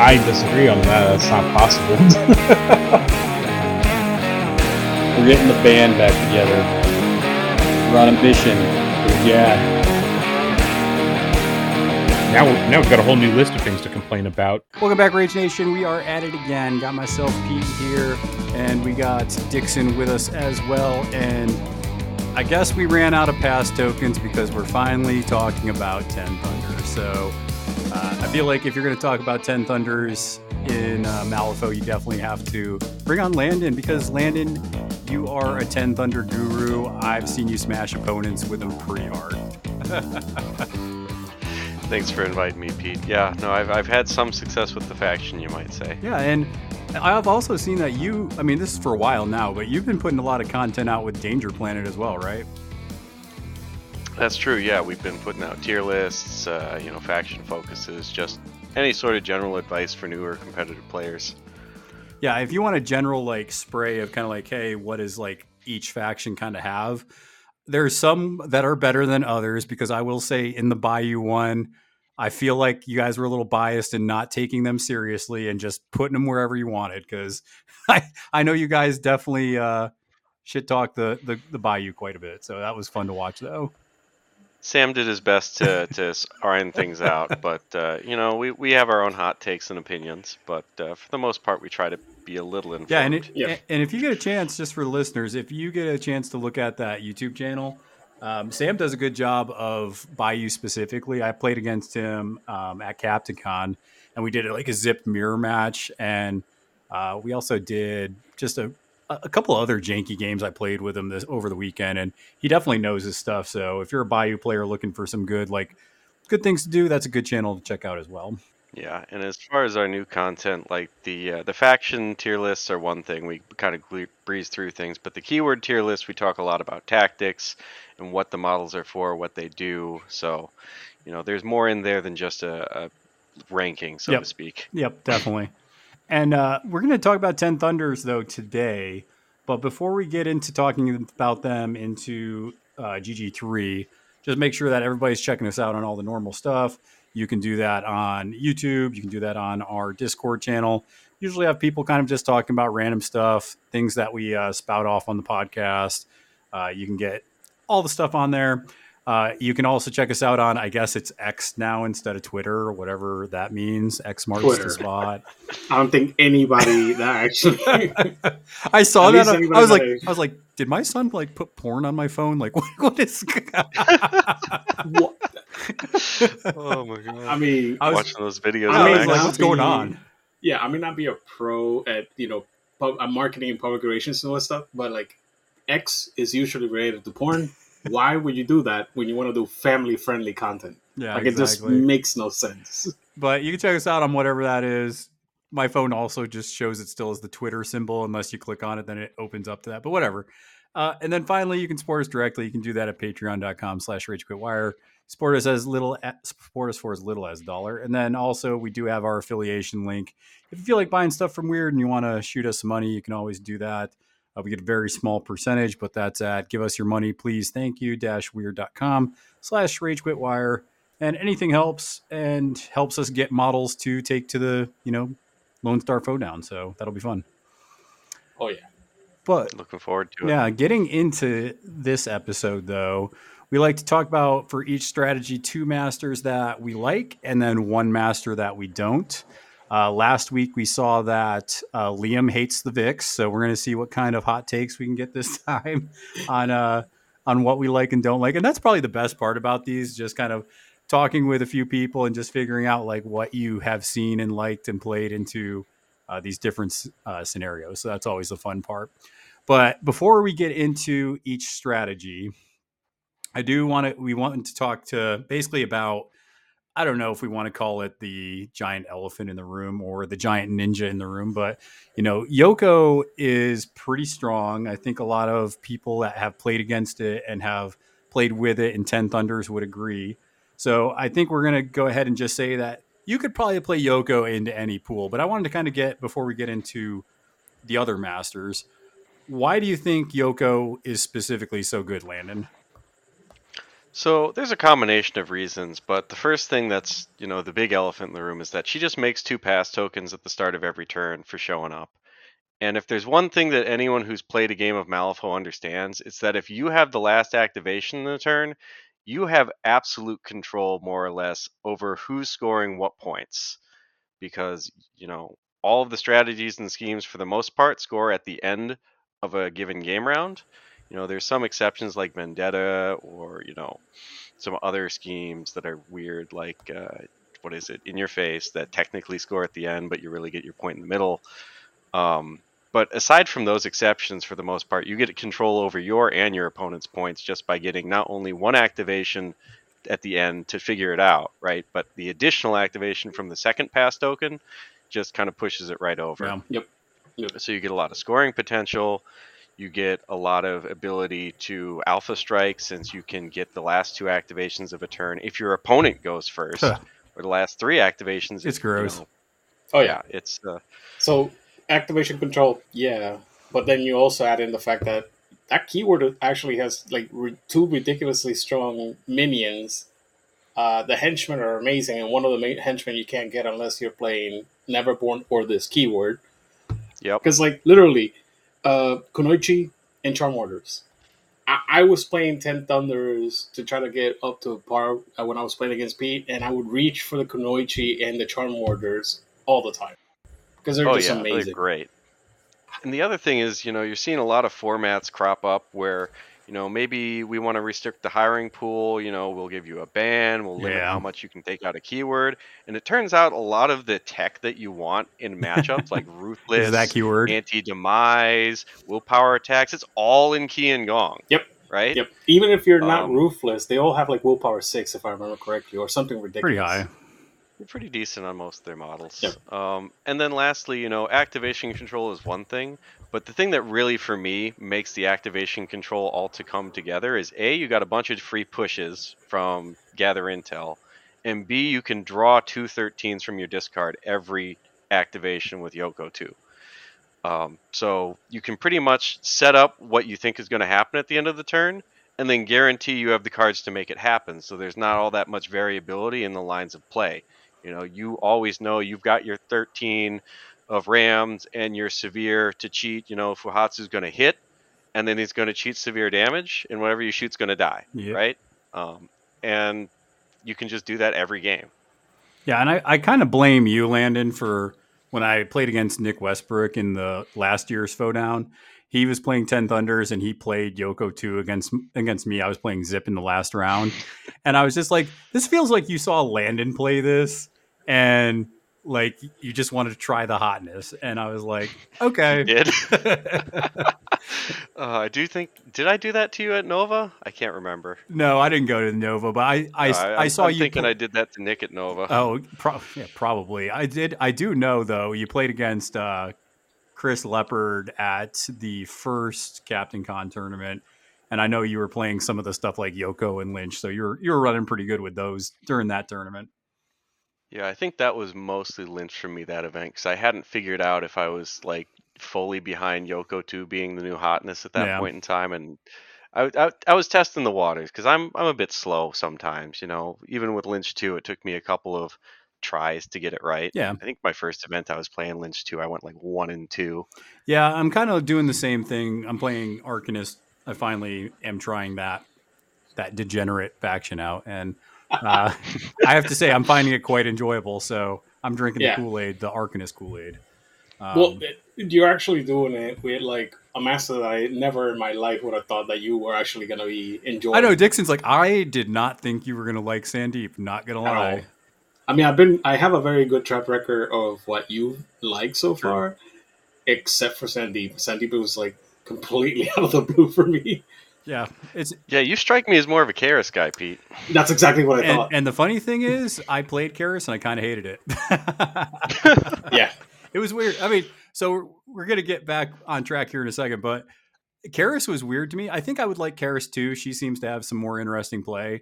I disagree on that. That's not possible. We're getting the band back together. We're on a mission. Yeah. now, now we've got a whole new list of things to complain about. Welcome back, Rage Nation. We are at it again. Got myself Pete here, and we got Dixon with us as well. And I guess we ran out of pass tokens because we're finally talking about 10 Thunder. So uh, I feel like if you're going to talk about 10 Thunders in uh, Malifaux, you definitely have to bring on Landon because Landon, you are a 10 Thunder guru. I've seen you smash opponents with them pretty hard. Thanks for inviting me, Pete. Yeah, no, I've, I've had some success with the faction, you might say. Yeah, and I've also seen that you, I mean, this is for a while now, but you've been putting a lot of content out with Danger Planet as well, right? That's true, yeah. We've been putting out tier lists, uh, you know, faction focuses, just any sort of general advice for newer competitive players. Yeah, if you want a general like spray of kind of like, hey, what does like each faction kind of have? There's some that are better than others because I will say in the Bayou one, I feel like you guys were a little biased in not taking them seriously and just putting them wherever you wanted because I I know you guys definitely uh, shit talk the, the the Bayou quite a bit, so that was fun to watch though. Sam did his best to, to iron things out, but, uh, you know, we, we have our own hot takes and opinions, but uh, for the most part, we try to be a little informed. Yeah, and it, Yeah. and if you get a chance, just for listeners, if you get a chance to look at that YouTube channel, um, Sam does a good job of Bayou specifically. I played against him um, at Captain Con, and we did like a zipped mirror match, and uh, we also did just a a couple other janky games I played with him this over the weekend, and he definitely knows his stuff. So if you're a Bayou player looking for some good like good things to do, that's a good channel to check out as well. Yeah, and as far as our new content, like the uh, the faction tier lists are one thing. We kind of breeze through things, but the keyword tier list, we talk a lot about tactics and what the models are for, what they do. So, you know, there's more in there than just a, a ranking, so Yep. to speak. Yep, definitely. And uh, we're going to talk about 10 Thunders, though, today. But before we get into talking about them into uh, GG3, just make sure that everybody's checking us out on all the normal stuff. You can do that on YouTube. You can do that on our Discord channel. Usually have people kind of just talking about random stuff, things that we uh, spout off on the podcast. Uh, you can get all the stuff on there. Uh, you can also check us out on, I guess it's X now instead of Twitter or whatever that means. X marks Twitter. the spot. I don't think anybody that actually. I saw At that. least I, was like, I was like, did my son like put porn on my phone? Like, what, what is? What? oh my god! I mean, I was- watching those videos. I I was mean, like, X. what's going on? yeah, I may not be a pro at you know pub, uh, marketing and public relations and all that stuff, but like X is usually related to porn. Why would you do that when you want to do family friendly content? Yeah, like it just makes no sense. But you can check us out on whatever that is. My phone also just shows it still as the Twitter symbol. Unless you click on it, then it opens up to that. But whatever. Uh, and then finally, you can support us directly. You can do that at patreon.com slash ragequitwire. Support us as little as, support us for as little as a dollar. And then also we do have our affiliation link. If you feel like buying stuff from Wyrd and you want to shoot us some money, you can always do that. Uh, we get a very small percentage, but that's at give us your money, please. Thank you dash wyrd.com slash ragequitwire and anything helps and helps us get models to take to the you know lone star foe down so that'll be fun Oh yeah, but Looking forward to it. yeah getting into this episode though we like to talk about for each strategy two masters that we like and then one master that we don't uh, last week we saw that uh, liam hates the vix so we're going to see what kind of hot takes we can get this time on uh, on what we like and don't like and that's probably the best part about these just kind of talking with a few people and just figuring out like what you have seen and liked and played into uh, these different uh, scenarios. So that's always the fun part. But before we get into each strategy, I do want to we want to talk to basically about I don't know if we want to call it the giant elephant in the room or the giant ninja in the room, but you know, Yoko is pretty strong. I think a lot of people that have played against it and have played with it in Ten Thunders would agree. So I think we're gonna go ahead and just say that you could probably play Yoko into any pool. But I wanted to kind of get before we get into the other masters. Why do you think Yoko is specifically so good, Landon? So there's a combination of reasons, but the first thing that's, you know, the big elephant in the room is that she just makes two pass tokens at the start of every turn for showing up. And if there's one thing that anyone who's played a game of Malifaux understands, it's that if you have the last activation in the turn, you have absolute control more or less over who's scoring what points. Because, you know, all of the strategies and schemes for the most part score at the end of a given game round. You know, there's some exceptions like Vendetta or, you know, some other schemes that are weird, like, uh, what is it, In Your Face, that technically score at the end, but you really get your point in the middle. Um, but aside from those exceptions, for the most part, you get control over your and your opponent's points just by getting not only one activation at the end to figure it out, right? But the additional activation from the second pass token just kind of pushes it right over. Yeah. Yep. Yep. So you get a lot of scoring potential. You get a lot of ability to alpha strike since you can get the last two activations of a turn if your opponent goes first, Huh. or the last three activations. It's you gross. know, Oh yeah, yeah. it's uh, So activation control, yeah, but then you also add in the fact that that keyword actually has like re- two ridiculously strong minions. Uh, the henchmen are amazing, and one of the main henchmen you can't get unless you're playing Neverborn or this keyword. Yep. Because like literally, uh, Kunoichi and Charm Warders. I, I was playing Ten Thunders to try to get up to par uh, when I was playing against Pete, and I would reach for the Kunoichi and the Charm Warders all the time because they're oh just yeah, amazing. they're great. And the other thing is, you know, you're seeing a lot of formats crop up where, you know, maybe we want to restrict the hiring pool. You know, we'll give you a ban, we'll limit Yeah. how much you can take out a keyword, and it turns out a lot of the tech that you want in matchups, like ruthless, Is that keyword? anti-demise, willpower attacks, it's all in Qi and Gong. Yep. Right. Yep. Even if you're not Um, ruthless, they all have like willpower six, if I remember correctly, or something ridiculous. Pretty high. They're pretty decent on most of their models. Yep. Um, and then lastly, you know, activation control is one thing, but the thing that really for me makes the activation control all to come together is A, you got a bunch of free pushes from Gather Intel, and B, you can draw two 13s from your discard every activation with Yoko 2. Um, so you can pretty much set up what you think is going to happen at the end of the turn, and then guarantee you have the cards to make it happen. So there's not all that much variability in the lines of play. You know, you always know you've got your 13 of Rams and your severe to cheat. You know, Fuhatsu is going to hit, and then he's going to cheat severe damage, and whatever you shoot's going to die, Yeah. right? Um, and you can just do that every game. Yeah, and I, I kind of blame you, Landon, for when I played against Nick Westbrook in the last year's Down. He was playing Ten Thunders and he played Yoko two against against me. I was playing Zipp in the last round, and I was just like, "This feels like you saw Landon play this, and like you just wanted to try the hotness." And I was like, "Okay." Did uh, I do think did I do that to you at Nova? I can't remember. no, I didn't go to Nova, but I I, Uh, I saw I'm you. thinking pl- I did that to Nick at Nova. Oh, pro- yeah, probably. I did. I do know though. You played against uh, Chris Leopard at the first Captain Con tournament, and I know you were playing some of the stuff like Yoko and Lynch. So you were you were running pretty good with those during that tournament. Yeah, I think that was mostly Lynch for me that event because I hadn't figured out if I was like fully behind Yoko 2 being the new hotness at that Yeah. point in time, and I, I, I was testing the waters because I'm I'm a bit slow sometimes. You know, even with Lynch 2, it took me a couple of tries to get it right. Yeah. I think my first event I was playing Lynch 2, I went like one and two. Yeah, I'm kind of doing the same thing. I'm playing Arcanist. I finally am trying that that degenerate faction out, and uh, I have to say I'm finding it quite enjoyable. So I'm drinking Yeah. the Kool Aid, the Arcanist Kool Aid. Um, well, you're actually doing it with like a master that I never in my life would have thought that you were actually going to be enjoying. I know Dixon's like I did not think you were gonna like Sandeep. Not gonna lie. I mean, I've been I have a very good track record of what you like so far, except for Sandeep. Sandeep was like completely out of the blue for me. Yeah, it's Yeah, you strike me as more of a Kaeris guy, Pete. That's exactly what I and, thought. and the funny thing is, I played Kaeris and I kind of hated it. yeah, it was weird. I mean, so we're, we're gonna get back on track here in a second, but Kaeris was weird to me. I think I would like Kaeris too. She seems to have some more interesting play.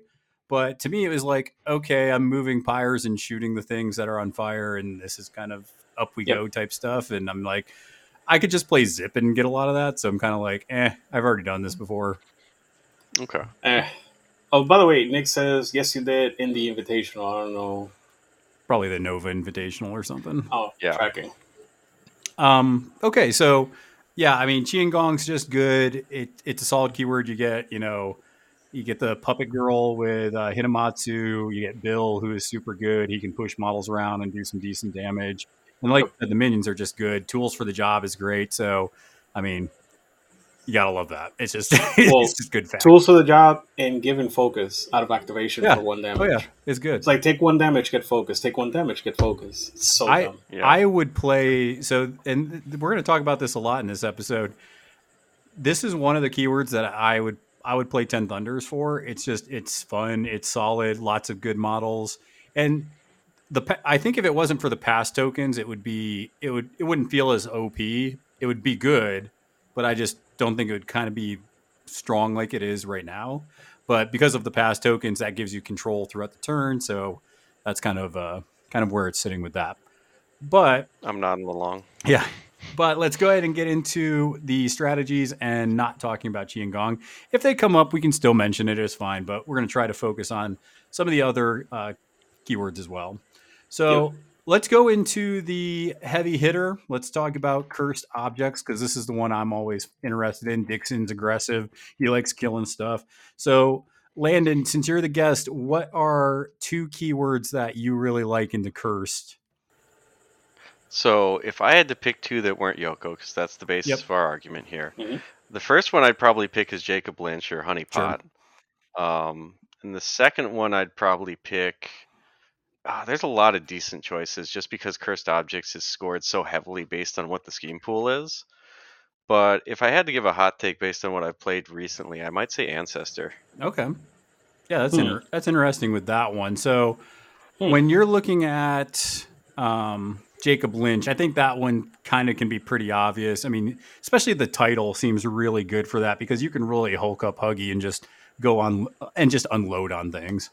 But to me, it was like, okay, I'm moving pyres and shooting the things that are on fire, and this is kind of up we Yep. go type stuff. And I'm like, I could just play Zipp and get a lot of that. So I'm kind of like, eh, I've already done this before. Okay. Eh. Oh, by the way, Nick says yes, you did in the invitational. I don't know. Probably the Nova Invitational or something. Oh, Yeah. tracking. Um, okay, so yeah, I mean, Gong's just good. It, it's a solid keyword. You get, you know, you get the puppet girl with uh, Hinamatsu. You get Bill, who is super good. He can push models around and do some decent damage. And like the minions are just good. Tools for the job is great. So, I mean, you gotta love that. It's just, Well, it's just good fact. Tools for the job and given focus out of activation Yeah. for one damage. Oh yeah, it's good. It's like take one damage, get focus. Take one damage, get focus. It's so I dumb. Yeah. I would play so, and we're going to talk about this a lot in this episode. This is one of the keywords that I would I would play Ten Thunders for. It's just it's fun, it's solid, lots of good models, and the I think if it wasn't for the pass tokens, it would be it would it wouldn't feel as OP. It would be good, but I just don't think it would kind of be strong like it is right now. But because of the pass tokens, that gives you control throughout the turn. So that's kind of uh, kind of where it's sitting with that. But I'm nodding along. yeah, but let's go ahead and get into the strategies and not talking about Qi and Gong. If they come up, we can still mention it. It's fine, but we're going to try to focus on some of the other uh, keywords as well. So let's go into the heavy hitter. Let's talk about cursed objects because this is the one I'm always interested in. Dixon's aggressive. He likes killing stuff. So Landon, since you're the guest, what are two keywords that you really like in the cursed? So if I had to pick two that weren't Yoko, because that's the basis Yep. of our argument here, Mhm. the first one I'd probably pick is Jacob Lynch or Honeypot. Um, and the second one I'd probably pick. Ah, there's a lot of decent choices just because Cursed Objects is scored so heavily based on what the scheme pool is. But if I had to give a hot take based on what I've played recently, I might say Ancestor. Okay. Yeah, that's Hmm. inter- that's interesting with that one. So Hmm. when you're looking at um, Jacob Lynch, I think that one kind of can be pretty obvious. I mean, especially the title seems really good for that because you can really hulk up Huggy and just go on and just unload on things.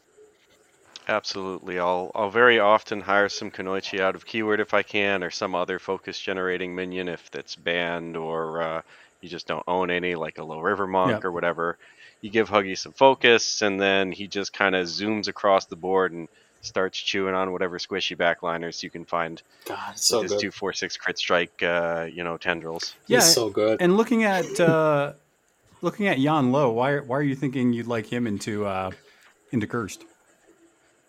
Absolutely. I'll I'll very often hire some Kunoichi out of keyword if I can, or some other focus generating minion if that's banned or uh, you just don't own any, like a low river monk Yeah. or whatever. You give Huggy some focus, and then he just kind of zooms across the board and starts chewing on whatever squishy backliners you can find God, it's with so his good. two four six crit strike, uh, you know, tendrils. Yeah, He's so good. and looking at uh, looking at Yan Lo, why why are you thinking you'd like him into uh, into cursed?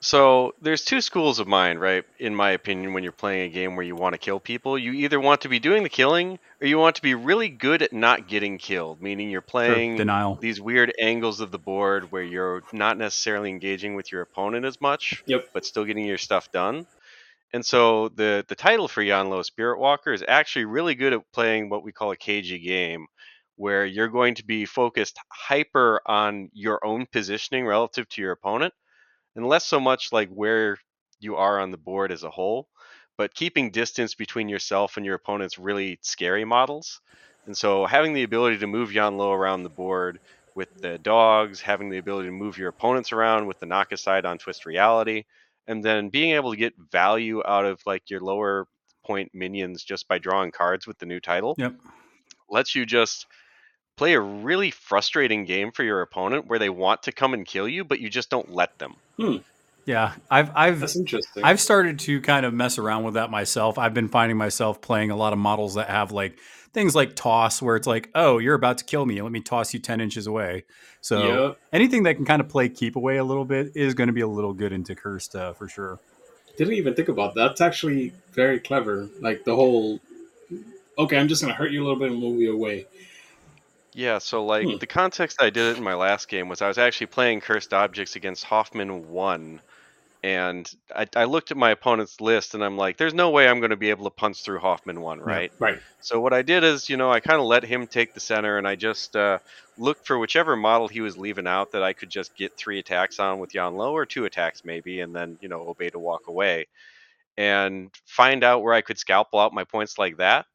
So there's two schools of mind, right? In my opinion, when you're playing a game where you want to kill people, you either want to be doing the killing or you want to be really good at not getting killed, meaning you're playing denial. these weird angles of the board where you're not necessarily engaging with your opponent as much, Yep. but still getting your stuff done. And so the the title for Yan Lo Spirit Walker is actually really good at playing what we call a cagey game, where you're going to be focused hyper on your own positioning relative to your opponent, and less so much like where you are on the board as a whole, but keeping distance between yourself and your opponent's really scary models. And so having the ability to move Yan Lo around the board with the dogs, having the ability to move your opponents around with the knock aside on Twist Reality, and then being able to get value out of like your lower point minions just by drawing cards with the new title Yep. lets you just play a really frustrating game for your opponent where they want to come and kill you but you just don't let them Yeah, I've I've That's interesting. I've started to kind of mess around with that myself. I've been finding myself playing a lot of models that have like things like toss, where it's like, oh, you're about to kill me. Let me toss you 10 inches away. So Yep. anything that can kind of play keep away a little bit is going to be a little good into cursed uh, for sure. Didn't even think about that. That's actually very clever. Like the whole. Okay, I'm just gonna hurt you a little bit and move you away. Yeah so like Hmm. the context i did it in my last game was i was actually playing cursed objects against hoffman 1 and I, I looked at my opponent's list and I'm like, there's no way I'm going to be able to punch through Hoffman one, right? Right. So what I did is, you know, I kind of let him take the center, and I just uh, looked for whichever model he was leaving out that I could just get three attacks on with Yan Lo, or two attacks maybe, and then you know obey to walk away, and find out where I could scalpel out my points like that.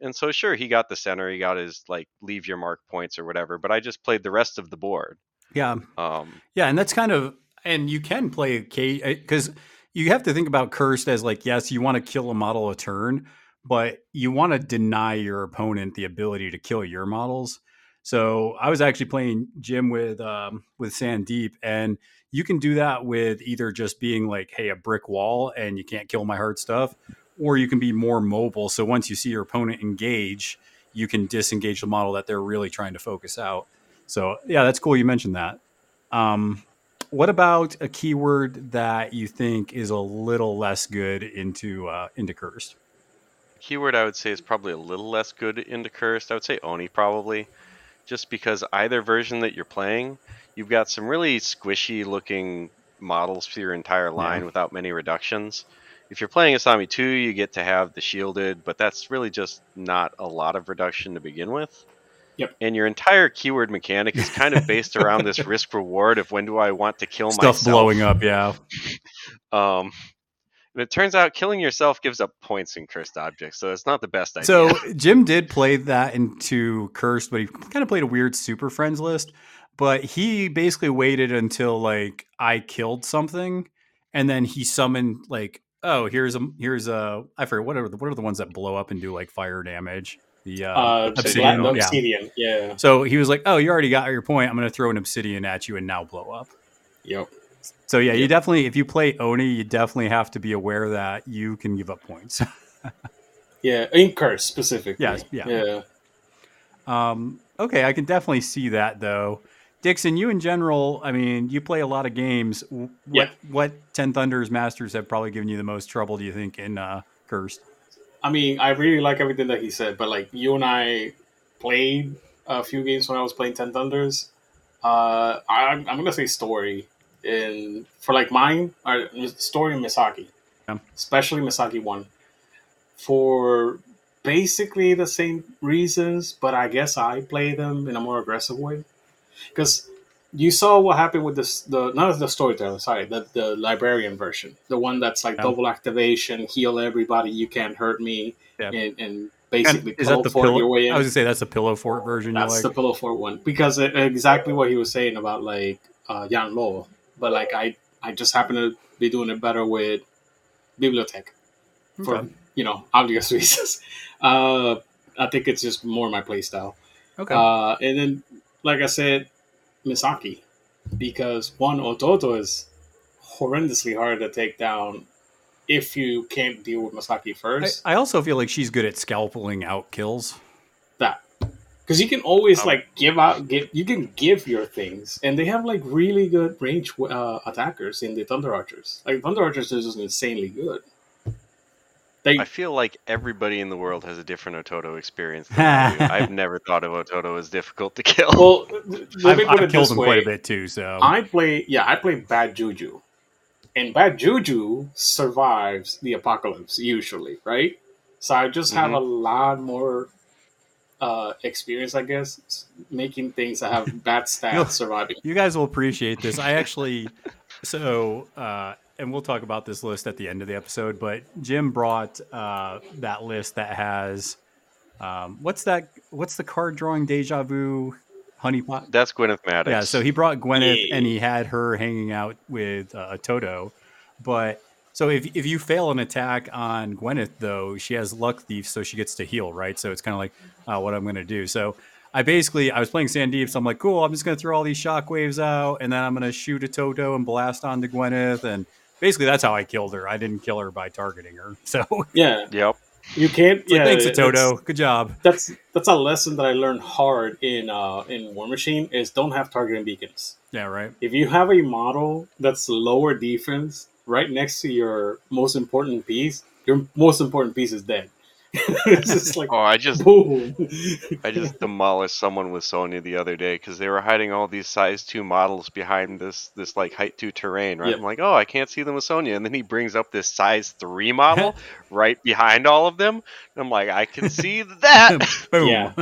And so sure, he got the center, he got his like leave your mark points or whatever, but I just played the rest of the board. Yeah, Um, yeah, and that's kind of and you can play K because you have to think about cursed as like yes, you want to kill a model a turn, but you want to deny your opponent the ability to kill your models. So I was actually playing Jim with um, with Sandeep, and you can do that with either just being like, "Hey, a brick wall, and you can't kill my hard stuff," or you can be more mobile. So once you see your opponent engage, you can disengage the model that they're really trying to focus out. So yeah, that's cool. You mentioned that. Um, what about a keyword that you think is a little less good into uh, into cursed? keyword I would say is probably a little less good into cursed. I would say Oni probably, just because either version that you're playing, you've got some really squishy looking models for your entire line Yeah. without many reductions. If you're playing Asami 2, you get to have the shielded, but that's really just not a lot of reduction to begin with. Yep. And your entire keyword mechanic is kind of based around this risk reward of when do I want to kill Stuff myself. Stuff blowing up, yeah. Um, and it turns out killing yourself gives up points in cursed objects, so it's not the best idea. So Jim did play that into cursed, but he kind of played a weird super friends list. But he basically waited until like I killed something, and then he summoned like, oh, here's a here's a I forget what are the, what are the ones that blow up and do like fire damage. The uh, Uh, obsidian, Black- yeah. obsidian. Yeah. So he was like, "Oh, you already got your point. I'm going to throw an obsidian at you and now blow up." Yep. So yeah, you definitely if you play Oni, you definitely have to be aware that you can give up points. Yeah. In curse specifically. Yes, yeah. Yeah. um, okay, I can definitely see that though. Dixon, you in general, I mean, you play a lot of games. What Yeah. what Ten Thunders Masters have probably given you the most trouble? Do you think in uh, Cursed? I mean, I really like everything that he said, but like you and I played a few games when I was playing Ten Thunders. Uh, I'm, I'm gonna say story in for like mine, or story and Misaki, Yeah. especially Misaki one, for basically the same reasons, but I guess I play them in a more aggressive way because you saw what happened with this the not the storyteller sorry the, the librarian version the one that's like Yeah. double activation heal everybody you can't hurt me Yeah. and, and basically And is that the pillow? your way in I was gonna say that's the pillow fort version. that's you the pillow fort one because it, exactly what he was saying about like uh Yan Lo but like I I just happen to be doing it better with bibliotech for Okay. you know obvious reasons uh I think it's just more my playstyle. okay. uh, and then, like I said, Misaki, because one Ototo is horrendously hard to take down if you can't deal with Misaki I, first. I also feel like she's good at scalpeling out kills. that because you can always Oh. like give out, give you can give your things, and they have like really good range uh, attackers in the Thunder Archers. Like Thunder Archers is just insanely good. They I feel like everybody in the world has a different Ototo experience. Than I do. I've never thought of Ototo as difficult to kill. well, let I've, me put I've it killed this them way. quite a bit too. So I play, yeah, I play Bad Juju, and Bad Juju survives the apocalypse usually, right? So I just have a lot more uh, experience, I guess, s- making things that have bad You'll- stats surviving. You guys will appreciate this. I actually, so, uh, and we'll talk about this list at the end of the episode, but Jim brought uh, that list that has, um, what's that? What's the card drawing deja vu honeypot? That's Gwyneth Maddox. Yeah, so he brought Gwyneth Yeah. and he had her hanging out with uh, Toto. But so if, if you fail an attack on Gwyneth, though, she has luck thief, so she gets to heal, right? So it's kind of like uh, what I'm going to do. So I basically, I was playing Sandeep, so I'm like, cool, I'm just going to throw all these shockwaves out, and then I'm going to shoot a Toto and blast onto Gwyneth. And basically, that's how I killed her. I didn't kill her by targeting her. So Yeah, Yep. you can't. it's like, yeah, thanks, it's- Toto. Good job. That's that's a lesson that I learned hard in uh, in Warmachine is don't have targeting beacons. Yeah, right. If you have a model that's lower defense right next to your most important piece, your most important piece is dead. it's just like Oh, I just boom. I just demolished someone with Sonnia the other day because they were hiding all these size two models behind this this like height two terrain, right? Yep. I'm like, oh, I can't see them with Sonnia, and then he brings up this size three model right behind all of them, and I'm like, I can see that. Yeah.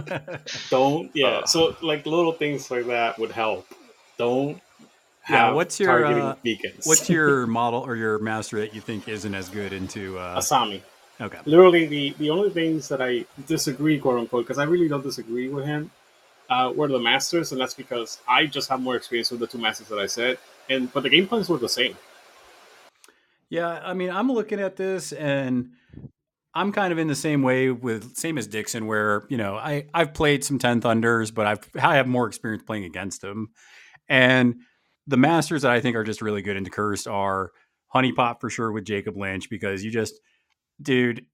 Don't yeah. Ugh. so like little things like that would help. Don't Yeah, have what's your, targeting uh, beacons. What's your model or your master that you think isn't as good into? Uh, Asami? Okay. Literally, the the only things that I disagree, quote unquote, because I really don't disagree with him, uh, were the masters, and that's because I just have more experience with the two masters that I said, and but the game plans were the same. Yeah, I mean, I'm looking at this and I'm kind of in the same way with same as Dixon, where you know I I've played some Ten Thunders, but I've I have more experience playing against them, and the masters that I think are just really good into cursed are Honeypot for sure with Jacob Lynch because you just dude.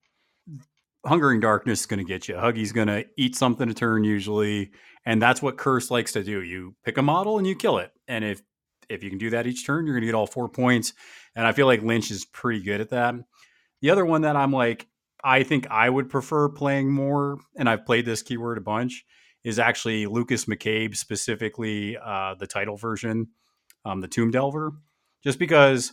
Hungering Darkness is going to get you. Huggy's going to eat something a turn usually, and that's what Curse likes to do. You pick a model and you kill it, and if if you can do that each turn, you're going to get all four points. And I feel like Lynch is pretty good at that. The other one that I'm like, I think I would prefer playing more, and I've played this keyword a bunch, is actually Lucas McCabe, specifically uh, the title version, um, the Tomb Delver, just because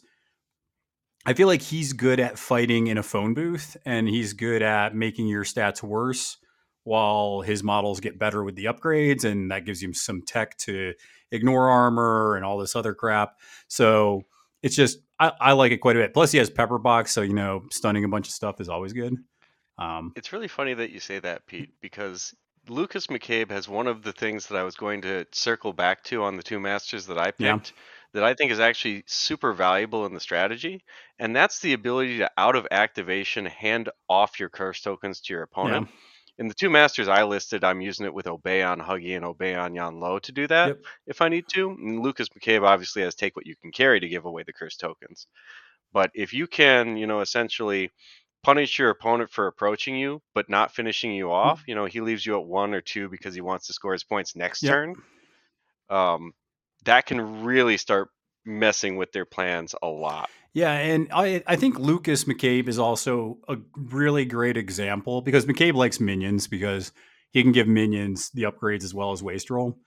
I feel like he's good at fighting in a phone booth and he's good at making your stats worse while his models get better with the upgrades. And that gives him some tech to ignore armor and all this other crap. So it's just, I, I like it quite a bit. Plus, he has Pepper Box. So, you know, stunning a bunch of stuff is always good. Um, It's really funny that you say that, Pete, because Lucas McCabe has one of the things that I was going to circle back to on the two masters that I picked Yeah. That I think is actually super valuable in the strategy, and that's the ability to out of activation hand off your curse tokens to your opponent. In the two masters I listed, I'm using it with Obey on Huggy and Obey on Yan Lo to do that Yep. if I need to. And Lucas McCabe obviously has take what you can carry to give away the curse tokens. But if you can, you know, essentially punish your opponent for approaching you but not finishing you off, you know, he leaves you at one or two because he wants to score his points next Yep. turn. Um, that can really start messing with their plans a lot. Yeah, and I I think Lucas McCabe is also a really great example because McCabe likes minions because he can give minions the upgrades as well as waste roll.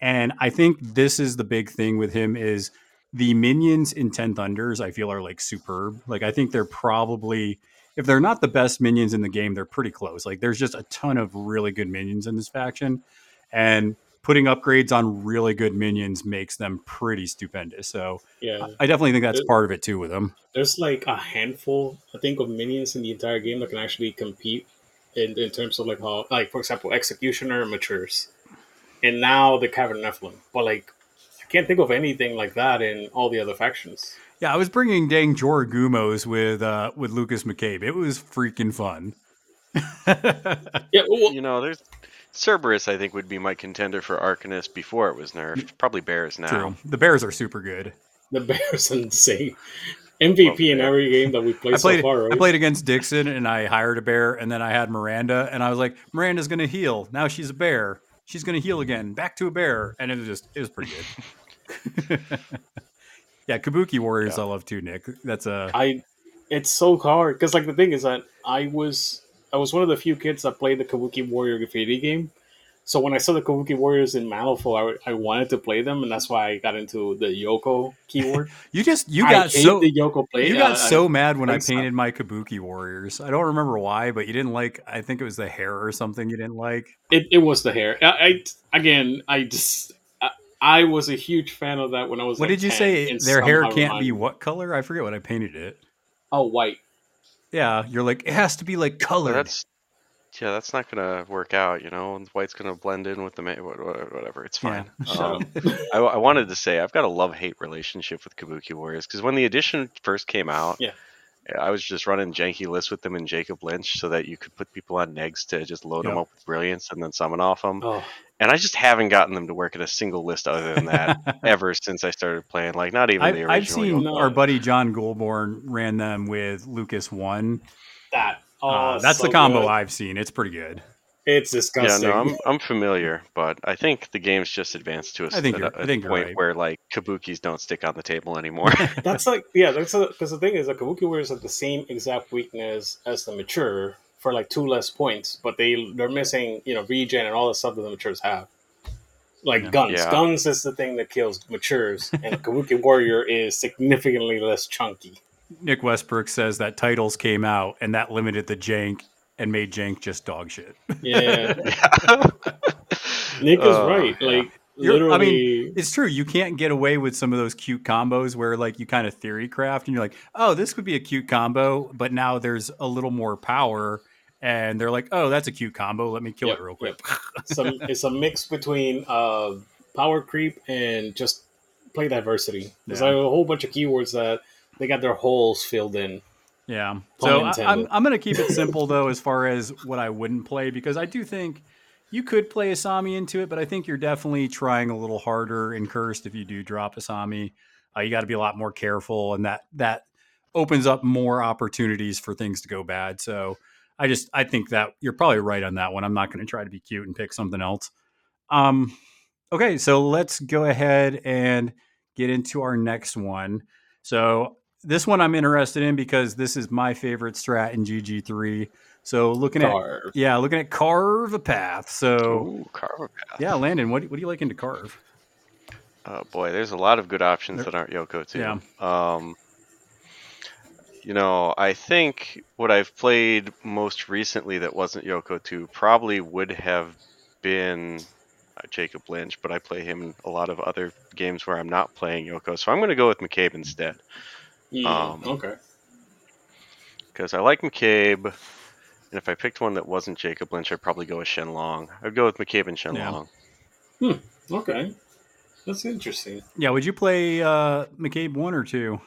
And I think this is the big thing with him is the minions in Ten Thunders I feel are like superb. Like I think they're probably if they're not the best minions in the game, they're pretty close. Like there's just a ton of really good minions in this faction. And putting upgrades on really good minions makes them pretty stupendous. So Yeah, I definitely think that's It- part of it too with them. there's like a handful, I think, of minions in the entire game that can actually compete in, in terms of like how, like for example, Executioner matures, and now the Cavern Nephilim. But like, I can't think of anything like that in all the other factions. Yeah, I was bringing dang Jorogumos with uh, with Lucas McCabe. It was freaking fun. Yeah, well, You know, there's Cerberus. I think would be my contender for Arcanist before it was nerfed. Mm. Probably Bears now. True. The Bears are super good. the Bears insane. MVP in every game that we played, I played so far. Right? I played against Dixon and I hired a bear and then I had Miranda and I was like, Miranda's gonna heal. Now she's a bear. She's gonna heal again. Back to a bear. And it was just it was pretty good. yeah, Kabuki Warriors Yeah. I love too, Nick. That's a I it's so hard because like the thing is that I was I was one of the few kids that played the Kabuki Warrior Graffiti game. So when I saw the Kabuki Warriors in Malifaux, I, I wanted to play them, and that's why I got into the Yoko keyword. you just you got so the Yoko play. you got uh, so mad when I painted my Kabuki Warriors. I don't remember why, but you didn't like I think it was the hair or something you didn't like. It, it was the hair. I, I again, I just I, I was a huge fan of that when I was. What like did you 10, say? Their hair can't be what color? I forget what I painted it. Oh, white. Yeah, you're like it has to be like But colored. That's yeah, that's not gonna work out. You know, and white's gonna blend in with the ma- wha- wha- whatever. It's fine. Shut Um. I, I wanted to say I've got a love hate relationship with Kabuki Warriors because when the edition first came out, Yeah. I was just running janky lists with them and Jacob Lynch so that you could put people on negs to just load them up with brilliance and then summon off them. oh, And I just haven't gotten them to work in a single list other than that ever since I started playing. Like not even the I've, original. I've seen No. our buddy John Goulborn ran them with Lucas One. that. Oh, Uh, that's so the combo good. I've seen. It's pretty good. It's disgusting. Yeah, no, I'm I'm familiar, but I think the game's just advanced to a, I think at you're- a- I a think point right. where like kabukis don't stick on the table anymore. That's like yeah, that's because the thing is, the Kabuki Warriors have the same exact weakness as the mature for like two less points, but they they're missing you know regen and all the stuff that the matures have. Like Yeah. guns, Yeah. guns is the thing that kills matures, and Kabuki Warrior is significantly less chunky. Nick Westbrook says that titles came out and that limited the jank and made jank just dog shit. Yeah, Nick is Uh, right. Like You're- I literally, It's true. You can't get away with some of those cute combos where like you kind of theory craft and you're like, oh, this could be a cute combo, but now there's a little more power. And they're like, oh, that's a cute combo. Let me kill Yep, it real quick. some it's a mix between uh, power creep and just play diversity. There's Yeah. like a whole bunch of keywords that they got their holes filled in. Yeah. Pun So I, intended. I'm I'm gonna keep it simple though, as far as what I wouldn't play, because I do think you could play Asami into it, but I think you're definitely trying a little harder in cursed if you do drop Asami. Uh, you got to be a lot more careful, and that that opens up more opportunities for things to go bad. So I just I think that you're probably right on that one. I'm not going to try to be cute and pick something else. Um, okay, so let's go ahead and get into our next one. So this one I'm interested in because this is my favorite strat in GG3. So looking at yeah, looking at carve a path. So Ooh, carve a path. yeah, Landon, what what do you like into carve? Oh boy, there's a lot of good options There- that aren't Yoko too. Yeah. Um, you know, I think what I've played most recently that wasn't Yoko 2 probably would have been uh, Jacob Lynch, but I play him in a lot of other games where I'm not playing Yoko, so I'm going to go with McCabe instead Mm, Um, okay. because I like McCabe. And if I picked one that wasn't Jacob Lynch, I'd probably go with Shenlong. I'd go with McCabe and Shenlong. Okay. That's interesting. Yeah, would you play uh, McCabe one or two?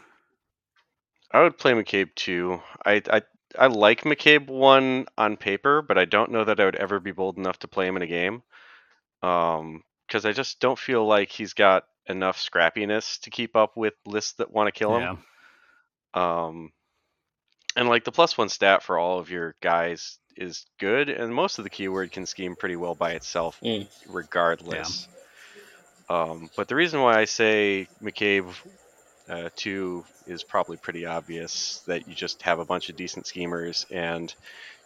I would play McCabe two. I, I I like McCabe one on paper, but I don't know that I would ever be bold enough to play him in a game. Um, because I just don't feel like he's got enough scrappiness to keep up with lists that want to kill him. Yeah, Um, and like the plus one stat for all of your guys is good, and most of the keyword can scheme pretty well by itself, Mm. regardless. Um, but the reason why I say McCabe uh, two is probably pretty obvious that you just have a bunch of decent schemers, and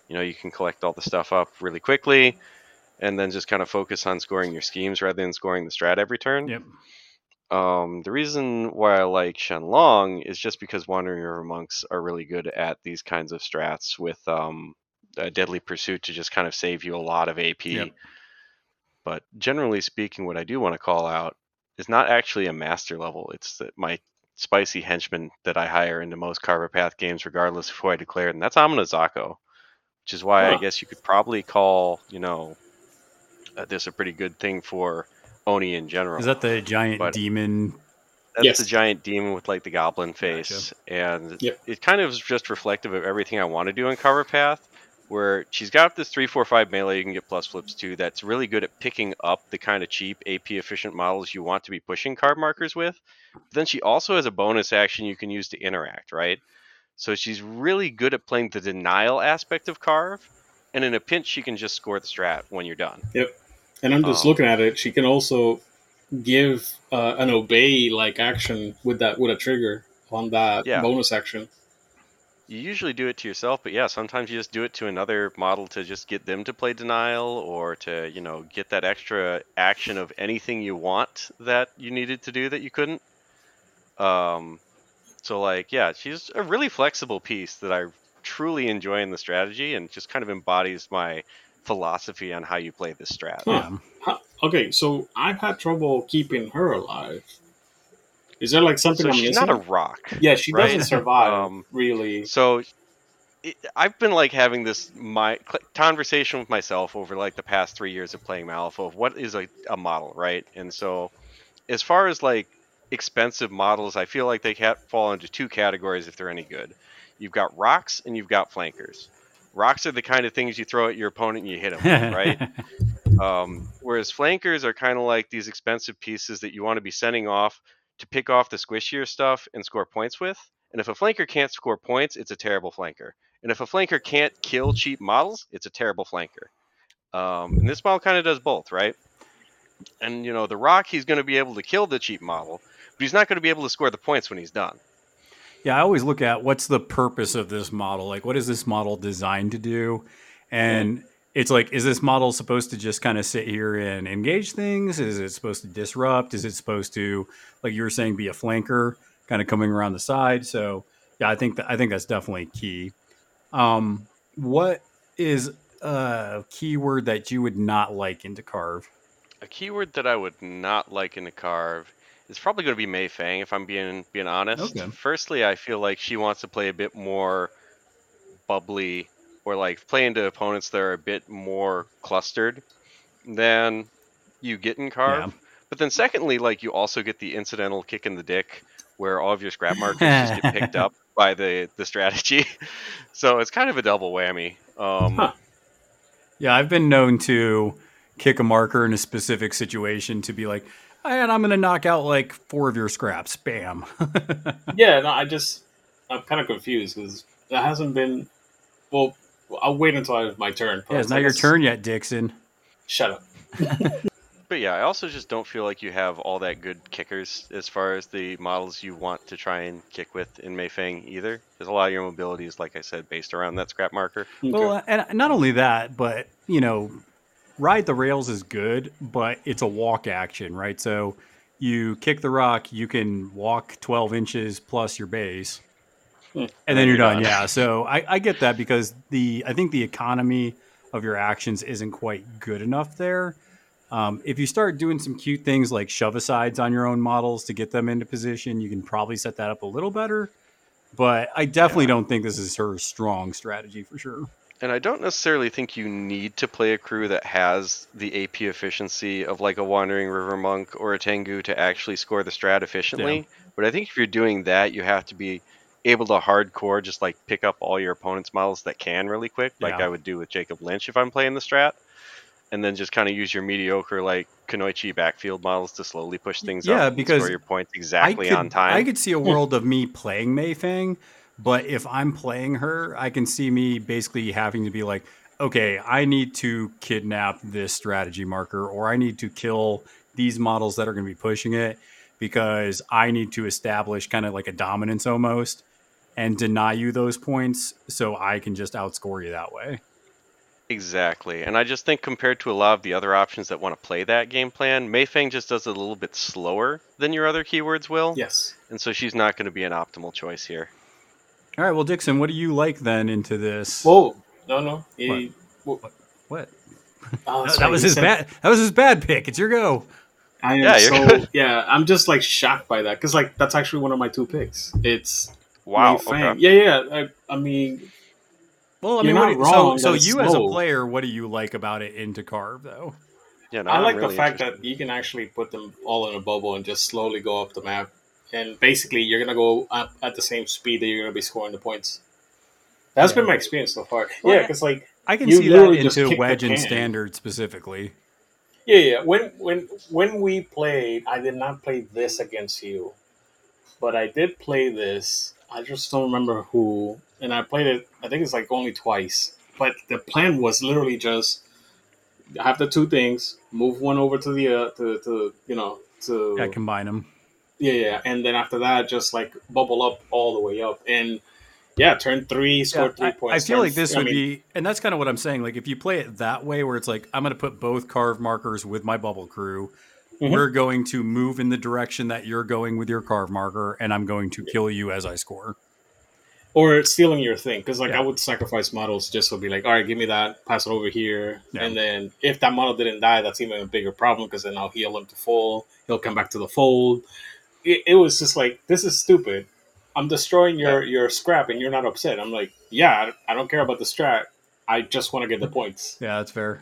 you know you can collect all the stuff up really quickly, and then just kind of focus on scoring your schemes rather than scoring the strat every turn. yep. Um, the reason why I like Shenlong is just because Wandering River Monks are really good at these kinds of strats with um, a Deadly Pursuit to just kind of save you a lot of AP. Yep. But generally speaking, what I do want to call out is not actually a master level. It's that my spicy henchman that I hire into most Carve a Path games, regardless of who I declare, and that's Amina Zako. Which is why I guess you could probably call, you know, uh, this a pretty good thing for Oni in general. Is that the giant But- demon? That's Yes. the giant demon with like the goblin face, and Yep. it kind of is just reflective of everything I want to do in Cover Path. Where she's got this three, four, five melee you can get plus flips to. That's really good at picking up the kind of cheap AP efficient models you want to be pushing card markers with. But then she also has a bonus action you can use to interact, right? So she's really good at playing the denial aspect of Carve, and in a pinch she can just score the strat when you're done. Yep. And I'm just Um, looking at it. She can also give uh, an obey like action with that with a trigger on that Yeah. bonus action. You usually do it to yourself, but yeah, sometimes you just do it to another model to just get them to play denial or to, you know, get that extra action of anything you want that you needed to do that you couldn't. Um so like, yeah, she's a really flexible piece that I truly enjoy in the strategy and just kind of embodies my philosophy on how you play this strat. Huh. Yeah. Okay, so I've had trouble keeping her alive. Is there like something So I'm she's missing? not a rock. yeah, she right? doesn't survive Um, really. So it, I've been like having this my conversation with myself over like the past three years of playing Malifaux of what is a, a model, right? And so as far as like expensive models, I feel like they can't fall into two categories if they're any good. You've got rocks and you've got flankers. Rocks are the kind of things you throw at your opponent and you hit them, right? Um, whereas flankers are kind of like these expensive pieces that you want to be sending off to pick off the squishier stuff and score points with. And if a flanker can't score points, it's a terrible flanker. And if a flanker can't kill cheap models, it's a terrible flanker. Um, and this model kind of does both, right? And you know, the rock, he's going to be able to kill the cheap model, but he's not going to be able to score the points when he's done. Yeah, I always look at what's the purpose of this model? Like, what is this model designed to do? And it's like, is this model supposed to just kind of sit here and engage things? Is it supposed to disrupt? Is it supposed to, like you were saying, be a flanker, kind of coming around the side? So, yeah, I think that I think that's definitely key. Um, what is a keyword that you would not like into carve? A keyword that I would not like in a carve is probably going to be Mei Feng, if I'm being being honest. Okay. Firstly, I feel like she wants to play a bit more bubbly, or like play into opponents that are a bit more clustered than you get in carve. Yeah. But then, secondly, like you also get the incidental kick in the dick, where all of your scrap markers just get picked up by the the strategy. so it's kind of a double whammy. Um, Huh. Yeah, I've been known to kick a marker in a specific situation to be like, and I'm going to knock out like four of your scraps. Bam. Yeah, no, I just I'm kind of confused because that hasn't been. Well, I'll wait until I have my turn. yeah, it's not your turn yet, Dixon. Shut up. But yeah, I also just don't feel like you have all that good kickers as far as the models you want to try and kick with in Mei Feng either. Because a lot of your mobility is, like I said, based around that scrap marker. Well, uh, and not only that, but you know, ride the rails is good, but it's a walk action, right? So you kick the rock, you can walk 12 inches plus your base. And then you're done. Yeah. So I, I get that because the I think the economy of your actions isn't quite good enough there. Um, if you start doing some cute things like shove asides on your own models to get them into position, you can probably set that up a little better. But I definitely don't think this is her strong strategy for sure. And I don't necessarily think you need to play a crew that has the AP efficiency of like a Wandering River Monk or a Tengu to actually score the strat efficiently. But I think if you're doing that, you have to be able to hardcore just like pick up all your opponent's models that can really quick, like Yeah. I would do with Jacob Lynch if I'm playing the strat. And then just kind of use your mediocre like Kunoichi backfield models to slowly push things Yeah, up and because score your points exactly could, on time. I could see a hmm. world of me playing Mei Feng, but if I'm playing her, I can see me basically having to be like, okay, I need to kidnap this strategy marker, or I need to kill these models that are going to be pushing it because I need to establish kind of like a dominance almost and deny you those points so I can just outscore you that way. Exactly. And I just think compared to a lot of the other options that want to play that game plan, Mei Feng just does it a little bit slower than your other keywords will. Yes. And so she's not going to be an optimal choice here. All right, well, Dixon, what do you like then into this? Whoa. No, no. He, what? oh, That, sorry, that was he his said- bad. That was his bad pick. It's your go. I am Yeah, so yeah. I'm just like shocked by that because like that's actually one of my two picks. It's Wow. Mei Feng. Okay. Yeah, yeah. I, I mean, Well, I You're mean, what not do wrong so so that it's you as a player, what do you like about it into carve though? Yeah, no, I like really the fact interested. that you can actually put them all in a bubble and just slowly go up the map, and basically you're gonna go up at the same speed that you're gonna be scoring the points. That's been my experience so far. Well, yeah, because like I can You see that into wedge and standard specifically. Yeah, yeah. When when when we played, I did not play this against you, but I did play this. I just don't remember who, and I played it. I think it's like only twice. But the plan was literally just have the two things, move one over to the uh, to to you know to Yeah, combine them. yeah yeah, and then after that just like bubble up all the way up and. Yeah, turn three, score three I, I feel turn like this f- I would mean, be, and that's kind of what I'm saying. Like if you play it that way, where it's like I'm going to put both carve markers with my bubble crew. Mhm. We're going to move in the direction that you're going with your carve marker, and I'm going to kill you as I score. or stealing your thing because like Yeah. i would sacrifice models just to be like all right give me that pass it over here Yeah. and then if that model didn't die that's even a bigger problem because then i'll heal him to full he'll come back to the fold it, it was just like this is stupid i'm destroying your your scrap and you're not upset i'm like yeah i, I don't care about the strat i just want to get the points Yeah, that's fair.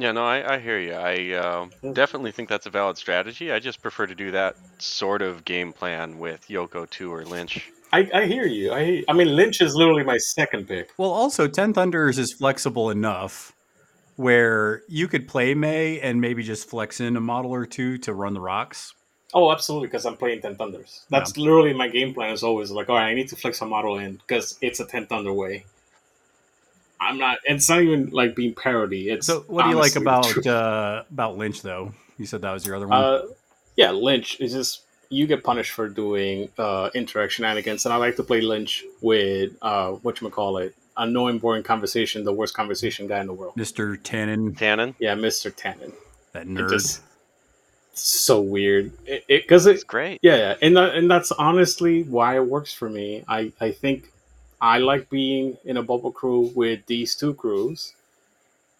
Yeah, no, I, I hear you. I um definitely think that's a valid strategy. I just prefer to do that sort of game plan with Yoko 2 or Lynch. I, I hear you I, hear, I mean lynch is literally my second pick Well, also, Ten Thunders is flexible enough where you could play May and maybe just flex in a model or two to run the rocks. Oh, absolutely, because I'm playing Ten Thunders. That's literally my game plan. Is always like, all right, I need to flex a model in because it's a Ten Thunder way. I'm not. It's not even like being parody. It's So, what do you like about uh, about Lynch, though? You said that was your other one. Uh, yeah, Lynch is just. you get punished for doing uh, interact shenanigans, and I like to play Lynch with uh, what you call it, annoying, boring conversation, the worst conversation guy in the world. Mr. Tannen, Tannen. Yeah, Mister Tannen. that It nerd. just so weird. It because it, It's great. yeah, yeah, and that, and that's honestly why it works for me. I I think I like being in a bubble crew with these two crews,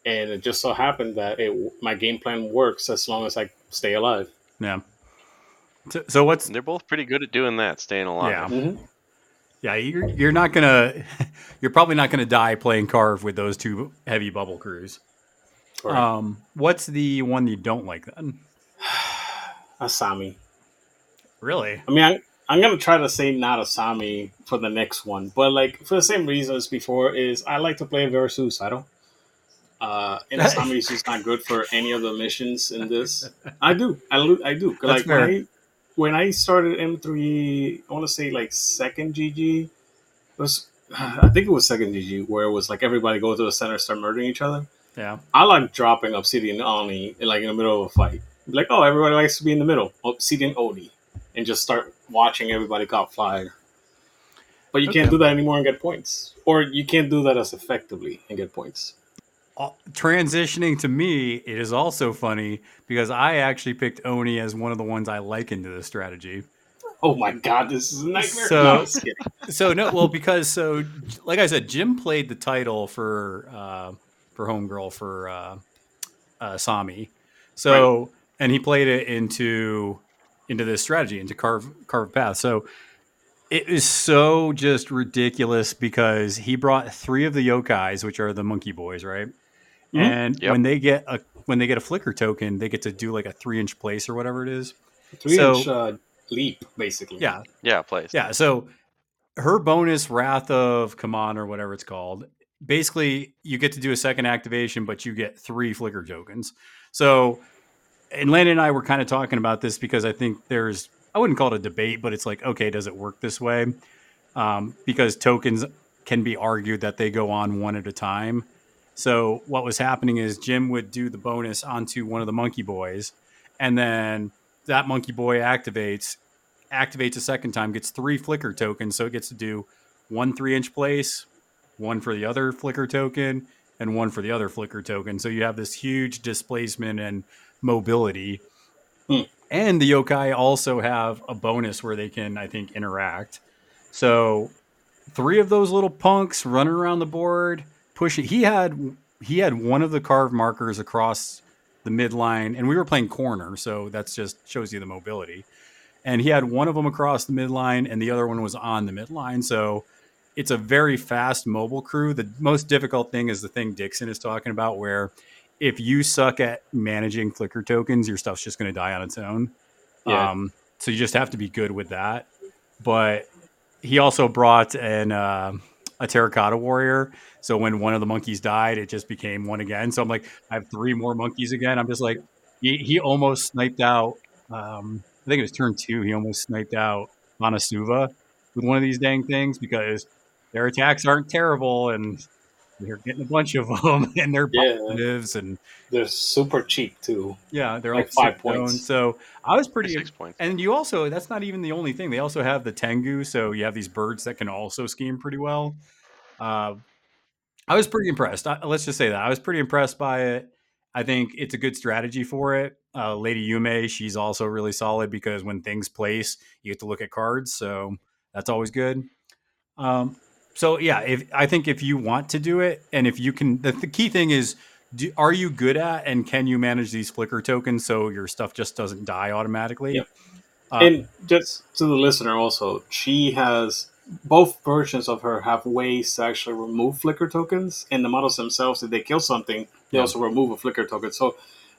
and it just so happened that it my game plan works as long as I stay alive. yeah. So, so what's They're both pretty good at doing that, staying alive. Yeah. Mhm. yeah? You're you're not gonna you're probably not gonna die playing carve with those two heavy bubble crews. Correct. Um, what's the one you don't like then? Asami. Really? I mean, I, I'm gonna try to say not Asami for the next one, but like for the same reasons before, is I like to play very suicidal. Uh, and Asami is just not good for any of the missions in this. I do, I, lo- I do. That's like when. I when I started M3, I want to say like second GG was. I think it was second GG where it was like everybody go to the center, start murdering each other. Yeah. I like dropping Obsidian Oni like in the middle of a fight. Like, oh, everybody likes to be in the middle. Obsidian Oni. And just start watching everybody caught fire. But you can't do that anymore and get points. Or you can't do that as effectively and get points. Uh, Transitioning to me, it is also funny because I actually picked Oni as one of the ones I like into this strategy. Oh my god, this is a nightmare. So- no, I'm just kidding. So no, well, because so like I said, Jim played the title for uh, for Homegirl for uh, uh, Sami. So and he played it into into this strategy into carve carve path. So it is so just ridiculous because he brought three of the yokais, which are the monkey boys, right? Mhm. And Yep. when they get a when they get a flicker token, they get to do like a three inch place or whatever it is. Three So- inch uh, leap, basically. Yeah, Yeah, place. yeah, so her bonus Wrath of Kaman or whatever it's called, basically you get to do a second activation, but you get three flicker tokens. So, and Landon and I were kind of talking about this because I think there's, I wouldn't call it a debate, but it's like, okay, does it work this way? Um, because tokens can be argued that they go on one at a time. So what was happening is Jim would do the bonus onto one of the monkey boys, and then that monkey boy activates, activates a second time, gets three flicker tokens, so it gets to do one three inch place, one for the other flicker token, and one for the other flicker token. So you have this huge displacement and mobility. Hmm. And the yokai also have a bonus where they can, I think, interact. So three of those little punks running around the board, pushing. He had he had one of the carved markers across the midline, and we were playing corner, so that's just shows you the mobility. And he had one of them across the midline, and the other one was on the midline. So it's a very fast mobile crew. The most difficult thing is the thing Dixon is talking about, where if you suck at managing flicker tokens, your stuff's just going to die on its own. Yeah. Um, so you just have to be good with that. But he also brought an uh, a terracotta warrior. So when one of the monkeys died, it just became one again. So I'm like, I have three more monkeys again. I'm just like, he, he almost sniped out. Um, I think it was turn two. He almost sniped out Manasuva with one of these dang things because their attacks aren't terrible and they're getting a bunch of them and they're Yeah. positives and They're super cheap too. yeah, they're Like all five sit zone. points. So I was pretty Six points. and you also that's not even the only thing. They also have the Tengu, so you have these birds that can also scheme pretty well. Uh, I was pretty impressed. I, let's just say that I was pretty impressed by it. I think it's a good strategy for it. Uh, Lady Yume, she's also really solid because when things place, you get to look at cards, so that's always good. Um, so yeah, if I think if you want to do it, and if you can, the, the key thing is, do, are you good at and can you manage these flicker tokens so your stuff just doesn't die automatically? Yep. Uh, and just to the listener also, she has both versions of her have ways to actually remove flicker tokens, and the models themselves, if they kill something, they Yeah. also remove a flicker token. So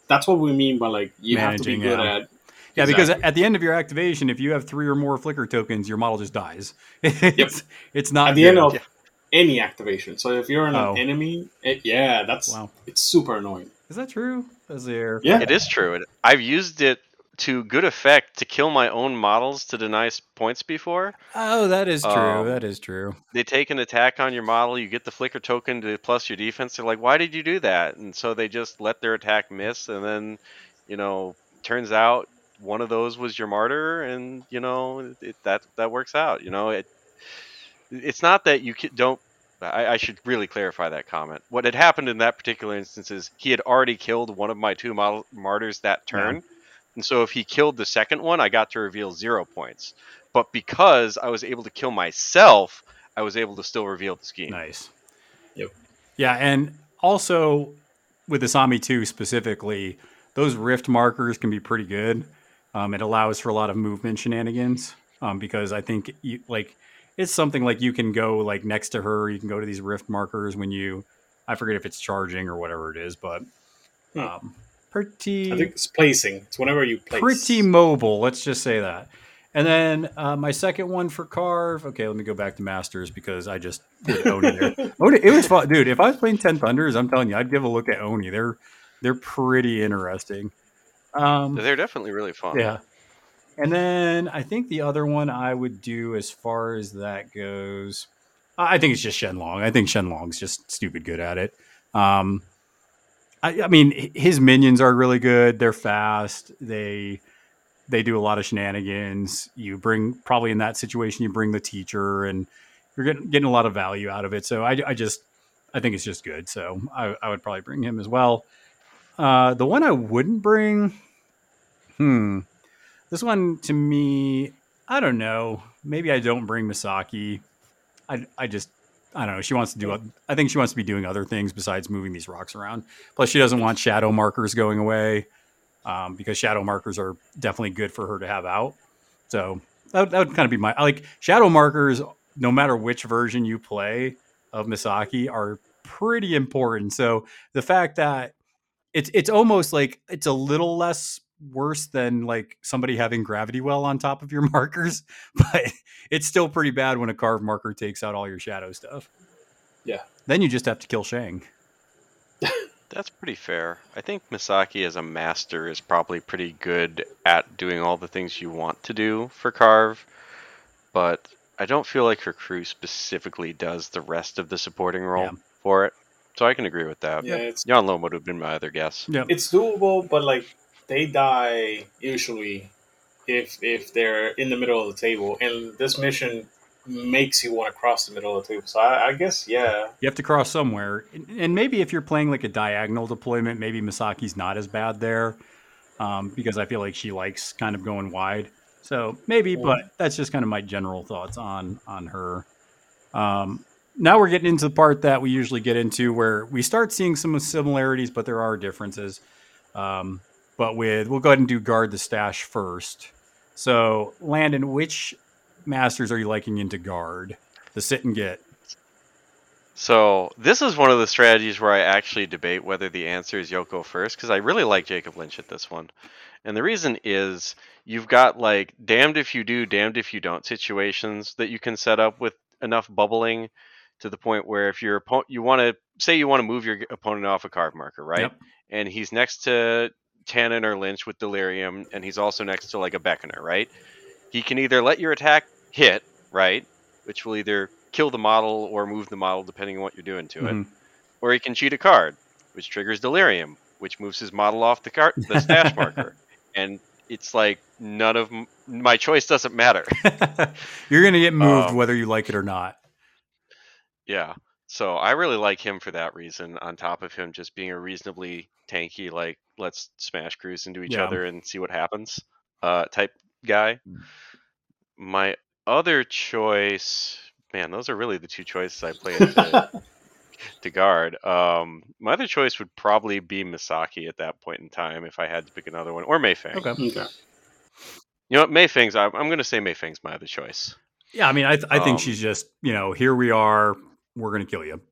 that's what we mean by like you have to be good yeah. at. Yeah, because at the end of your activation, if you have three or more flicker tokens, your model just dies. it's, it's not at the end good. of any activation. So if you're an Oh. enemy, it, yeah, that's Wow. it's super annoying. Is that true? Is there? Yeah, It is true. I've used it to good effect to kill my own models to deny points before. Oh, that is true. Um, that is true. They take an attack on your model, you get the flicker token to plus your defense. They're like, why did you do that? And so they just let their attack miss, and then, you know, turns out one of those was your martyr, and you know it, that that works out. You know it. It's not that you don't. I, I should really clarify that comment. What had happened in that particular instance is he had already killed one of my two model, martyrs that Yeah. turn, and so if he killed the second one, I got to reveal zero points. But because I was able to kill myself, I was able to still reveal the scheme. Nice. Yep. Yeah, and also with Asami 2 specifically, those rift markers can be pretty good. Um, it allows for a lot of movement shenanigans um, because I think you, like it's something like you can go like next to her. You can go to these rift markers when you, I forget if it's charging or whatever it is, but Hmm. um, pretty I think it's placing. It's whenever you place. pretty mobile. Let's just say that. And then uh, my second one for Carve. Okay, let me go back to Masters because I just did Oni there. Oni, it was fun, dude. If I was playing Ten Thunders, I'm telling you, I'd give a look at Oni. They're they're pretty interesting. Um, They're definitely really fun. yeah. And then I think the other one I would do as far as that goes, I think it's just Shenlong. I think Shenlong's just stupid good at it. Um, I, I mean, his minions are really good. They're fast. They they do a lot of shenanigans. You bring probably in that situation, you bring the teacher, and you're getting getting a lot of value out of it. So I, I just I think it's just good. So I, I would probably bring him as well. Uh, the one I wouldn't bring, hmm, this one to me, I don't know. Maybe I don't bring Misaki. I, I just I don't know. She wants to do. I think she wants to be doing other things besides moving these rocks around. Plus, she doesn't want shadow markers going away um, because shadow markers are definitely good for her to have out. So that, would- that would kind of be my like shadow markers. No matter which version you play of Misaki, are pretty important. So the fact that it's it's almost like it's a little less worse than like somebody having gravity well on top of your markers, but it's still pretty bad when a carved marker takes out all your shadow stuff. Yeah. Then you just have to kill Shang. That's pretty fair. I think Misaki as a master is probably pretty good at doing all the things you want to do for Carve, but I don't feel like her crew specifically does the rest of the supporting role Yeah. for it. So I can agree with that. Yeah, it's Yan Lo would have been my other guess. Yeah, it's doable, but like they die usually if if they're in the middle of the table, and this mission makes you want to cross the middle of the table. So I, I guess yeah, You have to cross somewhere, and- and maybe if you're playing like a diagonal deployment, maybe Misaki's not as bad there, um, because I feel like she likes kind of going wide. So maybe, but that's just kind of my general thoughts on on her. Um, now we're getting into the part that we usually get into, where we start seeing some similarities, but there are differences. Um, but with we'll go ahead and do guard the stash first. So Landon, which masters are you liking into guard? The sit and get. So this is one of the strategies where I actually debate whether the answer is Yoko first because I really like Jacob Lynch at this one, and the reason is you've got like damned if you do, damned if you don't situations that you can set up with enough bubbling to the point where if your opponent you want to say you want to move your opponent off a card marker, right? Yep. And he's next to Tannen or Lynch with Delirium, and he's also next to like a Beckoner, right? He can either let your attack hit, right, which will either kill the model or move the model depending on what you're doing to it, Mhm. or he can cheat a card, which triggers Delirium, which moves his model off the card, the stash marker, and it's like none of m- my choice doesn't matter. You're gonna get moved Um, whether you like it or not. Yeah. So I really like him for that reason, on top of him just being a reasonably tanky, like, let's smash crews into each Yeah. other and see what happens uh, type guy. Mm. My other choice, man, those are really the two choices I play into, to guard. Um, my other choice would probably be Misaki at that point in time if I had to pick another one, or Mei Feng. Okay. okay. You know what, Mei Feng's, I'm, I'm going to say Mei Feng's my other choice. Yeah, I mean, I, th- I think Um, she's just you know here we are. We're gonna kill you.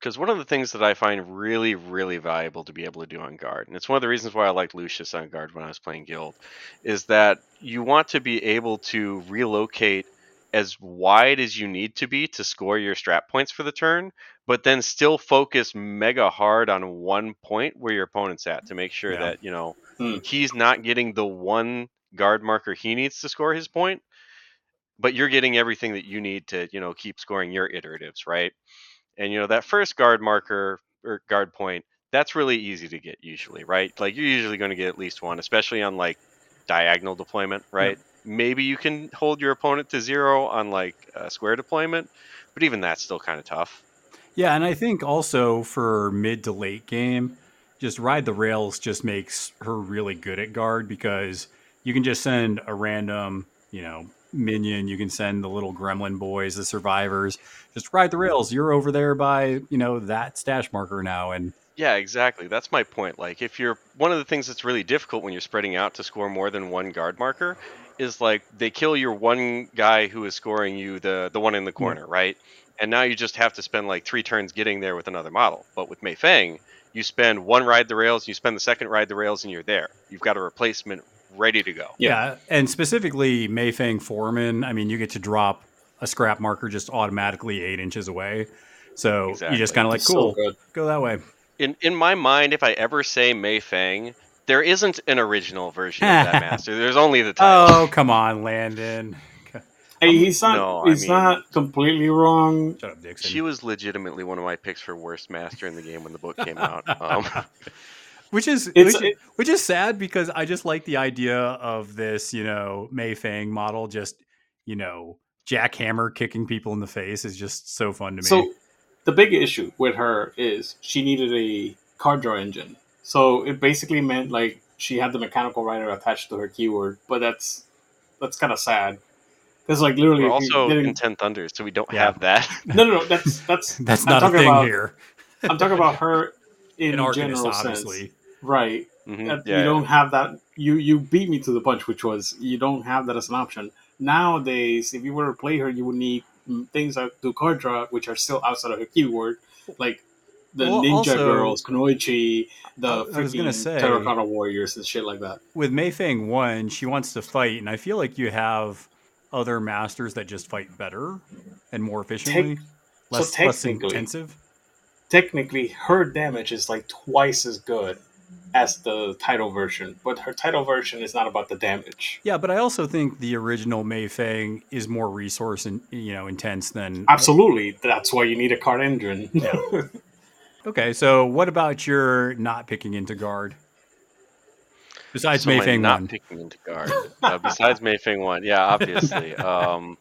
because one of the things that I find really, really valuable to be able to do on guard, and it's one of the reasons why I liked Lucius on guard when I was playing guild, is that you want to be able to relocate as wide as you need to be to score your strat points for the turn, but then still focus mega hard on one point where your opponent's at to make sure Yeah. that you know Hmm. he's not getting the one guard marker he needs to score his point, but you're getting everything that you need to you know keep scoring your iteratives right. And you know that first guard marker or guard point, that's really easy to get usually, right? Like you're usually going to get at least one, especially on like diagonal deployment, right? Maybe you can hold your opponent to zero on like uh, square deployment, but even that's still kind of tough. Yeah, and I think also for mid to late game, just ride the rails just makes her really good at guard because you can just send a random, you know, minion. You can send the little gremlin boys, the survivors. Just ride the rails. You're over there by, you know, that stash marker now, and Yeah, exactly. That's my point. Like, if you're one of the things that's really difficult when you're spreading out to score more than one guard marker is like they kill your one guy who is scoring you the the one in the corner, right? And now you just have to spend like three turns getting there with another model. But with Mei Feng, you spend one ride the rails, you spend the second ride the rails, and you're there. You've got a replacement ready to go. Yeah. and specifically Mei Feng Foreman. I mean, you get to drop a scrap marker just automatically eight inches away. So you Exactly. just kind of like, It's so cool, good. go that way. In in my mind, if I ever say Mei Feng, there isn't an original version of that master. There's only the title. Oh, come on, Landon. Hey, he's not. No, I he's mean- not completely wrong. Shut up, Dixon. She was legitimately one of my picks for worst master in the game when the book came out. Um, which is It's- which, which is sad because I just like the idea of this, you know, Mei Feng model just, you know, jackhammer kicking people in the face is just so fun to me. So the big issue with her is she needed a card draw engine. So it basically meant like she had the mechanical writer attached to her keyword, but that's that's kind of sad. Because like literally, we're also didn't- in Ten Thunders, so we don't Yeah. have that. no, no, no. That's that's That's I'm not a talking thing about- here. I'm talking about her in, In Arcanist, general obviously. sense, right? Mhm, that yeah, you don't have that. You you beat me to the punch, which was you don't have that as an option nowadays. If you were to play her, you would need things like do card draw, which are still outside of her keyword, like the Well, Ninja also- Girls, Kunoichi, the I was gonna freaking say- Terracotta Warriors, and shit like that. With Mei Feng one, she wants to fight, and I feel like you have other masters that just fight better and more efficiently, so less, less technically- intensive. Technically, her damage is like twice as good as the title version, but her title version is not about the damage. Yeah, but I also think the original Mei Feng is more resource and you know intense than Absolutely, that's why you need a card engine. Okay, so what about your not picking into guard? Besides So my Mei Feng not one. picking into guard. Uh, besides Mei Feng one, yeah, obviously. um,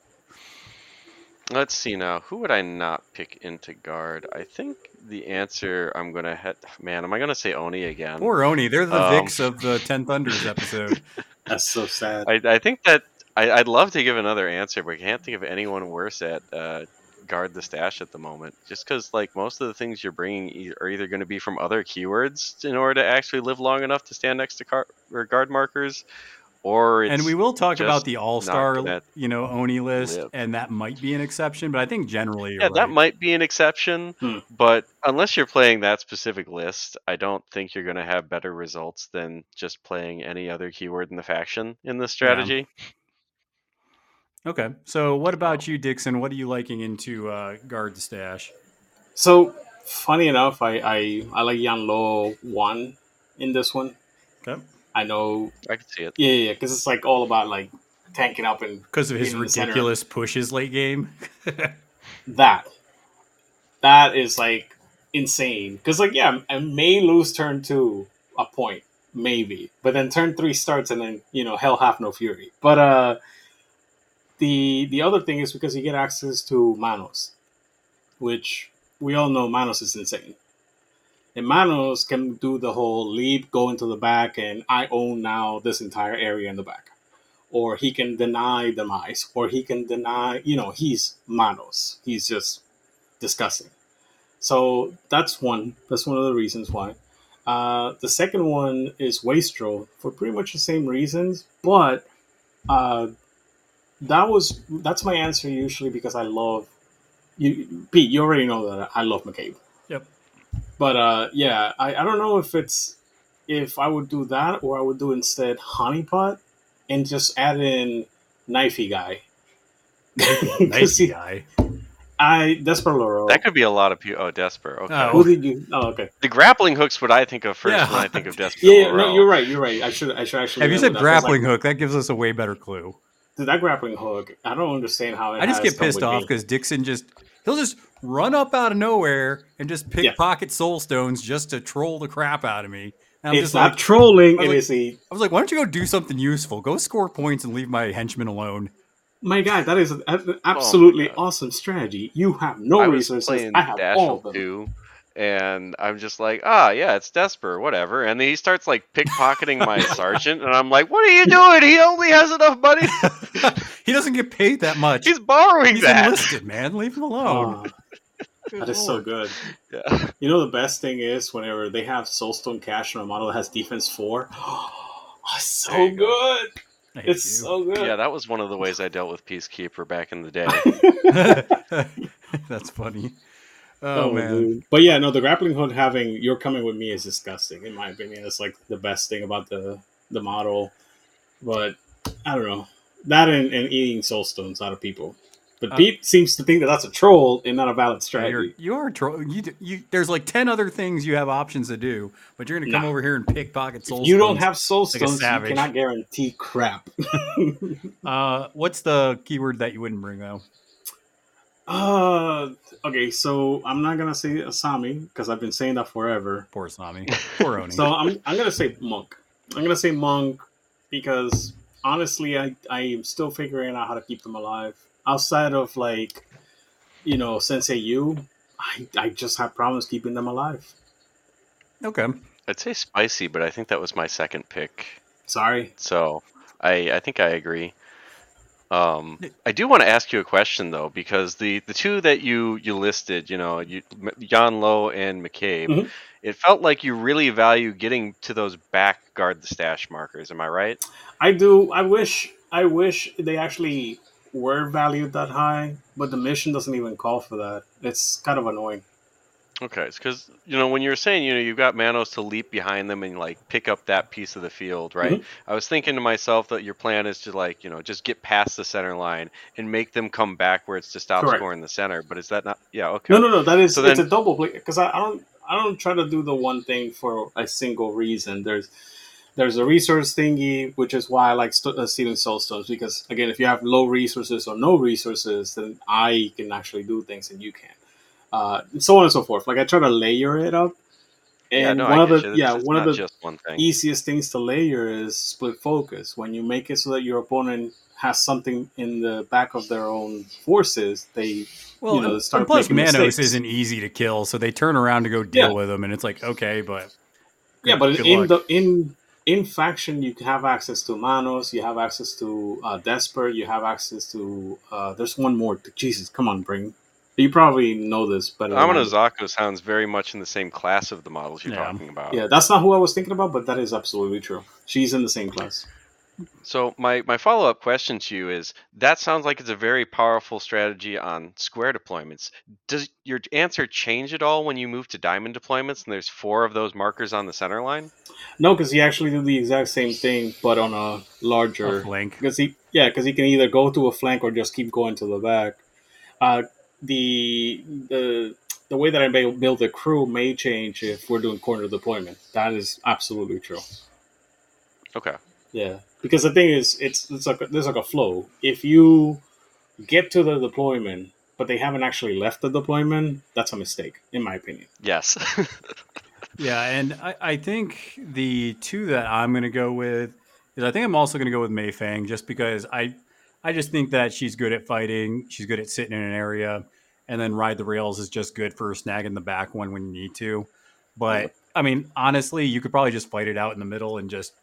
let's see now. Who would I not pick into guard? I think the answer I'm gonna head. Man, am I gonna say Oni again? Poor Oni, they're the Um, Vicks of the Ten Thunders episode. that's so sad. I, I think that I, I'd love to give another answer, but I can't think of anyone worse at uh, guard the stash at the moment. Just because like most of the things you're bringing e- are either going to be from other keywords in order to actually live long enough to stand next to car- or guard markers, or it's, and we will talk about the All Star, you know, Oni list, live. and that might be an exception, but I think generally, you're yeah, that might be an exception. Hmm. But unless you're playing that specific list, I don't think you're going to have better results than just playing any other keyword in the faction in this strategy. Okay, so what about you, Dixon? What are you liking into uh, guard stash? So funny enough, I I, I like Yan Lo one in this one. Okay, I know, I can see it. yeah, yeah, because it's like all about like tanking up and because of his In the center. ridiculous pushes late game. that. That is like insane. Because like yeah, I may lose turn two a point, maybe, but then turn three starts and then you know hell have no fury. But uh, the the other thing is because you get access to Manos, which we all know Manos is insane. And Manos can do the whole leap, go into the back, and I own now this entire area in the back. Or he can deny demise, or he can deny, you know, he's Manos. He's just disgusting. So that's one. That's one of the reasons why. Uh, the second one is Wastrel for pretty much the same reasons, but uh, that was that's my answer usually because I love you, Pete. You already know that I love McCabe. Yep. But uh, yeah, I, I don't know if it's if I would do that or I would do instead honeypot and just add in knifey guy. knifey guy. I Desperado. That could be a lot of people. Oh, Desper. Okay. Oh. Who did you? Oh, okay. The grappling hook's what I think of first Yeah. when I think of Desper. Yeah, yeah, no, you're right. You're right. I should. I should actually. Have you said that, 'cause, grappling Like, hook? That gives us a way better clue. dude, that grappling hook. I don't understand how. It I just has get pissed off because Dixon just he'll just run up out of nowhere and just Yeah. pickpocket soul stones just to troll the crap out of me. And I'm it's just not like, trolling. I It was is a I was like, why don't you go do something useful? Go score points and leave my henchmen alone. my God, That is an an absolutely God. awesome strategy. You have no I resources. I have all of them. too, and I'm just like, ah, yeah, it's Desper, whatever. And then he starts like pickpocketing my sergeant, and I'm like, what are you doing? He only has enough money. he doesn't get paid that much. He's borrowing He's that. enlisted, man. Leave him alone. Oh, that is so good. Yeah. You know the best thing is whenever they have Soulstone Cash on a model that has defense four. Oh, so There you go. good. It's you. so good. Yeah, that was one of the ways I dealt with Peacekeeper back in the day. That's funny. Oh, oh, man. dude. But yeah, no, the grappling hook having you're coming with me is disgusting in my opinion. It's like the best thing about the the model. But I don't know that and, and eating soulstones out of people. But Uh, Pete seems to think that that's a troll and not a valid You're, strategy. you are tro- you, you There's like ten other things you have options to do, but you're gonna come Nah. over here and pickpocket soul. If you don't have soul like stones, you cannot guarantee crap. Uh, what's the keyword that you wouldn't bring though? uh, okay, so I'm not gonna say Asami because I've been saying that forever. Poor Asami. Poor Oni. So I'm I'm gonna say monk. I'm gonna say monk because honestly, I I am still figuring out how to keep them alive. Outside of like, you know, Sensei Yu, I I just have problems keeping them alive. okay. I'd say spicy, but I think that was my second pick. Sorry. So I I think I agree. Um, I do want to ask you a question though, because the the two that you you listed, you know, you, M- Yan Lo and McCabe, Mhm. it felt like you really value getting to those back guard the stash markers. Am I right? I do. I wish. I wish they actually were valued that high, but the mission doesn't even call for that. It's kind of annoying. Okay, because you know when you were saying you know you've got Manos to leap behind them and like pick up that piece of the field, right? Mhm. I was thinking to myself that your plan is to like you know just get past the center line and make them come back where it's to stop Correct. scoring the center. But is that not? Yeah, okay. No, no, no. That is So it's then- a double play because I, I don't I don't try to do the one thing for a single reason. There's there's a resource thingy, which is why I like st- uh, stealing soul stones because again, if you have low resources or no resources, then I can actually do things and you can't. Uh, and so on and so forth. Like I try to layer it up, yeah, and no, one of the you. Yeah it's one of the just one thing. easiest things to layer is split focus. When you make it so that your opponent has something in the back of their own forces, they Well, you know, and- start and plus making Manos mistakes. isn't easy to kill, so they turn around to go deal Yeah. with them, and it's like okay, but yeah, but in luck. the in in faction, you have access to Manos, you have access to uh, Desper, you have access to. Uh, there's one more. Jesus, come on, bring. You probably know this but than I Amano do. Zako sounds very much in the same class of the models you're Yeah. talking about. Yeah, that's not who I was thinking about, but that is absolutely true. She's in the same class. So my, my follow up question to you is that sounds like it's a very powerful strategy on square deployments. Does your answer change at all when you move to diamond deployments and there's four of those markers on the center line? No, because he actually did the exact same thing, but on a larger. a flank. because he yeah because he can either go to a flank or just keep going to the back uh, the the the way that i build build the crew may change if we're doing corner deployment that is absolutely true Okay. yeah because the thing is it's it's like there's like a flow if you get to the deployment but they haven't actually left the deployment that's a mistake in my opinion Yes. Yeah, and I, I think the two that I'm going to go with is I think I'm also going to go with Mei Feng just because I I just think that she's good at fighting. She's good at sitting in an area, and then ride the rails is just good for snagging the back one when you need to. But I mean, honestly, you could probably just fight it out in the middle and just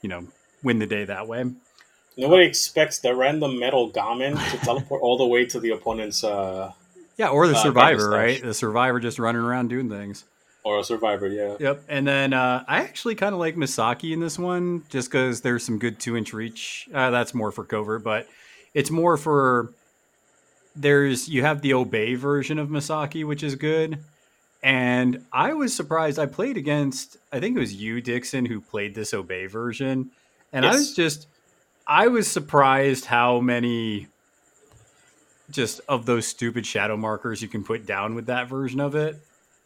you know win the day that way. nobody expects the random metal gamin to teleport all the way to the opponent's uh Yeah, or the Uh, survivor, right? The survivor just running around doing things. or a survivor yeah Yep. And then uh, I actually kind of like Misaki in this one just because there's some good two inch reach. Uh, that's more for covert, but it's more for there's you have the obey version of Misaki, which is good. And I was surprised. I played against, I think it was you, Dixon, who played this obey version. And I was just, I was surprised how many just of those stupid shadow markers you can put down with that version of it.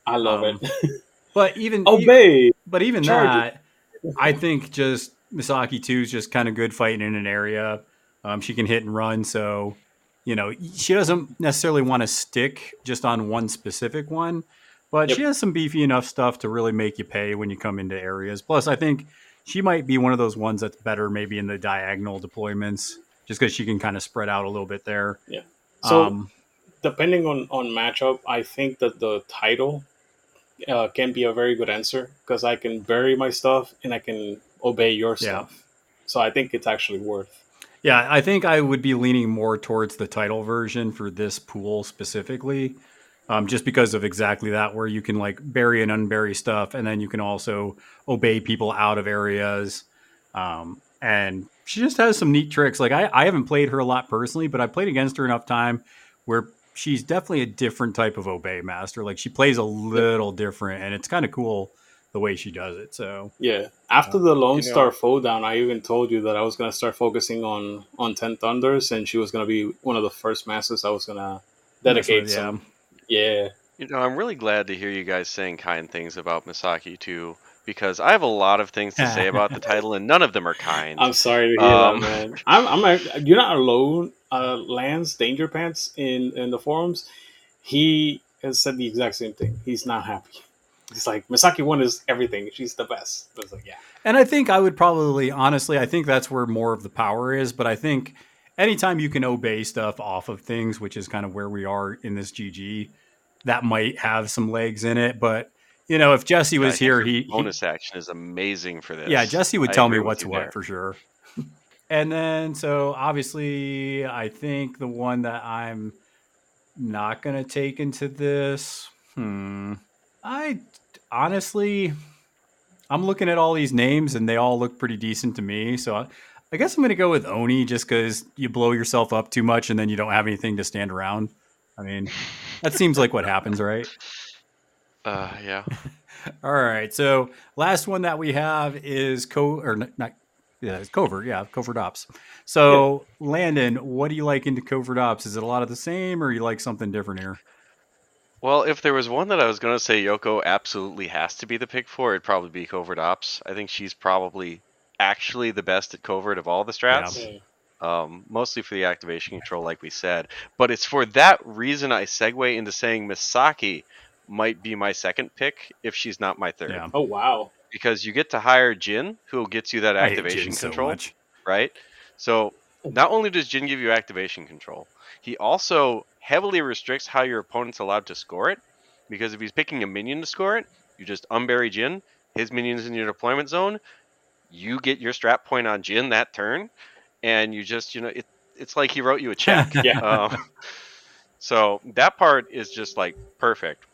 i love Um, it But even obey but even Charge that, I think just Misaki 2 is just kind of good fighting in an area. Um, she can hit and run, so you know she doesn't necessarily want to stick just on one specific one. But Yep. she has some beefy enough stuff to really make you pay when you come into areas. Plus, I think she might be one of those ones that's better maybe in the diagonal deployments, just because she can kind of spread out a little bit there. Yeah. So um, depending on on matchup, I think that the title uh, can be a very good answer because I can bury my stuff and I can obey your Yeah. stuff. So I think it's actually worth. Yeah, I think I would be leaning more towards the title version for this pool specifically, um, just because of exactly that, where you can like bury and unbury stuff, and then you can also obey people out of areas. Um, and she just has some neat tricks. Like I, I haven't played her a lot personally, but I played against her enough time where she's definitely a different type of obey master. Like she plays a little different, and it's kind of cool the way she does it. So Yeah. After the Lone You know- Star foe down, I even told you that I was gonna start focusing on on Ten Thunders, and she was gonna be one of the first masters I was gonna dedicate. yeah. some. Yeah. You know, I'm really glad to hear you guys saying kind things about Misaki too, because I have a lot of things to say about the title, and none of them are kind. I'm sorry to hear Um, that, man. I'm, I'm a, you're not alone. Uh, Lance Danger Pants in in the forums, he has said the exact same thing. He's not happy. He's like Misaki one is everything. She's the best. I was like, yeah, And I think I would probably, honestly, I think that's where more of the power is. But I think anytime you can obey stuff off of things, which is kind of where we are in this GG, that might have some legs in it. But, you know, if Jesse was here, her he, he- bonus action is amazing for this. yeah, Jesse would I tell me what's what there. for sure. and then, so obviously, I think the one that I'm not going to take into this, hmm, I honestly, I'm looking at all these names and they all look pretty decent to me. So I, I guess I'm going to go with Oni just because you blow yourself up too much and then you don't have anything to stand around. I mean, that seems like what happens, right? Uh, yeah. All right. So last one that we have is co or not yeah, it's covert. Yeah, covert ops. So Landon, what do you like into covert ops? Is it a lot of the same, or you like something different here? Well, if there was one that I was going to say Yoko absolutely has to be the pick for, it'd probably be Covert Ops. I think she's probably actually the best at Covert of all the strats. Yeah. Um, mostly for the activation control, like we said. But it's for that reason I segue into saying Misaki might be my second pick if she's not my third. Yeah, Oh wow. Because you get to hire Jin, who gets you that activation Jin so control right? So not only does Jin give you activation control, he also heavily restricts how your opponent's allowed to score it. Because if he's picking a minion to score it, you just unbury Jin, his minion's in your deployment zone, you get your strap point on Jin that turn, and you just, you know, it, it's like he wrote you a check. Yeah. um, so that part is just like perfect.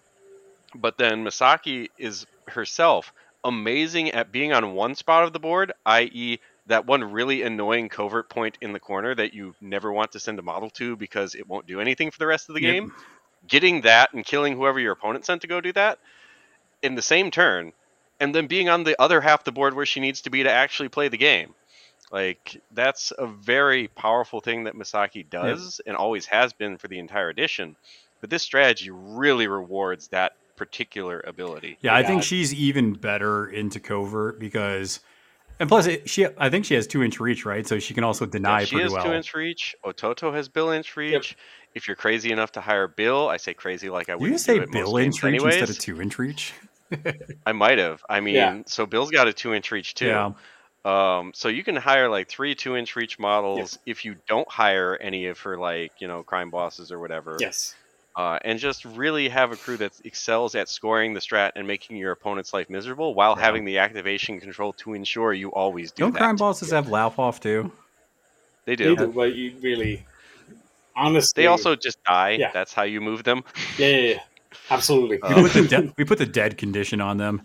But then Misaki is herself amazing at being on one spot of the board, i.e., that one really annoying covert point in the corner that you never want to send a model to because it won't do anything for the rest of the Yep. game. Getting that and killing whoever your opponent sent to go do that in the same turn, and then being on the other half of the board where she needs to be to actually play the game. Like that's a very powerful thing that Misaki does and always has been for the entire edition. But this strategy really rewards that particular ability. Yeah, I think she's even better into covert because, and plus, it, she I think she has two inch reach, right? So she can also deny Yeah, she pretty has well. two inch reach. Ototo has Bill inch reach. If you're crazy enough to hire Bill, I say crazy like I would just say do it bill inch reach anyways. instead of two inch reach. I might have. I mean, Yeah. so Bill's got a two inch reach too. Yeah, Um, so you can hire like three two inch reach models if you don't hire any of her like you know crime bosses or whatever. Yes. Uh, and just really have a crew that excels at scoring the strat and making your opponent's life miserable while Yeah. having the activation control to ensure you always do don't that. crime bosses have laugh off too? They do. They do, but you really, honestly, They also just die. Yeah. That's how you move them. yeah, yeah, yeah. Absolutely. We put the de- we put the dead condition on them.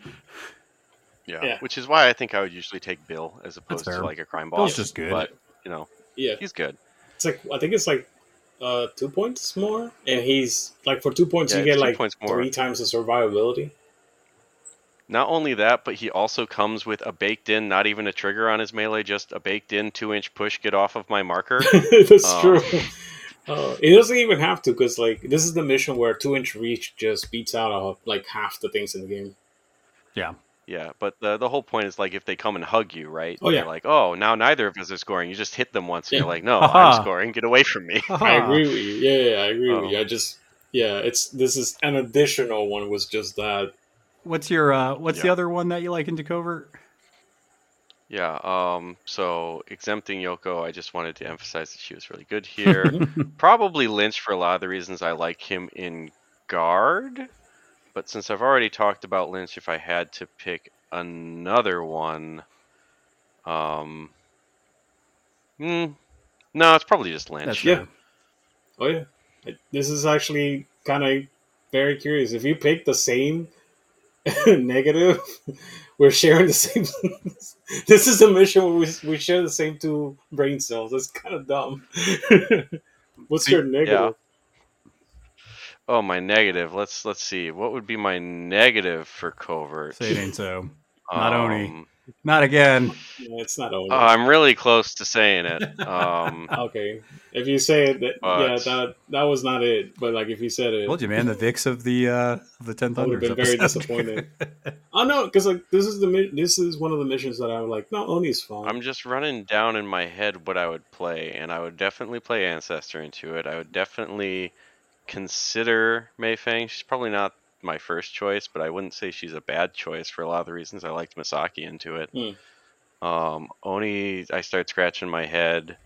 Yeah. Yeah. Which is why I think I would usually take Bill as opposed to like a crime boss. Bill's just good. But you know, yeah, he's good. it's like I think it's like uh two points more, and he's like for two points Yeah, you get like points more. three times the survivability. Not only that, but he also comes with a baked in, not even a trigger on his melee, just a baked in two inch push, get off of my marker. That's Uh, true. Uh, it doesn't even have to because like this is the mission where two inch reach just beats out uh, like half the things in the game. yeah, yeah, but the the whole point is like if they come and hug you, right? Oh, yeah. You're like, oh, now neither of us are scoring. You just hit them once, and Yeah. you're like, no, Haha. I'm scoring. Get away from me. I agree with you. Yeah, yeah, I agree with Oh. you. I just Yeah, it's this is an additional one. Was just that. What's your uh what's the other one that you like into covert? Yeah, um, so exempting Yoko, I just wanted to emphasize that she was really good here. Probably Lynch for a lot of the reasons I like him in guard. But since I've already talked about Lynch, if I had to pick another one, um, hmm, no, it's probably just Lynch. That's Yeah. Oh yeah, this is actually kind of very curious. If you pick the same negative, we're sharing the same. this is a mission where we, we share the same two brain cells. It's kind of dumb. What's your negative? Oh, my negative. Let's let's see. What would be my negative for covert? Say it ain't so. Not Oni. Um, Not again. Yeah, it's not over. oh, I'm really close to saying it. Um, okay, if you say it, that, yeah, that that was not it. But like if you said it, Told you, man. The Vix of the uh of the Ten I Thunders. would've been very episode. disappointed. oh no, because like this is the mi- this is one of the missions that I'm like, no, Oni's fine. I'm just running down in my head what I would play, and I would definitely play Ancestor into it. I would definitely consider Mei Feng. She's probably not my first choice, but I wouldn't say she's a bad choice for a lot of the reasons I liked Misaki into it. Hmm. Um, Oni, I start scratching my head.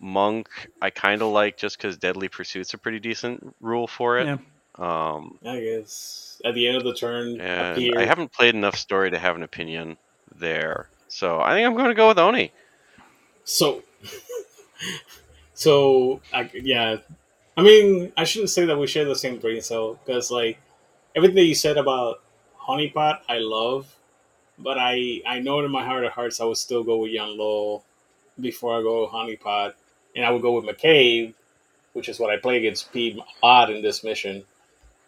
Monk, I kind of like just because Deadly Pursuit's a pretty decent rule for it. Yeah. Um, I guess at the end of the turn, appear. I haven't played enough story to have an opinion there. So I think I'm going to go with Oni. So, so I, yeah, I mean, I shouldn't say that we share the same brain cell because like everything you said about Honeypot, I love, but I I know in my heart of hearts I would still go with Yan Lo before I go Honeypot, and I would go with McCabe, which is what I play against a lot in this mission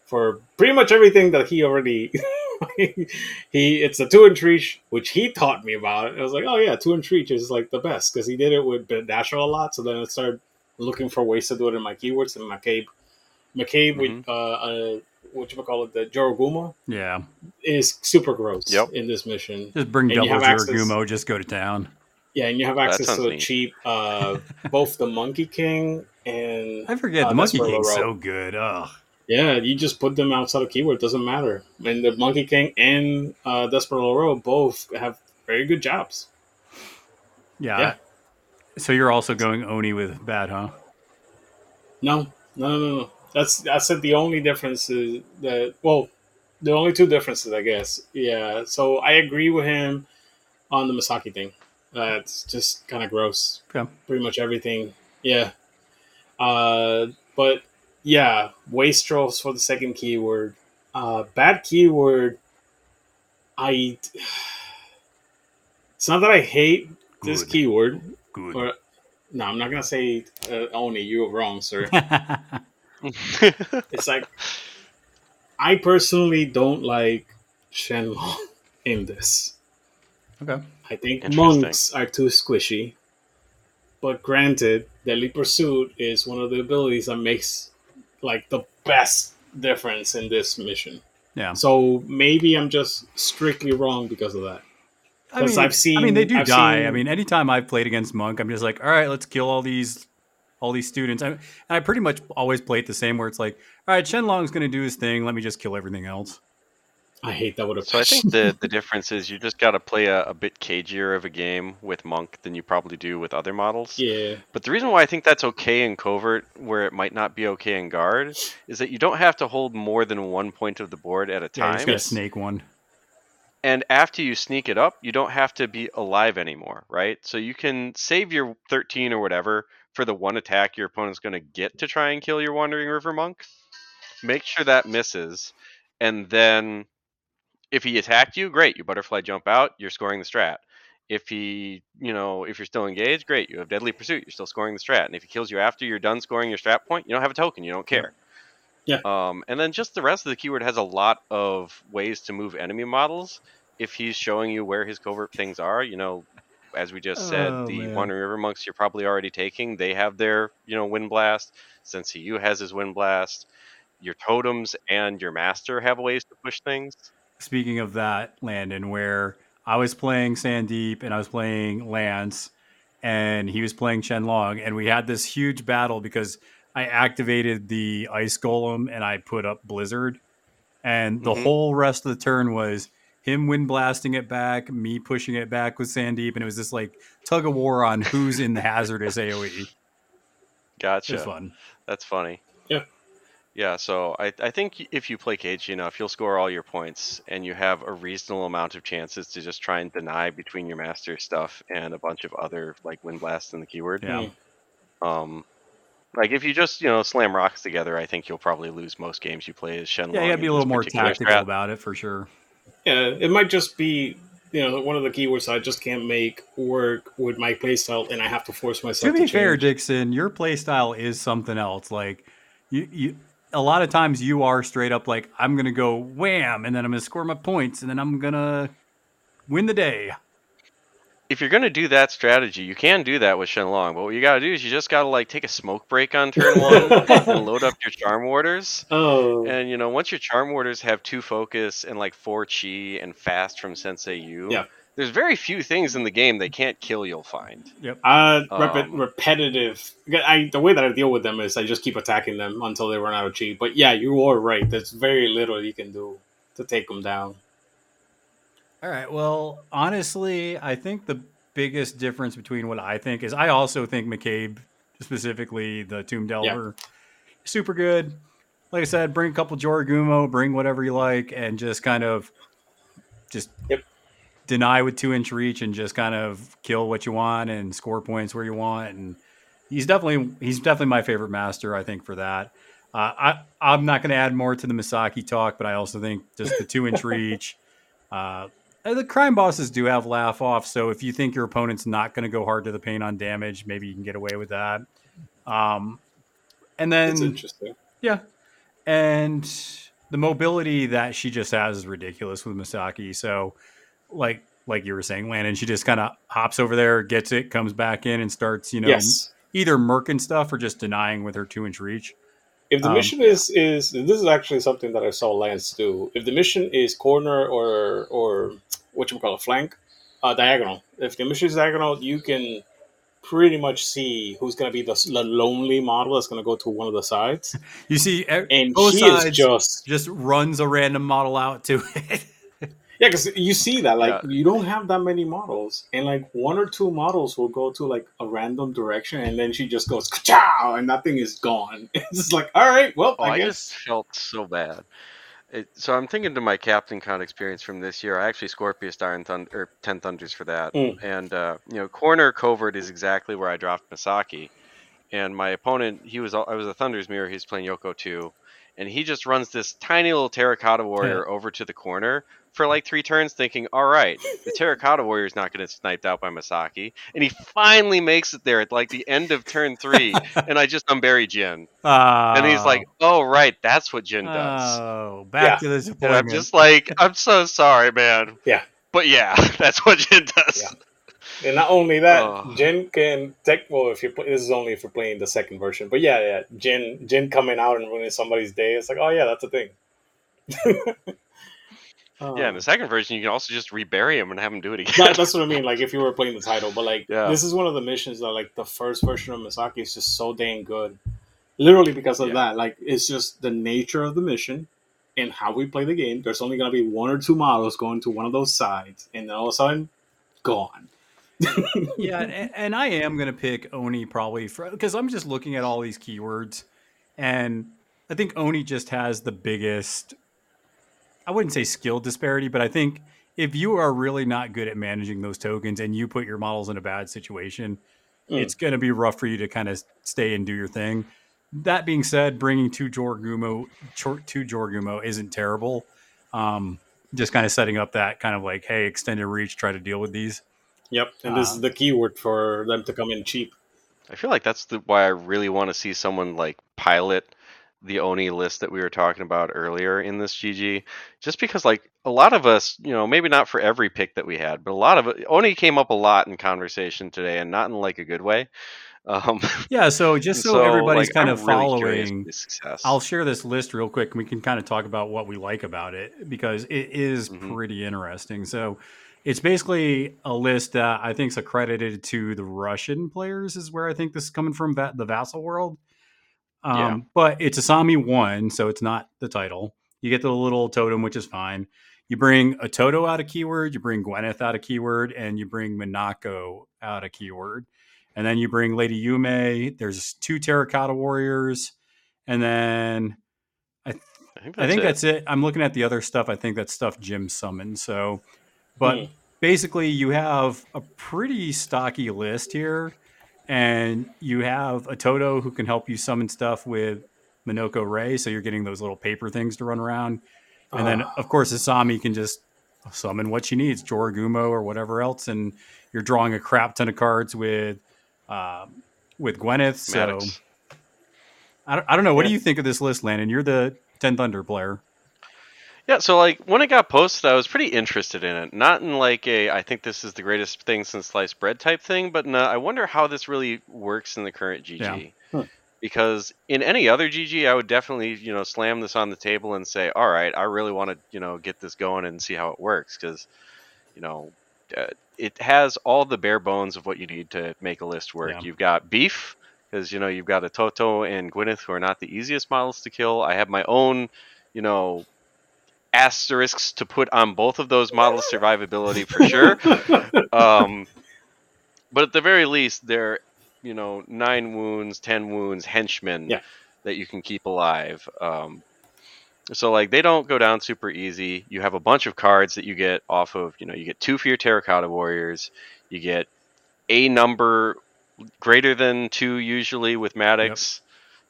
for pretty much everything that he already. he it's a two and treach, which he taught me about. I was like, oh yeah, two and treach is like the best because he did it with Dasher a lot. So then I started looking for ways to do it in my keywords and McCabe. McCabe with uh, uh what you call it, the Jorogumo Yeah. is super gross Yep. in this mission. Just bring And double have access- just go to town. Yeah, and you have access to a neat. cheap uh both the Monkey King and I forget Uh, the Monkey that's for King's Laro. so good. Ugh. Yeah, you just put them outside of keyword. Doesn't matter. And the Monkey King and uh, Desperado Row both have very good jobs. Yeah. Yeah. So you're also going Oni with bad, huh? No, no, no, no, no. That's that's it. The only difference is that well, the only two differences, I guess. Yeah. So I agree with him on the Misaki thing. That's just kind of gross. Okay. Pretty much everything. Yeah. Uh, but yeah, wastrels for the second keyword. Uh, bad keyword. I. It's not that I hate this Good. keyword. Good. Or, no, I'm not gonna say uh, only You are wrong, sir. It's like I personally don't like Shenlong in this. okay. I think monks are too squishy. But granted, Deadly Pursuit is one of the abilities that makes like the best difference in this mission. Yeah. So maybe I'm just strictly wrong because of that. I 'Cause mean, I've seen- I mean, they do I've die. seen- I mean, anytime I've played against Monk, I'm just like, all right, let's kill all these, all these students. I, and I pretty much always play it the same, where it's like, all right, Shenlong's going to do his thing. Let me just kill everything else. I hate that with a So I think the the difference is you just got to play a, a bit cagier of a game with Monk than you probably do with other models. yeah, But the reason why I think that's okay in Covert, where it might not be okay in Guard, is that you don't have to hold more than one point of the board at a Yeah, you're time. just going to snake one. And after you sneak it up, you don't have to be alive anymore, right? So you can save your 13 or whatever for the one attack your opponent's going to get to try and kill your Wandering River Monk. Make sure that misses. And then if he attacked you, great. You butterfly jump out, you're scoring the strat. If he, you know, if you're still engaged, great. You have Deadly Pursuit, you're still scoring the strat. And if he kills you after you're done scoring your strat point, you don't have a token, you don't care. Yeah. Um, and then just the rest of the keyword has a lot of ways to move enemy models. If he's showing you where his covert things are, you know, as we just said, Oh, the man. Wandering River monks you're probably already taking. They have their, you know, wind blast. Sensei Yu has his wind blast, your totems and your master have ways to push things. Speaking of that, Landon, where I was playing Sandeep and I was playing Lance, and he was playing Shenlong, and we had this huge battle because I activated the ice golem and I put up blizzard, and the Mhm. whole rest of the turn was him wind blasting it back, me pushing it back with Sandeep, and it was this like tug of war on who's in the hazardous AOE. Gotcha. was fun. That's funny. Yeah. Yeah, so I, I think if you play cagey enough, you'll score all your points, and you have a reasonable amount of chances to just try and deny between your master stuff and a bunch of other like wind blast and the keyword. Yeah. Um, like if you just you know slam rocks together, I think you'll probably lose most games you play as Shenlong. Yeah, you gotta be a little more tactical strat. about it for sure. Yeah, it might just be you know one of the keywords I just can't make work with my playstyle, and I have to force myself. To be to, fair, change. Dixon, your play style is something else. Like you, you, a lot of times you are straight up like I'm gonna go wham, and then I'm gonna score my points, and then I'm gonna win the day. If you're gonna do that strategy, you can do that with Shenlong, but what you gotta do is you just gotta like take a smoke break on turn one and load up your charm warders. Oh, And you know, once your charm warders have two focus and like four chi and fast from Sensei Yu, Yeah. there's very few things in the game they can't kill. You'll find. uh, repe- Um, repetitive. I, the way that I deal with them is I just keep attacking them until they run out of chi. But yeah, you are right. There's very little you can do to take them down. All right. Well, honestly, I think the biggest difference between what I think is I also think McCabe, specifically the Tomb Delver, super good. Like I said, bring a couple Jorogumo, bring whatever you like, and just kind of just Yep. deny with two inch reach and just kind of kill what you want and score points where you want. And he's definitely he's definitely my favorite master. I think for that. Uh, I I'm not going to add more to the Misaki talk, but I also think just the two inch reach. Uh, the crime bosses do have laugh off, so if you think your opponent's not going to go hard to the paint on damage, maybe you can get away with that. Um, and then interesting. yeah, and the mobility that she just has is ridiculous with Misaki. So, like like you were saying, Landon, she just kind of hops over there, gets it, comes back in, and starts you know yes. either murking stuff or just denying with her two inch reach. If the Um, mission is is this is actually something that I saw Lance do. If the mission is corner or or what you call a flank, uh, diagonal. If the mission is diagonal, you can pretty much see who's going to be the, the lonely model that's going to go to one of the sides, You see, and both she sides is just just runs a random model out to it. Yeah, because you see that like Yeah. you don't have that many models, and like one or two models will go to like a random direction, and then she just goes chow, and that thing is gone. It's just like all right, well, Oh, I I, guess just felt so bad. It, so I'm thinking to my Captain Con experience from this year. I actually Scorpius Star and Thund- or Ten Thunders for that, Mm. and uh, you know, corner covert is exactly where I dropped Misaki, and my opponent he was I was a Thunder's mirror. He's playing Yoko two, and he just runs this tiny little Terracotta Warrior over to the corner for like three turns, thinking, all right, the Terracotta Warrior is not going to get sniped out by Misaki. and he finally makes it there at like the end of turn three, and I just unbury Jin. And he's oh. like, "Oh, right, that's what Jin does." oh, back Yeah. to the and. I'm just like, "I'm so sorry, man." Yeah. But yeah, that's what Jin does. Yeah. And not only that, Oh. Jin can take. Well, if you play, this is only if you're playing the second version, but yeah, yeah, Jin Jin coming out and ruining somebody's day. It's like, oh yeah, that's a thing. Yeah, in the um, second version, you can also just rebury him and have him do it again. that, that's what I mean. Like if you were playing the title, but like Yeah. this is one of the missions that like the first version of Misaki is just so dang good. Literally because of Yeah. that. Like it's just the nature of the mission and how we play the game. There's only gonna be one or two models going to one of those sides, and then all of a sudden, gone. yeah, and, and I am going to pick Oni probably for because I'm just looking at all these keywords, and I think Oni just has the biggest. I wouldn't say skill disparity, but I think if you are really not good at managing those tokens and you put your models in a bad situation, Mm. it's going to be rough for you to kind of stay and do your thing. That being said, bringing two Jorogumo, Jor- two Jorogumo isn't terrible. Um, just kind of setting up that kind of like, hey, extended reach, try to deal with these. Yep, and this Uh, is the keyword for them to come in cheap. I feel like that's the, why I really want to see someone like pilot the Oni list that we were talking about earlier in this GG. Just because, like, a lot of us, you know, maybe not for every pick that we had, but a lot of it, Oni came up a lot in conversation today, and not in like a good way. Um, Yeah, so just and so, everybody's like, kind I'm of really following, for his success. I'll share this list real quick and we can kind of talk about what we like about it because it is Mhm. pretty interesting. So it's basically a list that I think is accredited to the Russian players, is where I think this is coming from, the Vassal world. Um, Yeah. But it's Asami 1, so it's not the title. You get the little totem, which is fine. You bring Ototo out of keyword, you bring Gwyneth out of keyword, and you bring Minako out of keyword. And then you bring Lady Yume. There's two Terracotta Warriors. And then I think that's, I think it. that's it. I'm looking at the other stuff. I think that's stuff Jim summoned. So, but Hmm. basically, you have a pretty stocky list here, and you have Ototo who can help you summon stuff with Minako Rei. So you're getting those little paper things to run around, and then Ah. of course Asami can just summon what she needs, Jorogumo or whatever else, and you're drawing a crap ton of cards with. Um, with Gwyneth, so I don't, I don't know. What do you think of this list, Landon? You're the Ten Thunder player. Yeah, so like when it got posted, I was pretty interested in it. Not in like a I think this is the greatest thing since sliced bread type thing, but in a, I wonder how this really works in the current GG. Yeah. Because in any other GG, I would definitely you know slam this on the table and say, all right, I really want to you know get this going and see how it works because you know uh, it has all the bare bones of what you need to make a list work. Yeah. You've got beef because you know you've got Ototo and Gwyneth who are not the easiest models to kill. I have my own you know asterisks to put on both of those models' survivability for sure. um, but at the very least, they're you know nine wounds, ten wounds, henchmen Yeah. that you can keep alive. Um, so like they don't go down super easy. You have a bunch of cards that you get off of. You know, you get two for your Terracotta Warriors. You get a number greater than two usually with Maddox.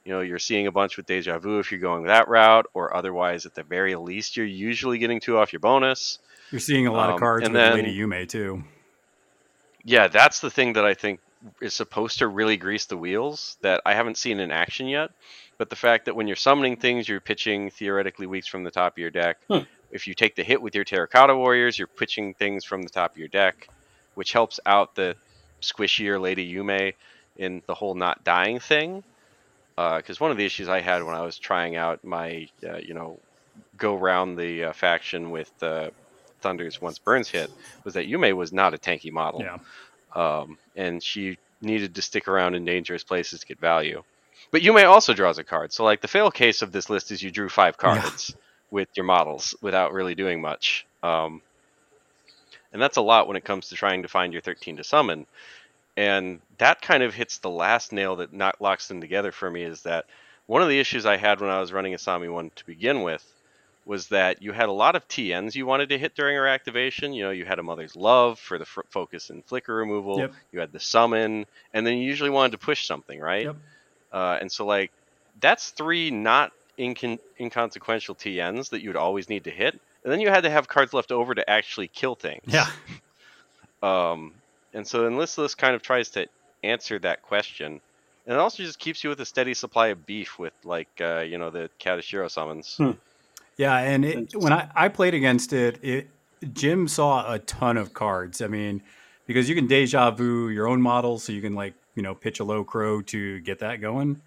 You know, you're seeing a bunch with Deja Vu if you're going that route, or otherwise, at the very least, you're usually getting two off your bonus. You're seeing a lot Um, of cards and with then- Lady Yume too. Yeah, that's the thing that I think is supposed to really grease the wheels that I haven't seen in action yet. But the fact that when you're summoning things, you're pitching theoretically weeks from the top of your deck. Hmm. If you take the hit with your Terracotta Warriors, you're pitching things from the top of your deck, which helps out the squishier Lady Yume in the whole not dying thing. Because one of the issues I had when I was trying out my, uh, you know, go round the uh, faction with uh, Thunders once Burns hit was that Yume was not a tanky model Yeah. um, and she needed to stick around in dangerous places to get value. But Yume also draws a card. So like the fail case of this list is you drew five Yeah. cards with your models without really doing much. Um, and that's a lot when it comes to trying to find your 13 to summon. And that kind of hits the last nail that not locks them together for me is that one of the issues I had when I was running Asami 1 to begin with was that you had a lot of TNs you wanted to hit during her activation. You know, you had a Mother's Love for the fr- focus and flicker removal. Yep. You had the summon, and then you usually wanted to push something, right? Yep. Uh, and so, like, that's three not incon- inconsequential TNs that you would always need to hit. And then you had to have cards left over to actually kill things. Yeah. Um, and so then this list kind of tries to answer that question. And it also just keeps you with a steady supply of beef with, like, uh, you know, the Katashiro summons. Hmm. Yeah, and it, when I, I played against it, it Jim saw a ton of cards. I mean, because you can deja vu your own model, so you can like you know pitch a low crow to get that going.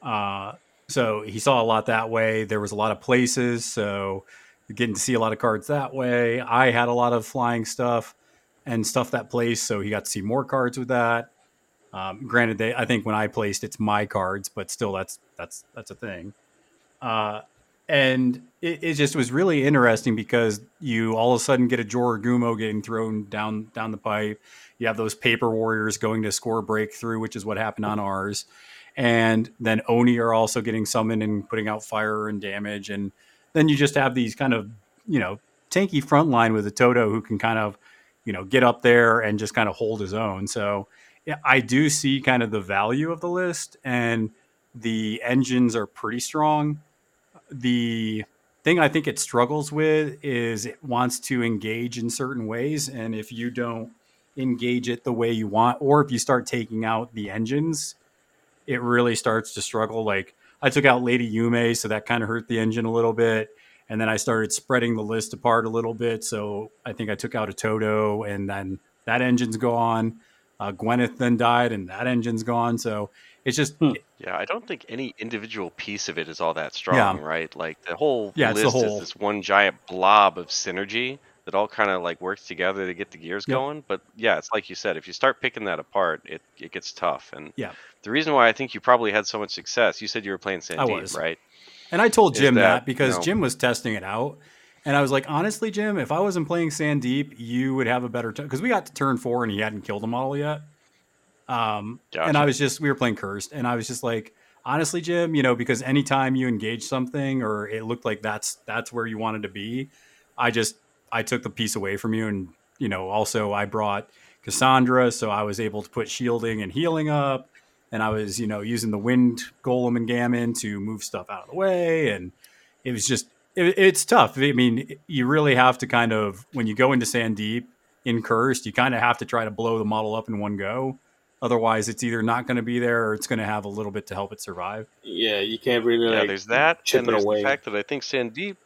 Uh, so he saw a lot that way. There was a lot of places, so getting to see a lot of cards that way. I had a lot of flying stuff and stuff that placed, so he got to see more cards with that. Um, granted, they I think when I placed, it's my cards, but still, that's that's that's a thing. Uh, and it, it just was really interesting because you all of a sudden get a Jorogumo getting thrown down down the pipe. You have those paper warriors going to score breakthrough, which is what happened on ours. And then Oni are also getting summoned and putting out fire and damage. And then you just have these kind of, you know, tanky front line with Ototo who can kind of, you know, get up there and just kind of hold his own. So yeah, I do see kind of the value of the list and the engines are pretty strong the thing I think it struggles with is it wants to engage in certain ways. And if you don't engage it the way you want, or if you start taking out the engines, it really starts to struggle. Like I took out Lady Yume, so that kind of hurt the engine a little bit. And then I started spreading the list apart a little bit. So I think I took out Ototo, and then that engine's gone. Uh, Gwyneth then died, and that engine's gone. So it's just Hmm. Yeah, I don't think any individual piece of it is all that strong, right? Like the whole Yeah, it's the list whole. is this one giant blob of synergy that all kind of like works together to get the gears Yep. going. But yeah, it's like you said, if you start picking that apart, it, it gets tough. And Yeah. the reason why I think you probably had so much success, you said you were playing Sandeep, was. right? And I told Jim that, that, because know- Jim was testing it out. And I was like, honestly, Jim, if I wasn't playing Sandeep, you would have a better time. Because we got to turn four and he hadn't killed a model yet. Um, And I was just, we were playing Cursed. And I was just like, honestly, Jim, you know, because anytime you engage something or it looked like that's that's where you wanted to be, I just, I took the piece away from you. And, you know, also I brought Cassandra. So I was able to put shielding and healing up. And I was, you know, using the wind golem and Gamin to move stuff out of the way. And it was just it, it's tough. I mean, you really have to kind of when you go into Sandeep in Cursed, you kind of have to try to blow the model up in one go. Otherwise, it's either not going to be there or it's going to have a little bit to help it survive. Yeah, you can't really Yeah, like there's that, chip and it there's away. the fact that I think Sandeep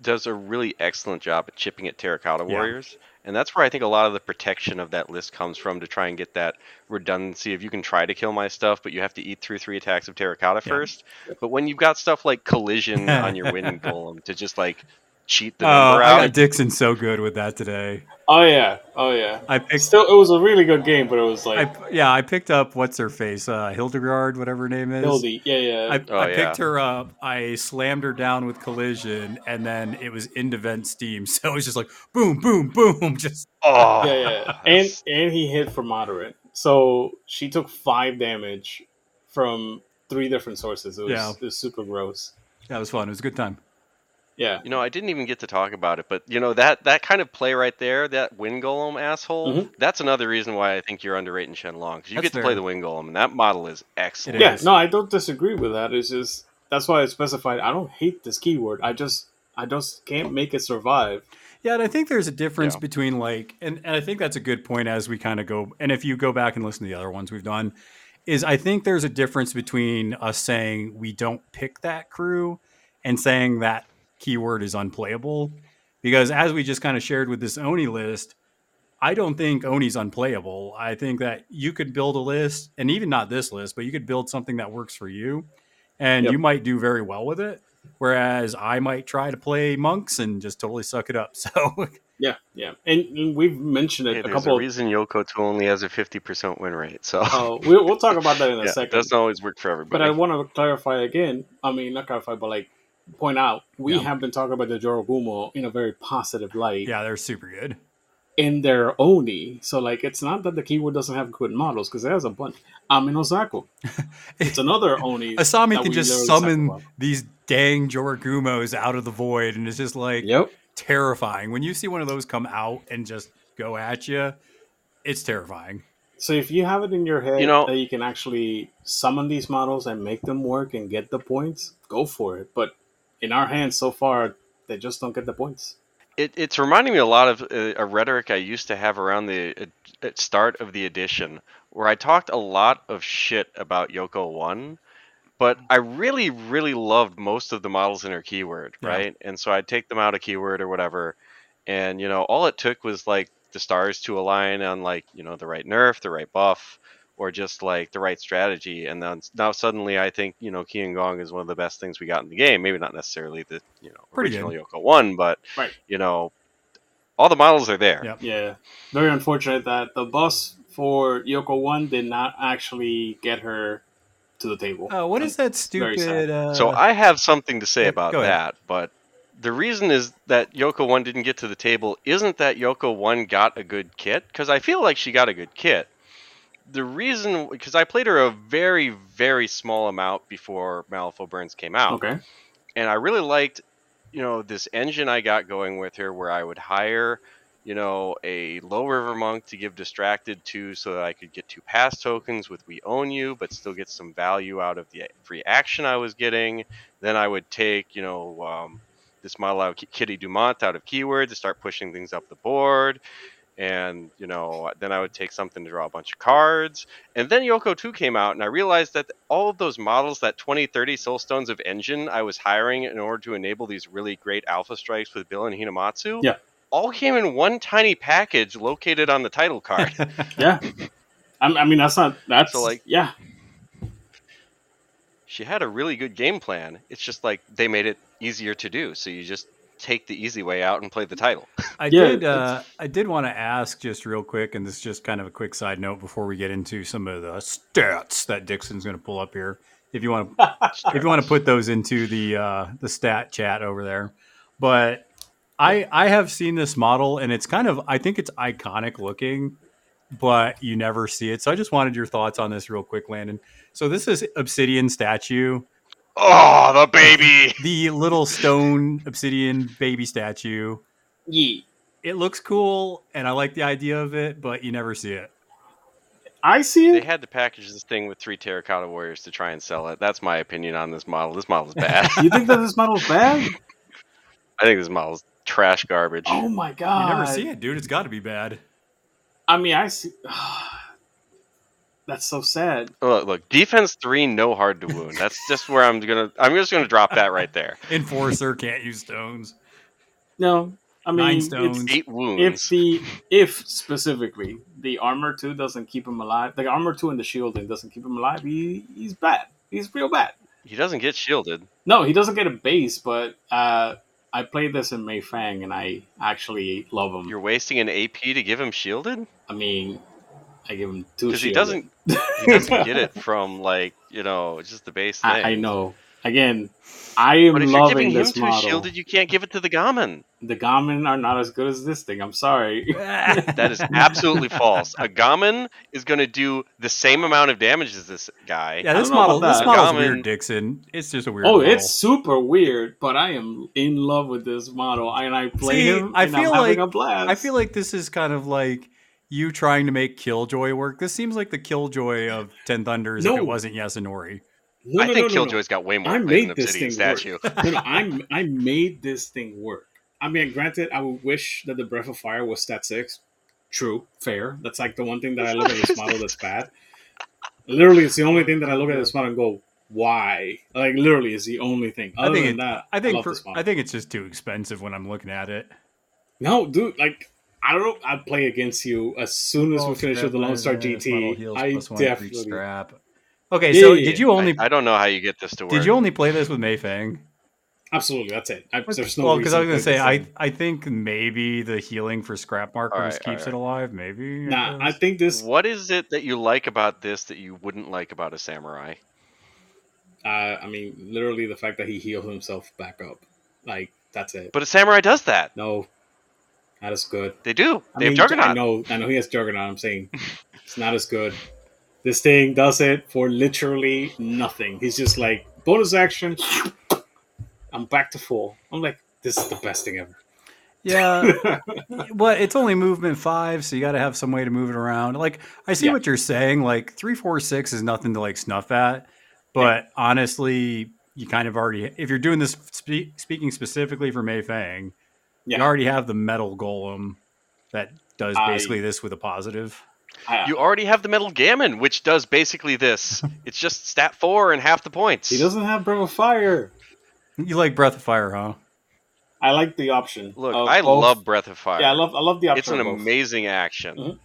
does a really excellent job at chipping at Terracotta Yeah. Warriors, and that's where I think a lot of the protection of that list comes from to try and get that redundancy of you can try to kill my stuff, but you have to eat through three attacks of Terracotta Yeah. first. But when you've got stuff like Collision on your Wind Golem to just like cheat the Oh, number I got Dixon so good with that today. Oh yeah, oh yeah. I picked, Still, it was a really good game, but it was I, like yeah, I picked up what's her face, uh, Hildegard, whatever her name is. Hildy. Yeah, yeah. I, Oh, I yeah. picked her up. I slammed her down with collision, and then it was into vent steam. So it was just like boom, boom, boom. Just oh, yeah, yeah. And and he hit for moderate. So she took five damage from three different sources. It was, Yeah. it was super gross. that was fun. It was a good time. Yeah. You know, I didn't even get to talk about it, but you know that that kind of play right there, that Wind Golem asshole, Mhm. that's another reason why I think you're underrating Shenlong because you That's get to play the Wind Golem, and that model is excellent. Yeah, no, I don't disagree with that. It's just that's why I specified I don't hate this keyword. I just I just can't make it survive. Yeah, and I think there's a difference Yeah. between like, and, and I think that's a good point as we kind of go. And if you go back and listen to the other ones we've done, is I think there's a difference between us saying we don't pick that crew and saying that keyword is unplayable. Because as we just kind of shared with this Oni list, I don't think Oni's unplayable. I think that you could build a list, and even not this list, but you could build something that works for you, and Yep. you might do very well with it. Whereas I might try to play monks and just totally suck it up. So Yeah, yeah. And, and we've mentioned it Hey, a there's couple a reason Yoko 2 only has a 50% win rate, so Oh, we'll, we'll talk about that in a yeah, it second. doesn't always work for everybody. But I want to clarify again. I mean, not clarify, but like point out we Yeah. have been talking about the Jorogumo in a very positive light yeah, they're super good. in their Oni. So like, it's not that the keyword doesn't have good models because it has a bunch. Aminosaku. It's another Oni. Asami that can just summon these dang Jorogumos out of the void, and it's just like Yep. terrifying. When you see one of those come out and just go at you, it's terrifying. So if you have it in your head You know- that you can actually summon these models and make them work and get the points, go for it. But in our hands so far, they just don't get the points. it, it's reminding me a lot of uh, a rhetoric I used to have around the uh, start of the edition, where I talked a lot of shit about Yoko One, but I really, really loved most of the models in her keyword, Yeah. right? And so I'd take them out of keyword or whatever, and you know, all it took was like the stars to align on like you know the right nerf, the right buff, or just like the right strategy, and then now suddenly I think you know Qi and Gong is one of the best things we got in the game. Maybe not necessarily the you know Pretty original Yoko One, but Right. you know, all the models are there. Yep. Yeah, very unfortunate that the bus for Yoko One did not actually get her to the table. Oh, what is that very sad. stupid? Uh, So I have something to say yeah, about that, but the reason is that Yoko One didn't get to the table isn't that Yoko One got a good kit because I feel like she got a good kit. The reason because I played her a very very small amount before Malifaux Burns came out, Okay. and I really liked, you know, this engine I got going with her where I would hire, you know, a low river monk to give distracted to so that I could get two pass tokens with we own you, but still get some value out of the free action I was getting. Then I would take, you know, um, this model out of Kitty Dumont out of keyword to start pushing things up the board. And, you know, then I would take something to draw a bunch of cards. And then Yoko 2 came out, and I realized that all of those models, that 20, 30 Soulstones of engine I was hiring in order to enable these really great alpha strikes with Bill and Hinamatsu, Yeah. all came in one tiny package located on the title card. Yeah. I, I mean, that's not that's So, like- yeah. she had a really good game plan. It's just like they made it easier to do. So you just take the easy way out and play the title. I Yeah, did. Uh, I did want to ask just real quick, and this is just kind of a quick side note before we get into some of the stats that Dixon's going to pull up here. If you want to, if you want to put those into the uh, the stat chat over there, but I I have seen this model, and it's kind of I think it's iconic looking, but you never see it. So I just wanted your thoughts on this real quick, Landon. So this is Obsidian statue, Oh, the baby! the little stone Obsidian baby statue. Yeah. it looks cool and I like the idea of it, but you never see it. I see it. They had to package this thing with three terracotta warriors to try and sell it. That's my opinion on this model. This model's bad. You think that this model's bad? I think this model's trash garbage. Oh my god! You never see it, dude. It's got to be bad. I mean, I see. That's so sad. Look, look, defense three, no hard to wound. That's just where I'm gonna. I'm just gonna drop that right there. Enforcer can't use stones. No, I mean, Nine it's- stones. Eight if wounds. the if specifically the armor two doesn't keep him alive, the armor two and the shielding doesn't keep him alive, he he's bad. He's real bad. He doesn't get shielded. No, he doesn't get a base, but uh, I played this in Mei Feng and I actually love him. You're wasting an AP to give him shielded I mean, I give him two because he doesn't. He doesn't get it from like you know just the base thing. I, I know. Again, I am But if you're loving giving him this two model. shielded, you can't give it to the Gamin. The Gamin are not as good as this thing. I'm sorry. That is absolutely false. A Gamin is going to do the same amount of damage as this guy. Yeah, this model. about This that. model's Common- weird, Dixon. It's just a weird. Oh, model. it's super weird, but I am in love with this model, and I play See, him. I feel I'm having like- a blast. I feel like this is kind of like you trying to make Killjoy work. This seems like the Killjoy of Ten Thunders if it wasn't Yasunori. no, I no, think no, no, no. Killjoy's got way more I weight made than this thing statue. work. no, no, I'm I made this thing work. I mean, granted, I would wish that the Breath of Fire was stat six. True, fair. That's like the one thing that I look at this model that's bad. Literally, it's the only thing that I look at this model and go, "Why?" Like, literally, is the only thing. I Other think than it- that, I think love for, this model. I think it's just too expensive when I'm looking at it. No, dude, like I don't know. I'd play against you as soon as we finish with the Lone Star GT. I definitely. Strap. Okay, Yeah, so yeah, did you only I, I don't know how you get this to work. did you only play this with Mei Feng? Absolutely, that's it. I, there's no well, because I was gonna say, I. I think maybe the healing for scrap markers Alright, keeps alright. it alive. Maybe. nah, I guess. think this. What is it that you like about this that you wouldn't like about a samurai? Uh, I mean, literally the fact that he heals himself back up. Like that's it. But a samurai does that. no, not as good. They do. I They mean, have Juggernaut. I know, I know he has Juggernaut. I'm saying it's not as good. This thing does it for literally nothing. He's just like bonus action. I'm back to full. I'm like, this is the best thing ever. Yeah, but it's only movement five, so you got to have some way to move it around. Like I see Yeah. what you're saying. Like three, four, six is nothing to like snuff at, but honestly, you kind of already if you're doing this spe- speaking specifically for Mei Feng, Yeah. you already have the metal golem that does I- basically this with a positive. I- You already have the metal Gamin, which does basically this. it's just stat four and half the points. he doesn't have Breath of Fire. You like Breath of Fire, huh? I like the option. Look, I both- love Breath of Fire. Yeah, I love. I love the option. it's an amazing action. Mhm.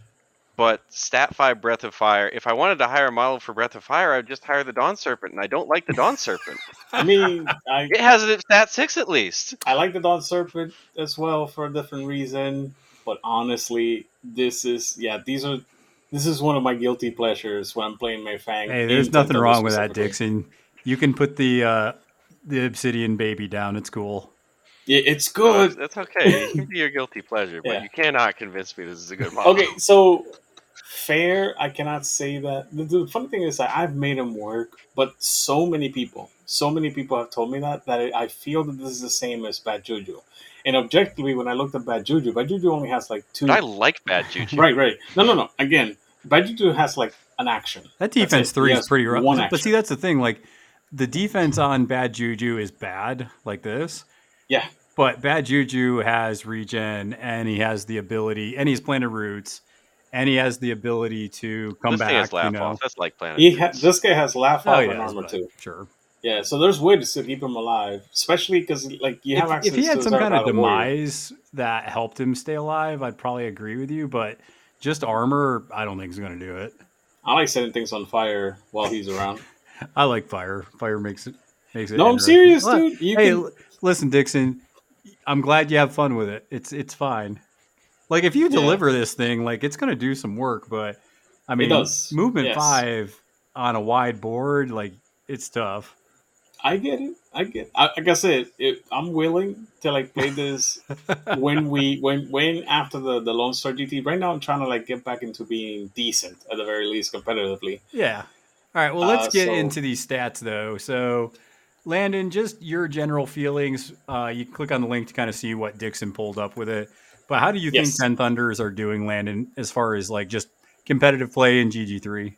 But stat five Breath of Fire. If I wanted to hire a model for Breath of Fire, I'd just hire the Dawn Serpent, and I don't like the Dawn Serpent. I mean, I It has it at stat six at least. I like the Dawn Serpent as well for a different reason. But honestly, this is yeah. These are this is one of my guilty pleasures when I'm playing Mei Feng. Hey, there's nothing wrong with that. Dixon. You can put the uh, the obsidian baby down. It's cool. Yeah, it's good. that's, that's okay. It can be your guilty pleasure, but Yeah. you cannot convince me this is a good model. Okay, so fair. I cannot say that. The, the funny thing is that I've made him work, but so many people, so many people have told me that that I I feel that this is the same as Bad Juju. And objectively, when I looked at Bad Juju, Bad Juju only has like two. I like Bad Juju. Right, right. No, no, no. Again, Bad Juju has like an action. That defense three is pretty rough. one But see, that's the thing. Like the defense on bad juju is bad, like this. Yeah. But bad juju has regen, and he has the ability, and he's planted roots, and he has the ability to come this thing back. has laugh You know, off. That's like Planet. He ha- this guy has laugh oh off yeah, and armor but- too. Sure. Yeah, so there's ways to keep him alive, especially because like you have If, access if he had his some kind of Armada Warrior. demise that helped him stay alive, I'd probably agree with you. But just armor, I don't think is going to do it. I like setting things on fire while he's around. I like fire. Fire makes it makes it. No, I'm serious, dude. You hey, can- l- listen, Dixon. I'm glad you have fun with it. It's it's fine. Like if you Yeah. deliver this thing, like it's gonna do some work, but I mean, movement yes. five on a wide board, like it's tough. I get it. I get. I, like I said, it, I'm willing to like play this when we when when after the the Lone Star GT. Right now, I'm trying to like get back into being decent at the very least competitively. Yeah. All right. Well, let's Uh, get so- into these stats though. So, Landon, just your general feelings. Uh, you click on the link to kind of see what Dixon pulled up with it. But how do you Yes. think Ten Thunders are doing, Landon, as far as like just competitive play in GG three?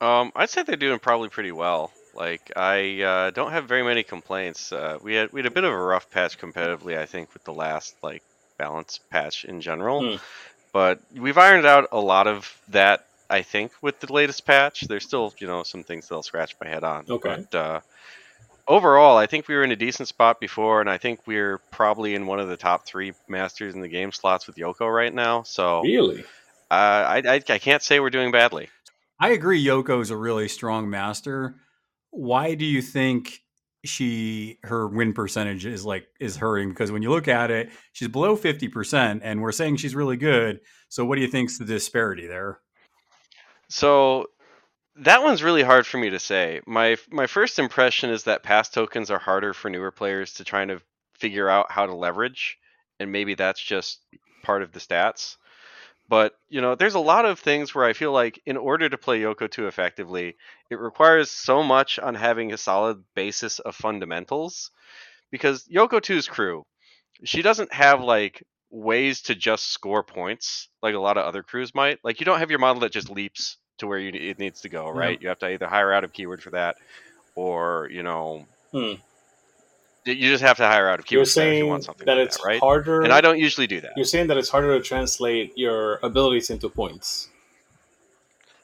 Um, I'd say they're doing probably pretty well. Like I uh, don't have very many complaints. Uh, we had we had a bit of a rough patch competitively, I think, with the last like balance patch in general. Hmm. But we've ironed out a lot of that. I think with the latest patch, there's still you know some things that I'll scratch my head on. Okay. But uh, overall, I think we were in a decent spot before, and I think we're probably in one of the top three masters in the game slots with Yoko right now. So Really? uh, I, I I can't say we're doing badly. I agree. Yoko's a really strong master. Why do you think she her win percentage is like is hurting? Because when you look at it, she's below fifty percent, and we're saying she's really good. So, what do you think's the disparity there? So that one's really hard for me to say. My my first impression is that pass tokens are harder for newer players to try to figure out how to leverage, and maybe that's just part of the stats. But you know, there's a lot of things where I feel like in order to play Yoko 2 effectively, it requires so much on having a solid basis of fundamentals. Because Yoko 2's crew, she doesn't have like ways to just score points like a lot of other crews might. Like you don't have your model that just leaps to where you, it needs to go, right? You have to either hire out a keyword for that, or you know, Hmm. you just have to hire out a You're keyword that if you want something that like it's that, right? harder. And I don't usually do that. You're saying that it's harder to translate your abilities into points.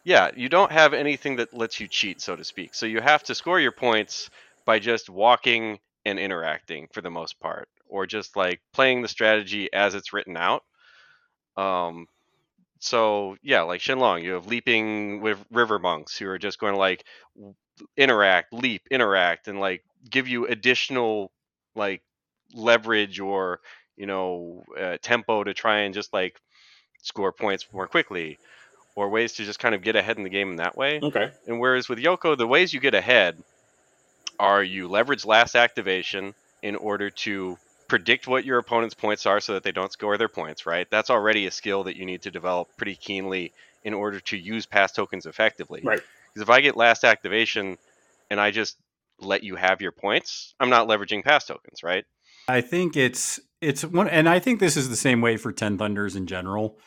Yeah, you don't have anything that lets you cheat, so to speak. So you have to score your points by just walking and interacting for the most part, or just like playing the strategy as it's written out. Um, so yeah, like Shenlong, you have leaping with river monks who are just going to like interact, leap, interact, and like give you additional like leverage or you know uh, tempo to try and just like score points more quickly, or ways to just kind of get ahead in the game in that way. Okay. And whereas with Yoko, the ways you get ahead are you leverage last activation in order to predict what your opponent's points are so that they don't score their points, right? That's already a skill that you need to develop pretty keenly in order to use pass tokens effectively. Right. Because if I get last activation and I just let you have your points, I'm not leveraging pass tokens, right? I think it's it's one, and I think this is the same way for Ten Thunders in general.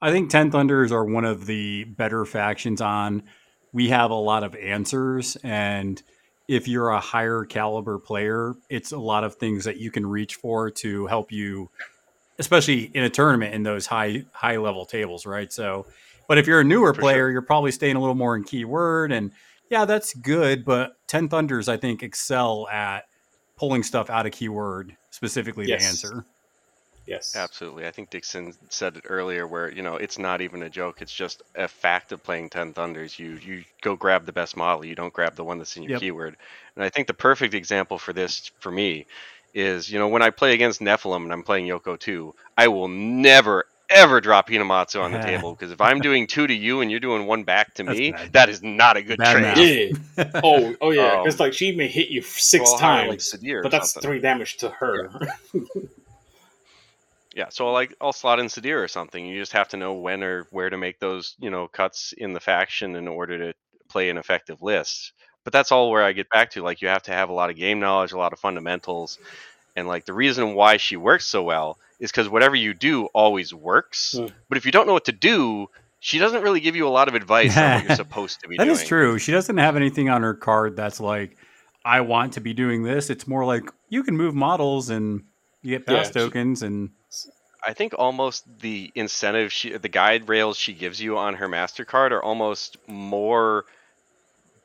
I think Ten Thunders are one of the better factions on. We have a lot of answers, and if you're a higher caliber player, it's a lot of things that you can reach for to help you, especially in a tournament in those high high level tables, right? So, but if you're a newer For player, sure. you're probably staying a little more in keyword, and yeah, that's good. But Ten Thunders, I think, excel at pulling stuff out of keyword specifically Yes. to answer. Yes. Absolutely. I think Dixon said it earlier where, you know, it's not even a joke. It's just a fact of playing 10 Thunders. You you go grab the best model. You don't grab the one that's in your Yep. keyword. And I think the perfect example for this for me is, you know, when I play against Nephilim and I'm playing Yoko 2, I will never ever drop Hinamatsu on the table because if I'm doing 2 to you and you're doing 1 back to That's me, bad. that is not a good Bad trade. Yeah. Oh, oh yeah. Um, it's like she may hit you six Well, how, like times, but that's something. three damage to her. Yeah, so like I'll slot in Sadir or something. You just have to know when or where to make those, you know, cuts in the faction in order to play an effective list. But that's all where I get back to. Like you have to have a lot of game knowledge, a lot of fundamentals, and like the reason why she works so well is because whatever you do always works. Hmm. But if you don't know what to do, she doesn't really give you a lot of advice on what you're supposed to be That doing. is true. She doesn't have anything on her card that's like, I want to be doing this. It's more like you can move models and you get pass Yeah, tokens and I think almost the incentive she, the guide rails she gives you on her Mastercard are almost more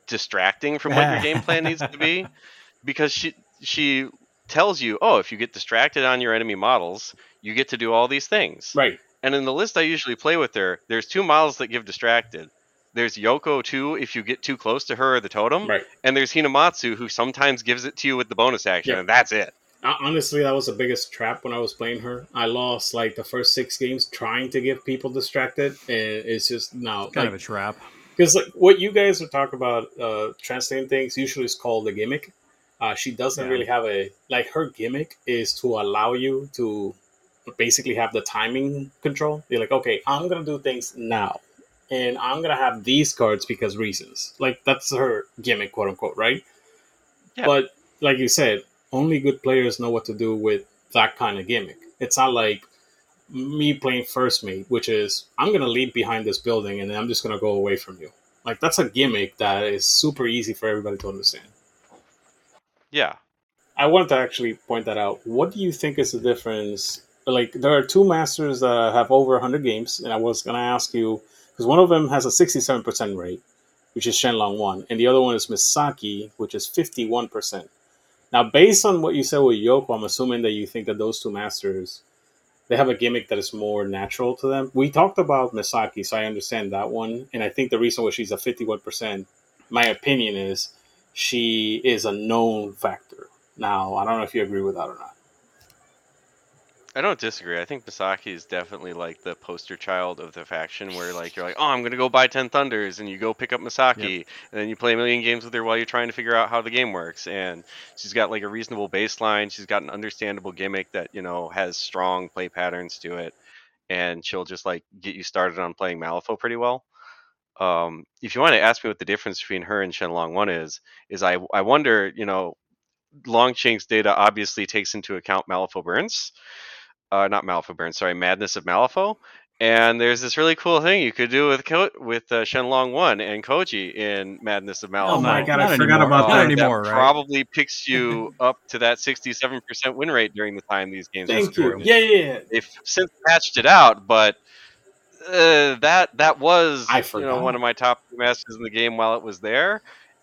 distracting from what your game plan needs to be, because she she tells you, oh, if you get distracted on your enemy models, you get to do all these things. right. And in the list I usually play with her, there's two models that give distracted. There's Yoko too if you get too close to her or the totem, Right. and there's Hinamatsu who sometimes gives it to you with the bonus action, Yeah. and that's it. Honestly, that was the biggest trap when I was playing her. I lost like the first six games trying to get people distracted, and it's just now Kind like, of a trap. because like what you guys are talking about uh translating things usually is called a gimmick uh she doesn't Yeah. really have a like her gimmick is to allow you to basically have the timing control you're like okay i'm gonna do things now and i'm gonna have these cards because reasons like that's her gimmick quote unquote right Yeah. but like you said only good players know what to do with that kind of gimmick it's not like me playing first mate, which is I'm gonna leave behind this building and then I'm just gonna go away from you. Like that's a gimmick that is super easy for everybody to understand. Yeah. I wanted to actually point that out. What do you think is the difference? Like there are two masters that have over 100 games, and I was gonna ask you because one of them has a 67% rate, which is Shenlong one, and the other one is Misaki, which is 51%. Now, based on what you said with Yoko, I'm assuming that you think that those two masters they have a gimmick that is more natural to them. We talked about Misaki, so I understand that one, and I think the reason why she's a 51%, my opinion is she is a known factor. Now, I don't know if you agree with that or not. I don't disagree. I think Misaki is definitely like the poster child of the faction where like you're like, oh, I'm gonna go buy Ten Thunders, and you go pick up Misaki, and then you play a million games with her while you're trying to figure out how the game works. And she's got like a reasonable baseline. She's got an understandable gimmick that you know has strong play patterns to it, and she'll just like get you started on playing Malifaux pretty well. Um, if you want to ask me what the difference between her and Shenlong One is, is I I wonder, you know, Longshanks' data obviously takes into account Malifaux burns uh, not Malifaux Burn, sorry, Madness of Malifaux. And there's this really cool thing you could do with Ko- with uh, Shenlong One and Koji in Madness of Malifaux. Oh my God, I forgot anymore. about Not that. anymore, right? Probably picks you up to that 67% win rate during the time these games. Thank you. Yeah, yeah, yeah. They've since patched it out, but uh, that that was I you know one of my top masters in the game while it was there,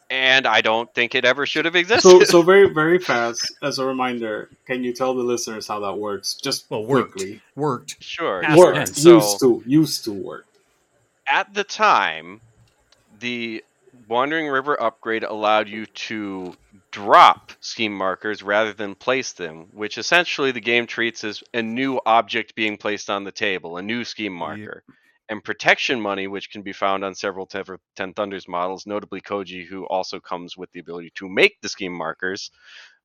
and I don't think it ever should have existed. So, so very, very fast. As a reminder, can you tell the listeners how that works? Just Well, worked. quickly. Worked. sure. Past Work. So- used to, used to work. at the time, the Wandering River upgrade allowed you to drop scheme markers rather than place them, which essentially the game treats as a new object being placed on the table, a new scheme marker. And protection money, which can be found on several Ten Thunders models, notably Koji, who also comes with the ability to make the scheme markers,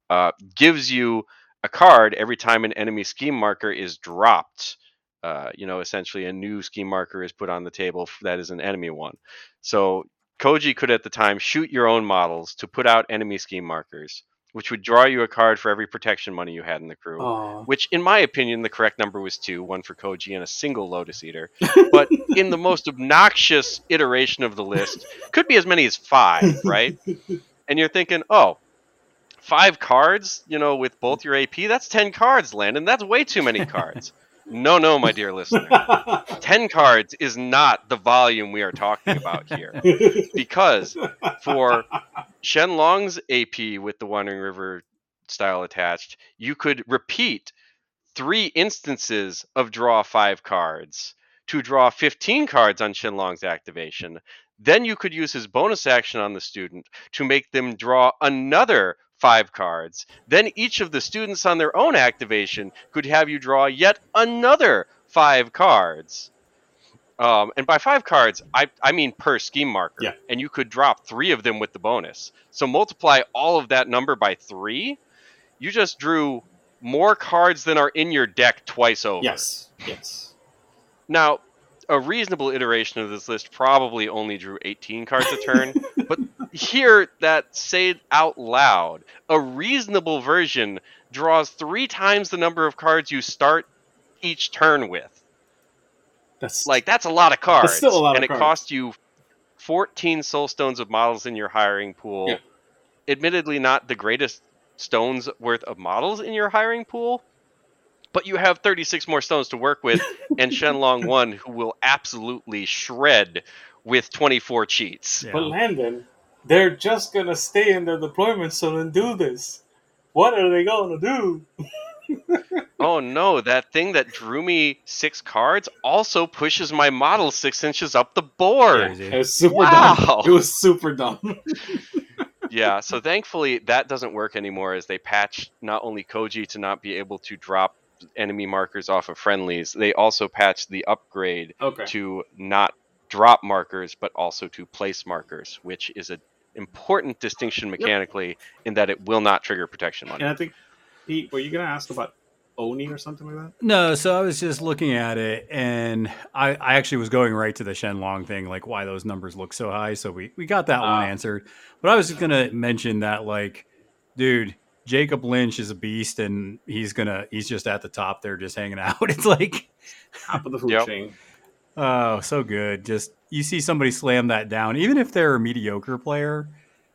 uh, gives you a card every time an enemy scheme marker is dropped uh, you know, essentially a new scheme marker is put on the table that is an enemy one. So Koji could at the time shoot your own models to put out enemy scheme markers, which would draw you a card for every protection money you had in the crew. Oh, Which, in my opinion, the correct number was two, one for Koji and a single Lotus Eater. But in the most obnoxious iteration of the list, could be as many as five, right? And you're thinking, oh, five cards, you know, with both your AP, that's 10 cards, Landon. That's way too many cards. No, no, my dear listener. 10 cards is not the volume we are talking about here. Because for Shenlong's AP with the Wandering River style attached, you could repeat three instances of draw five cards to draw 15 cards on Shenlong's activation. Then you could use his bonus action on the student to make them draw another five cards. Then each of the students on their own activation could have you draw yet another five cards. Um, and by five cards, I, I mean per scheme marker. Yeah. And you could drop three of them with the bonus. So multiply all of that number by three. You just drew more cards than are in your deck twice over. yes, yes. Now, a reasonable iteration of this list probably only drew 18 cards a turn, but here that say out loud, a reasonable version draws three times the number of cards you start each turn with. That's Like that's a lot of cards, still a lot and it cards. costs you 14 soul stones of models in your hiring pool. Yeah. Admittedly, not the greatest stones worth of models in your hiring pool, but you have 36 more stones to work with, and Shenlong one who will absolutely shred with 24 cheats. Yeah. But Landon, they're just gonna stay in their deployment zone and do this. What are they gonna do? Oh no, that thing that drew me six cards also pushes my model six inches up the board. It was super Wow. dumb. It was super dumb. yeah, so thankfully that doesn't work anymore as they patch not only Koji to not be able to drop enemy markers off of friendlies, they also patch the upgrade Okay. to not drop markers but also to place markers, which is an important distinction mechanically in that it will not trigger protection money. And I think Pete, were you gonna ask about Oni or something like that? No, so I was just looking at it, and I, I actually was going right to the Shenlong thing, like why those numbers look so high. So we, we got that one Ah. answered. But I was just gonna mention that, like, dude, Jacob Lynch is a beast, and he's gonna he's just at the top there, just hanging out. It's like, Top of the food Yep. chain. oh, so good. Just you see somebody slam that down, even if they're a mediocre player.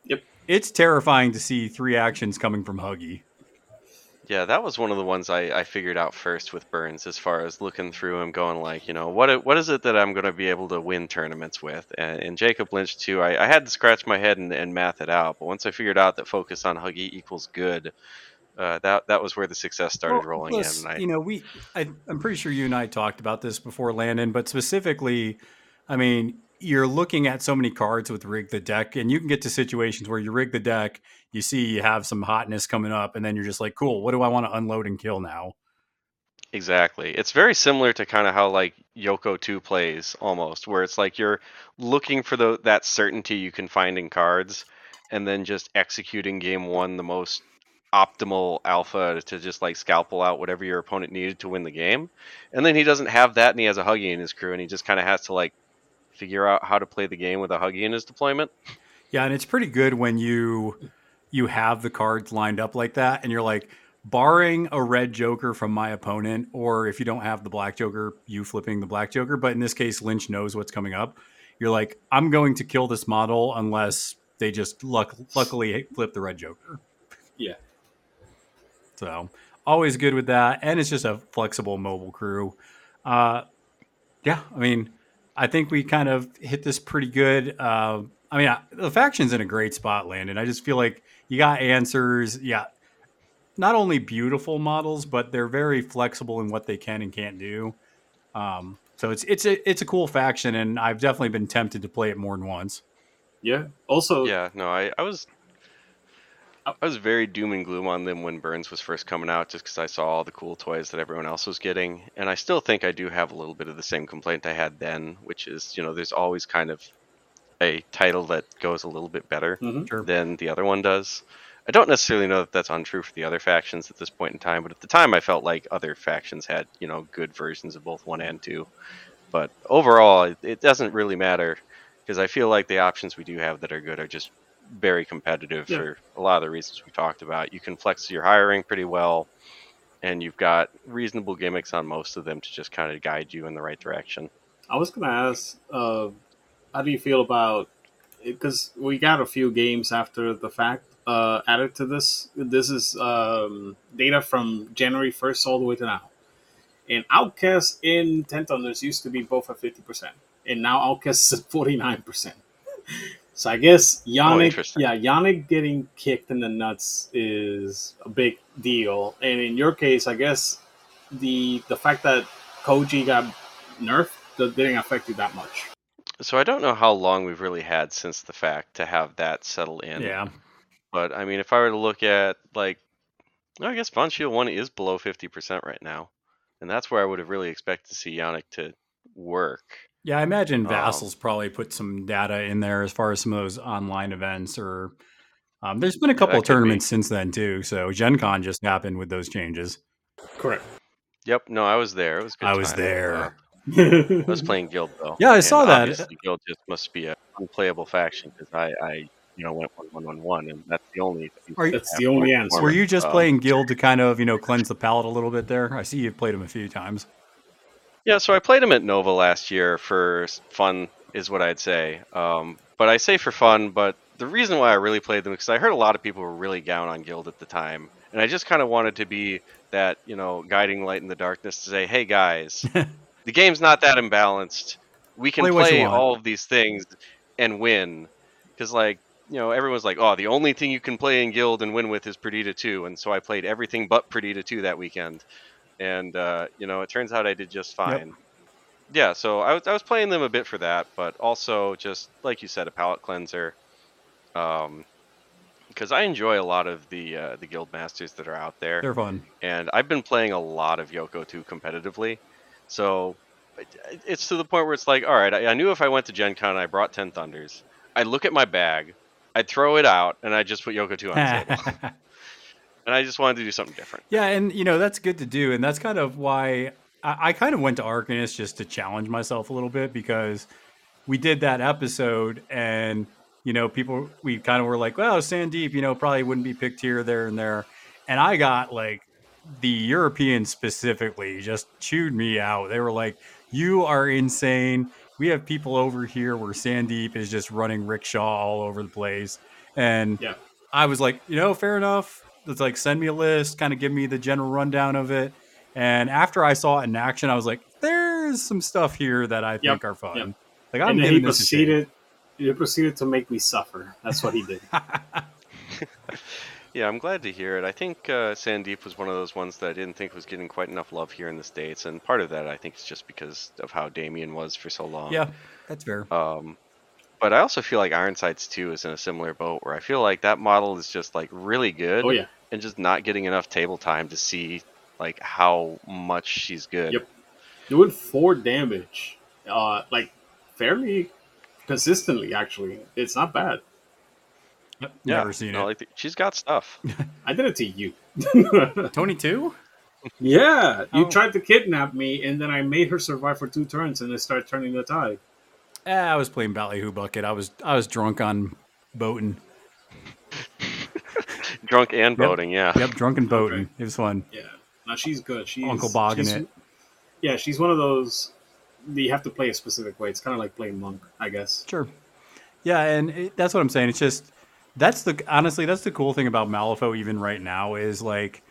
Yep. It's terrifying to see three actions coming from Huggy. Yeah, that was one of the ones I, I figured out first with Burns, as far as looking through him, going like, you know, what what is it that I'm going to be able to win tournaments with? And, and Jacob Lynch too, I, I had to scratch my head and, and math it out, but once I figured out that focus on Huggy equals good, uh, that that was where the success started Well, rolling plus, in. I, You know, we I, I'm pretty sure you and I talked about this before, Landon, but specifically, I mean, you're looking at so many cards with rig the deck, and you can get to situations where you rig the deck, you see you have some hotness coming up, and then you're just like, cool, what do I want to unload and kill now? Exactly. It's very similar to kind of how like Youko 2 plays almost, where it's like you're looking for the that certainty you can find in cards and then just executing game 1 the most optimal alpha to just like scalpel out whatever your opponent needed to win the game. And then he doesn't have that and he has a Huggy in his crew and he just kind of has to like figure out how to play the game with a Huggy in his deployment. Yeah, and it's pretty good when you you have the cards lined up like that, and you're like, barring a red Joker from my opponent, or if you don't have the black Joker, you flipping the black Joker. But in this case, Lynch knows what's coming up. You're like, I'm going to kill this model unless they just luck luckily flip the red Joker. Yeah. So always good with that, and it's just a flexible mobile crew. Uh, yeah, I mean, I think we kind of hit this pretty good. Uh, I mean, I, the faction's in a great spot, Landon. I just feel like you got answers. Yeah, not only beautiful models, but they're very flexible in what they can and can't do. Um, so it's it's a it's a cool faction, and I've definitely been tempted to play it more than once. Yeah. Also, Yeah, no, I, I was I was very doom and gloom on them when Burns was first coming out, just because I saw all the cool toys that everyone else was getting, and I still think I do have a little bit of the same complaint I had then, which is you know there's always kind of a title that goes a little bit better Mhm. Sure. than the other one does. I don't necessarily know that that's untrue for the other factions at this point in time, but at the time I felt like other factions had you know good versions of both one and two. But overall, it, it doesn't really matter because I feel like the options we do have that are good are just very competitive Yeah. for a lot of the reasons we talked about. You can flex your hiring pretty well, and you've got reasonable gimmicks on most of them to just kind of guide you in the right direction. I was gonna ask, uh, how do you feel about? Because we got a few games after the fact uh, added to this. This is um, data from January first all the way to now. And Outcast in Ten Thunders used to be both at fifty percent, and now Outcast is at forty nine percent. So I guess Yannick, interesting. yeah, Yannick getting kicked in the nuts is a big deal. And in your case, I guess the the fact that Koji got nerfed didn't affect you that much. So I don't know how long we've really had since the fact to have that settle in. Yeah, But I mean, if I were to look at like, I guess Von Schill One is below fifty percent right now, and that's where I would have really expected to see Yannick to work. Yeah. I imagine Um, Vassals probably put some data in there as far as some of those online events, or um, there's been a couple of could be. tournaments since then too. So Gen Con just happened with those changes. Correct. Yep, no, I was there. It was a good. I was time. there. Uh, I was playing Guild though. Yeah, I and saw that. Guild just must be a unplayable faction because I, I, you know, went one one one one, and that's the only. Are you- That's the only answer. Were you just Um, playing Guild to kind of, you know, cleanse the palate a little bit there? I see you've played them a few times. Yeah, so I played him at Nova last year for fun, is what I'd say. Um, but I say for fun, but the reason why I really played them is because I heard a lot of people were really down on Guild at the time, and I just kind of wanted to be that, you know, guiding light in the darkness to say, hey guys, the game's not that imbalanced. We can Play play all of these things and win, because like. You know, everyone's like, "Oh, the only thing you can play in Guild and win with is Perdita 2," and so I played everything but Perdita 2 that weekend, and uh, you know, it turns out I did just fine yeah, so I was I was playing them a bit for that, but also just like you said, a palate cleanser. Um, because I enjoy a lot of the uh, the guild masters that are out there, They're fun. and I've been playing a lot of Youko 2 competitively. So it's to the point where it's like, all right, I, I knew if I went to Gen Con and I brought 10 Thunders, I'd look at my bag, I'd throw it out, and I'd just put Youko 2 on the table. and I just wanted to do something different. Yeah, and you know that's good to do, and that's kind of why I, I kind of went to Arcanist just to challenge myself a little bit because we did that episode, and you know people we kind of were like, well, Sandeep, you know, probably wouldn't be picked here, there, and there, and I got like the Europeans specifically just chewed me out. They were like, "You are insane." We have people over here where Sandeep is just running rickshaw all over the place, and Yeah. I was like, you know, fair enough. It's like send me a list, kind of give me the general rundown of it. And after I saw it in action, I was like, there's some stuff here that I think Yep, are fun. yep. Like I'm and then he giving this proceeded. He proceeded to make me suffer. That's what he did. Yeah, I'm glad to hear it. I think uh, Sandeep was one of those ones that I didn't think was getting quite enough love here in the States, and part of that I think is just because of how Damian was for so long. Yeah, that's fair. Um, but I also feel like Ironsides 2 is in a similar boat where I feel like that model is just like really good oh yeah. And just not getting enough table time to see like how much she's good. Yep. doing four damage, uh, like fairly consistently. Actually, it's not bad. Yep, Yeah, Never seen no, it. like she's got stuff. I did it to you. Toni two? yeah, you Oh. tried to kidnap me, and then I made her survive for two turns, and it started turning the tide. Eh, I was playing Ballyhoo Bucket. I was I was drunk on boating. Drunk and boating, yeah. Yep, drunk and boating. It was fun. Yeah, now she's good. She's Uncle Bog in it. Yeah, she's one of those. You have to play a specific way. It's kind of like playing monk, I guess. Sure. Yeah, and it, that's what I'm saying. It's just that's the honestly that's the cool thing about Malifaux even right now is like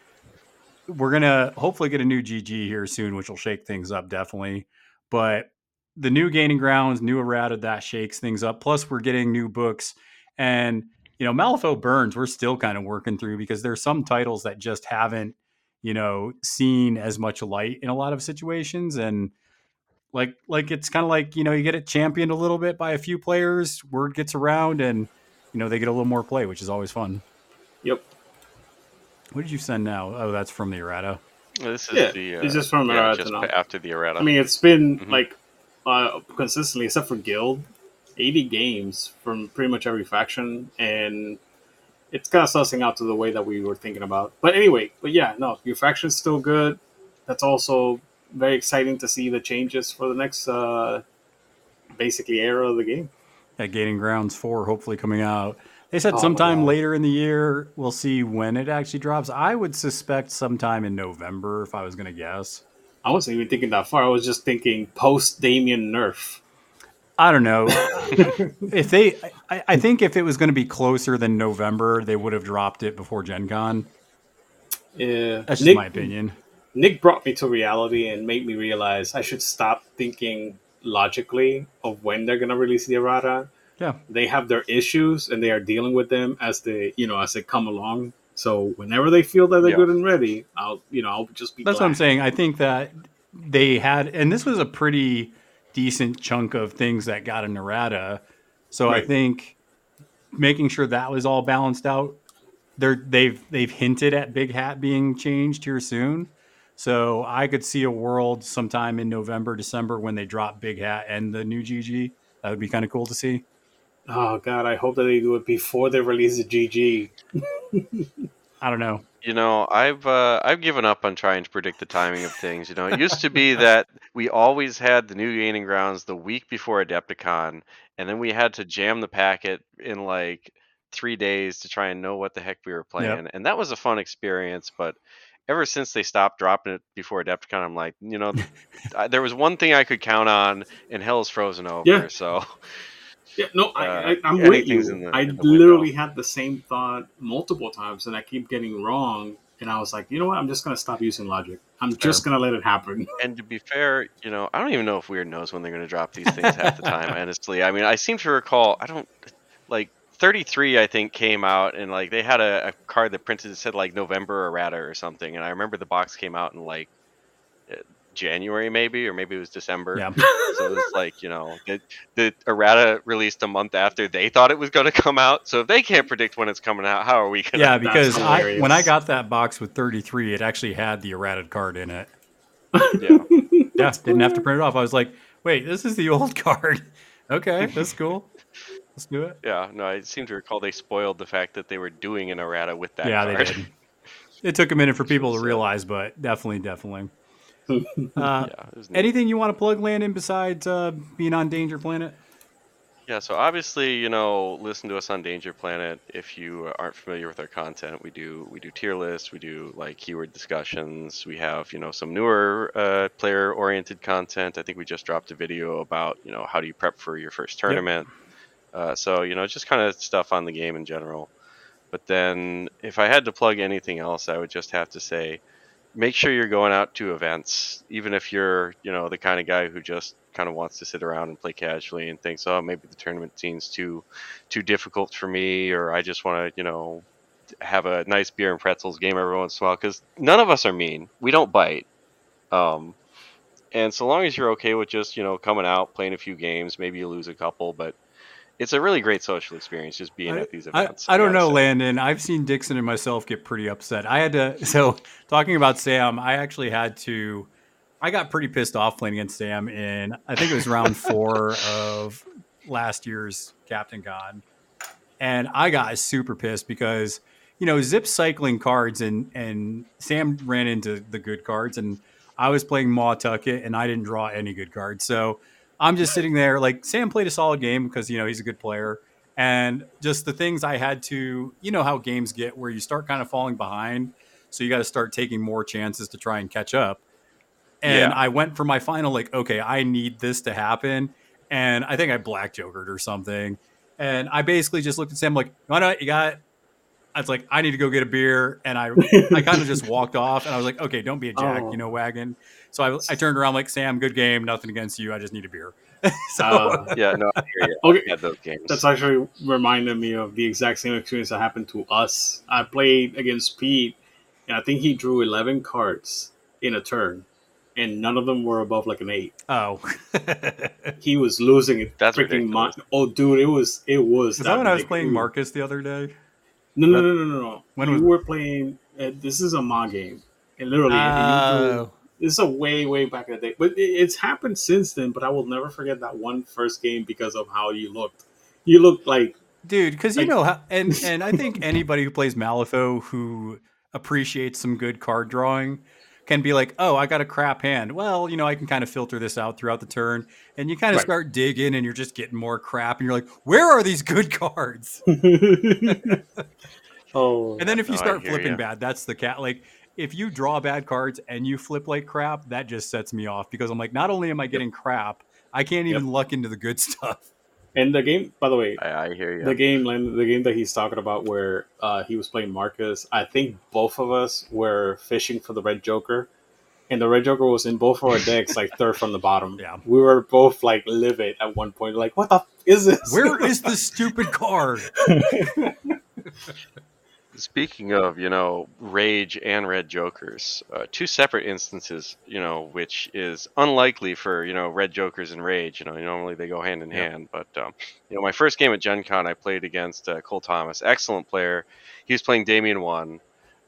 we're gonna hopefully get a new GG here soon, which will shake things up definitely. But the new gaining grounds, new errata that shakes things up. Plus, we're getting new books, and you know Malifaux Burns. We're still kind of working through because there's some titles that just haven't you know seen as much light in a lot of situations and like like it's kind of like you know you get it championed a little bit by a few players word gets around and you know they get a little more play which is always fun Yep. what did you send now oh that's from the errata This is Yeah, the. Uh, it's just from yeah, errata just after the errata. I mean, it's been Mhm. like uh, consistently, except for Guild, 80 games from pretty much every faction, and it's kind of sussing out to the way that we were thinking about. But anyway, but yeah, no, your faction's still good. That's also very exciting to see the changes for the next, uh, basically, era of the game. that gaining grounds 4 hopefully coming out they said Oh sometime later in the year we'll see when it actually drops i would suspect sometime in november if i was going to guess I wasn't even thinking that far. I was just thinking post Damian nerf. I don't know if they I, I think if it was going to be closer than november they would have dropped it before gen con Yeah, that's just Nick, my opinion Nick brought me to reality and made me realize I should stop thinking logically of when they're gonna release the errata. yeah They have their issues and they are dealing with them as they, you know, as they come along. So whenever they feel that they're Yeah. good and ready, I'll, you know, I'll just be. That's what I'm saying. I think that they had, and this was a pretty decent chunk of things that got a Narada. So I think making sure that was all balanced out. They're they've they've hinted at Big Hat being changed here soon. So I could see a world sometime in November, December when they drop Big Hat and the new GG. That would be kind of cool to see. Oh God, I hope that they do it before they release the GG. I don't know. You know, I've uh, I've given up on trying to predict the timing of things. You know, it used to be that we always had the new gaining grounds the week before Adepticon, and then we had to jam the packet in like three days to try and know what the heck we were playing, and that was a fun experience. But ever since they stopped dropping it before Adepticon, I'm like, you know, I, there was one thing I could count on, and hell's frozen over. Yeah. So Yeah, no, I, Uh, I, I'm yeah, with you. the- I literally window. had the same thought multiple times, and I keep getting wrong. And I was like, you know what? I'm just gonna stop using logic. I'm just gonna let it happen. And to be fair, you know, I don't even know if Wyrd knows when they're going to drop these things half the time. Honestly, I mean, I seem to recall. I don't like 33. I think came out and like they had a, a card that printed that said like November errata or something. And I remember the box came out in like uh, January maybe, or maybe it was December. Yeah. So it was like you know the the errata released a month after they thought it was going to come out. So if they can't predict when it's coming out, how are we going? To Yeah, because I, when I got that box with 33, it actually had the errata card in it. Yeah. Yeah, didn't have to print it off. I was like, wait, this is the old card. Okay, that's cool. Let's do it. Yeah, no, I seem to recall they spoiled the fact that they were doing an errata with that yeah, card. they did. It took a minute for people to realize, but definitely, definitely. Uh, yeah, it was neat. anything you want to plug, Landon, besides uh, being on Danger Planet? Yeah, so obviously, you know, listen to us on Danger Planet. If you aren't familiar with our content, we do we do tier lists, we do like keyword discussions. We have you know some newer uh, player-oriented content. I think we just dropped a video about you know how do you prep for your first tournament. Uh, so you know, just kind of stuff on the game in general. But then, if I had to plug anything else, I would just have to say, make sure you're going out to events, even if you're you know the kind of guy who just kind of wants to sit around and play casually and thinks, oh, maybe the tournament scene's too too difficult for me, or I just want to, you know, have a nice beer and pretzels game every once in a while. Because none of us are mean. We don't bite. Um, and so long as you're okay with just, you know, coming out, playing a few games, maybe you lose a couple, but it's a really great social experience just being at these events. I don't know. Landon. I've seen Dixon and myself get pretty upset. I had to. So talking about Sam, I actually had to. I got pretty pissed off playing against Sam in I think it was round four of last year's Captain Con, and I got super pissed because you know Zipp cycling cards and and Sam ran into the good cards and I was playing Mah Tucket and I didn't draw any good cards. So I'm just sitting there like Sam played a solid game because you know he's a good player and just the things I had to, you know, how games get where you start kind of falling behind. So you got to start taking more chances to try and catch up. And Yeah. I went for my final, like, okay, I need this to happen. And I think I black jokered or something. And I basically just looked at Sam like, why not? You got, I was like, I need to go get a beer. And I, I kind of just walked off and I was like, okay, don't be a jack, Oh. you know, wagon. So I, I turned around like, Sam, good game, nothing against you. I just need a beer. so Uh, Yeah, no, I hear you. Okay. I had those games. That's actually reminded me of the exact same experience that happened to us. I played against Pete, and I think he drew 11 cards in a turn, and none of them were above like an 8. Oh. He was losing it. That's freaking mon- Oh, dude, it was it was. Was that when I was ridiculous. playing Marcus the other day? No, no, no, no, no, no. When we was- were playing. Uh, this is a Ma game, and literally, you drew- Oh. This is a way, way back in the day. But it, it's happened since then. But I will never forget that one first game because of how you looked. You looked like dude because you Like- know how and and i think anybody who plays malifaux who appreciates some good card drawing can be like oh i got a crap hand well you know i can kind of filter this out throughout the turn and you kind of Right. start digging and you're just getting more crap and you're like where are these good cards oh, and then if you start flipping ya. bad that's the cat like if you draw bad cards and you flip like crap that just sets me off because i'm like not only am i getting crap i can't even luck into the good stuff and the game. By the way, I, I hear you. the game, the game that he's talking about, where uh, he was playing Marcus. I think both of us were fishing for the red Joker, and the red Joker was in both of our decks, like third from the bottom. Yeah. we were both like livid at one point. Like, what the f- is this? where is the stupid card Speaking of, you know, Rage and Red Jokers, uh, two separate instances, you know, which is unlikely for, you know, Red Jokers and Rage. You know, normally they go hand in Yeah. hand. But, um, you know, my first game at Gen Con, I played against uh, Cole Thomas, excellent player. He was playing Damian 1.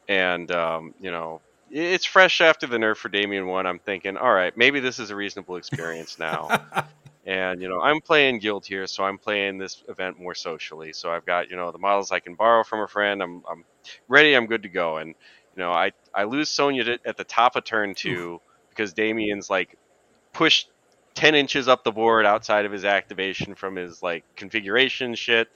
And, um, you know, it's fresh after the nerf for Damian 1. I'm thinking, all right, maybe this is a reasonable experience now. And you know, I'm playing Guild here, so I'm playing this event more socially. So I've got you know the models I can borrow from a friend. I'm I'm ready. I'm good to go. And you know, I I lose Sonnia at- at the top of turn two because Damian's like pushed ten inches up the board outside of his activation from his like configuration shit,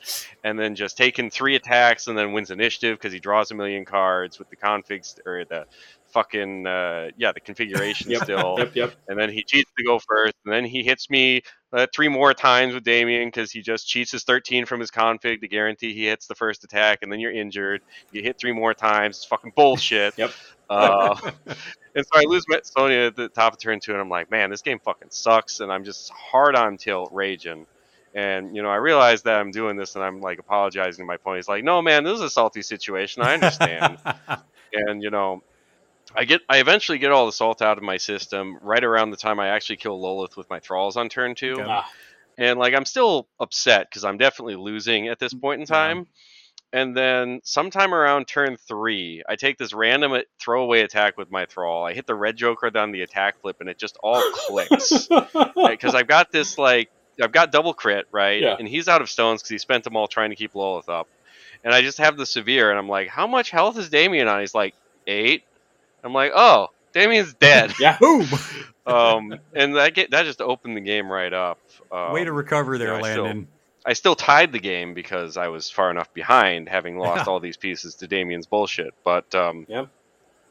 and then just taking three attacks and then wins initiative because he draws a million cards with the configs or the fucking uh, yeah the configuration Yep. still Yep, yep. and then he cheats to go first, and then he hits me uh, three more times with Damian because he just cheats his 13 from his config to guarantee he hits the first attack, and then you're injured. You hit three more times. It's fucking bullshit. Yep. Uh, and so I lose Met Sonnia at the top of turn two, and I'm like, man, this game fucking sucks, and I'm just hard on tilt raging. And you know, I realize that I'm doing this, and I'm like apologizing to my opponent. He's like, "No, man, this is a salty situation. I understand." and you know I get I eventually get all the salt out of my system right around the time I actually kill Lolith with my thralls on turn two. Okay. Ah, And like I'm still upset because I'm definitely losing at this point in Yeah. time. And then sometime around turn three, I take this random throwaway attack with my thrall. I hit the red joker down the attack flip, and it just all clicks because I've got this like I've got double crit right, Yeah. and he's out of stones because he spent them all trying to keep Lolith up, and I just have the severe, and I'm like, how much health is Damian on? He's like eight. I'm like, oh, Damian's dead. yeah. Boom! um, and that get that just opened the game right up. Um, Way to recover there, yeah, I still- Landon. I still tied the game because I was far enough behind, having lost all these pieces to Damian's bullshit. But um, Yep.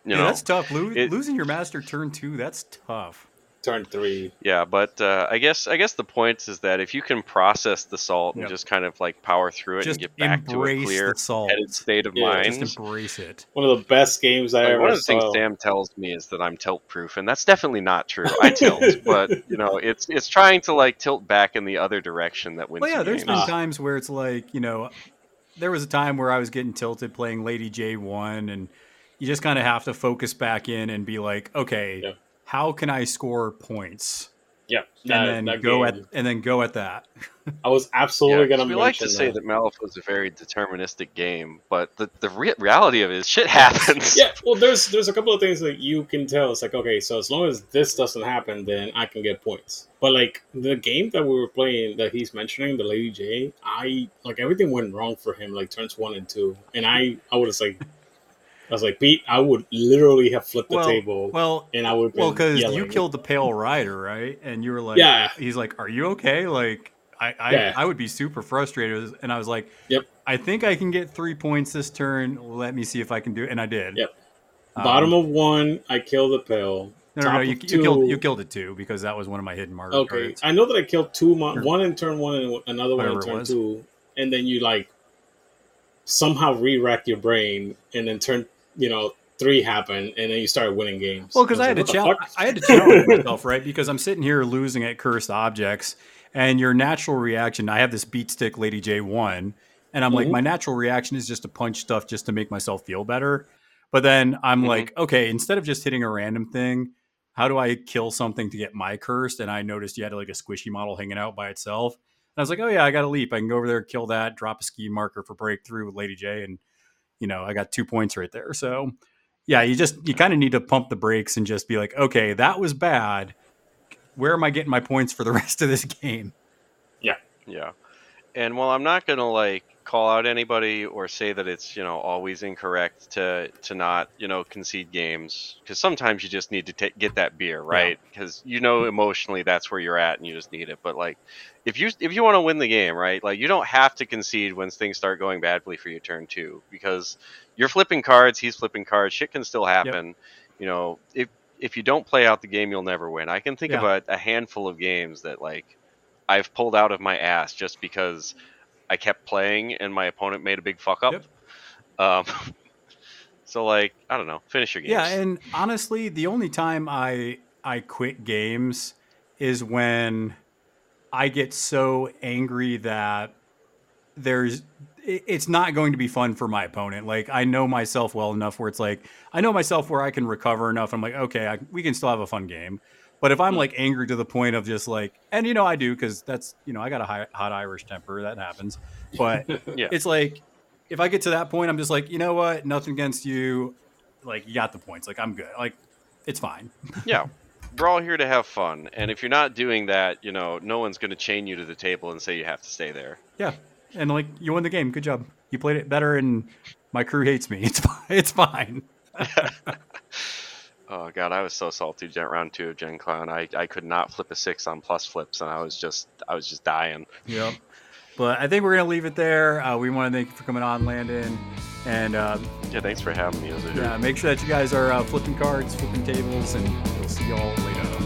you Yeah, know, that's tough. Lo- it- losing your master turn two, that's tough. Turn three. yeah. But uh, I guess I guess the point is that if you can process the salt and just kind of like power through it Just and get back to a clear salt. headed state of Yeah, mind. Just embrace it. One of the best games I Like, ever one of the things. Sam tells me is that I'm tilt proof, and that's definitely not true. I tilt, but you know, it's it's trying to like tilt back in the other direction that wins. Well, yeah, you there's games. been times where it's like, you know, there was a time where I was getting tilted playing Lady J1, and you just kind of have to focus back in and be like, okay, Yeah. How can I score points? Yeah, that, And then go game. at and then go at that. I was absolutely Yeah, 'cause gonna we like to mention say that. Malif was a very deterministic game, but the, the re- reality of it is shit happens. Yeah, well, there's there's a couple of things that you can tell. It's like, okay, so as long as this doesn't happen, then I can get points. But like the game that we were playing that he's mentioning, the Lady J, I like everything went wrong for him, like turns one and two, and I I was like, I was like, Pete, I would literally have flipped the well, table, well, and I would well, because you killed the Pale Rider, right? And you were like, Yeah. he's like, are you okay? Like, I, I, Yeah. I would be super frustrated, and I was like, Yep. I think I can get three points this turn. Let me see if I can do it, and I did. Yep. Um, Bottom of one, I killed the pill. No, no, no. You, you killed you killed it too because that was one of my hidden marker Okay, cards. I know that I killed two, mo- one in turn one and another one in turn two, and then you like somehow re-rack your brain, and then turn you know three happened, and then you started winning games. Well, because I, to like, challenge, what the fuck? I had to challenge myself, right? Because I'm sitting here losing at cursed objects, and your natural reaction. I have this beat stick, Lady J one, and I'm like, Mhm. my natural reaction is just to punch stuff just to make myself feel better. But then I'm Mhm. like, okay, instead of just hitting a random thing, how do I kill something to get my cursed? And I noticed you had like a squishy model hanging out by itself. And I was like, oh yeah, I got a leap. I can go over there, kill that, drop a ski marker for breakthrough with Lady J, and you know, I got two points right there. So yeah, you just you kind of need to pump the brakes and just be like, okay, that was bad. Where am I getting my points for the rest of this game? Yeah. Yeah. And while I'm not gonna like call out anybody or say that it's you know always incorrect to to not you know concede games because sometimes you just need to ta get that beer right? Because you know emotionally that's where you're at and you just need it. But like if you if you want to win the game right like you don't have to concede when things start going badly for you turn two because you're flipping cards he's flipping cards shit can still happen. You know if if you don't play out the game you'll never win. I can think Yeah. about a handful of games that like I've pulled out of my ass just because I kept playing and my opponent made a big fuck up. Yep. Um, so like I don't know, finish your games. Yeah, and honestly, the only time I I quit games is when I get so angry that there's it's not going to be fun for my opponent. Like I know myself well enough where it's like I know myself where I can recover enough. I'm like, okay, I, we can still have a fun game. But if I'm like angry to the point of just like, and you know I do because that's you know I got a high, hot Irish temper that happens. But Yeah. it's like if I get to that point, I'm just like, you know what, nothing against you. Like you got the points. Like I'm good. Like it's fine. yeah. We're all here to have fun, and if you're not doing that, you know, no one's going to chain you to the table and say you have to stay there. Yeah, and like you won the game. Good job. You played it better, and my crew hates me. It's fi- it's fine. Oh god, I was so salty gen round two of Gen Clown. I, I could not flip a six on plus flips, and I was just I was just dying. Yep. But I think we're gonna leave it there. Uh, we want to thank you for coming on, Landon, and uh, Yeah, thanks for having me. It was a hoot. yeah, make sure that you guys are uh, flipping cards, flipping tables, and we'll see y'all later.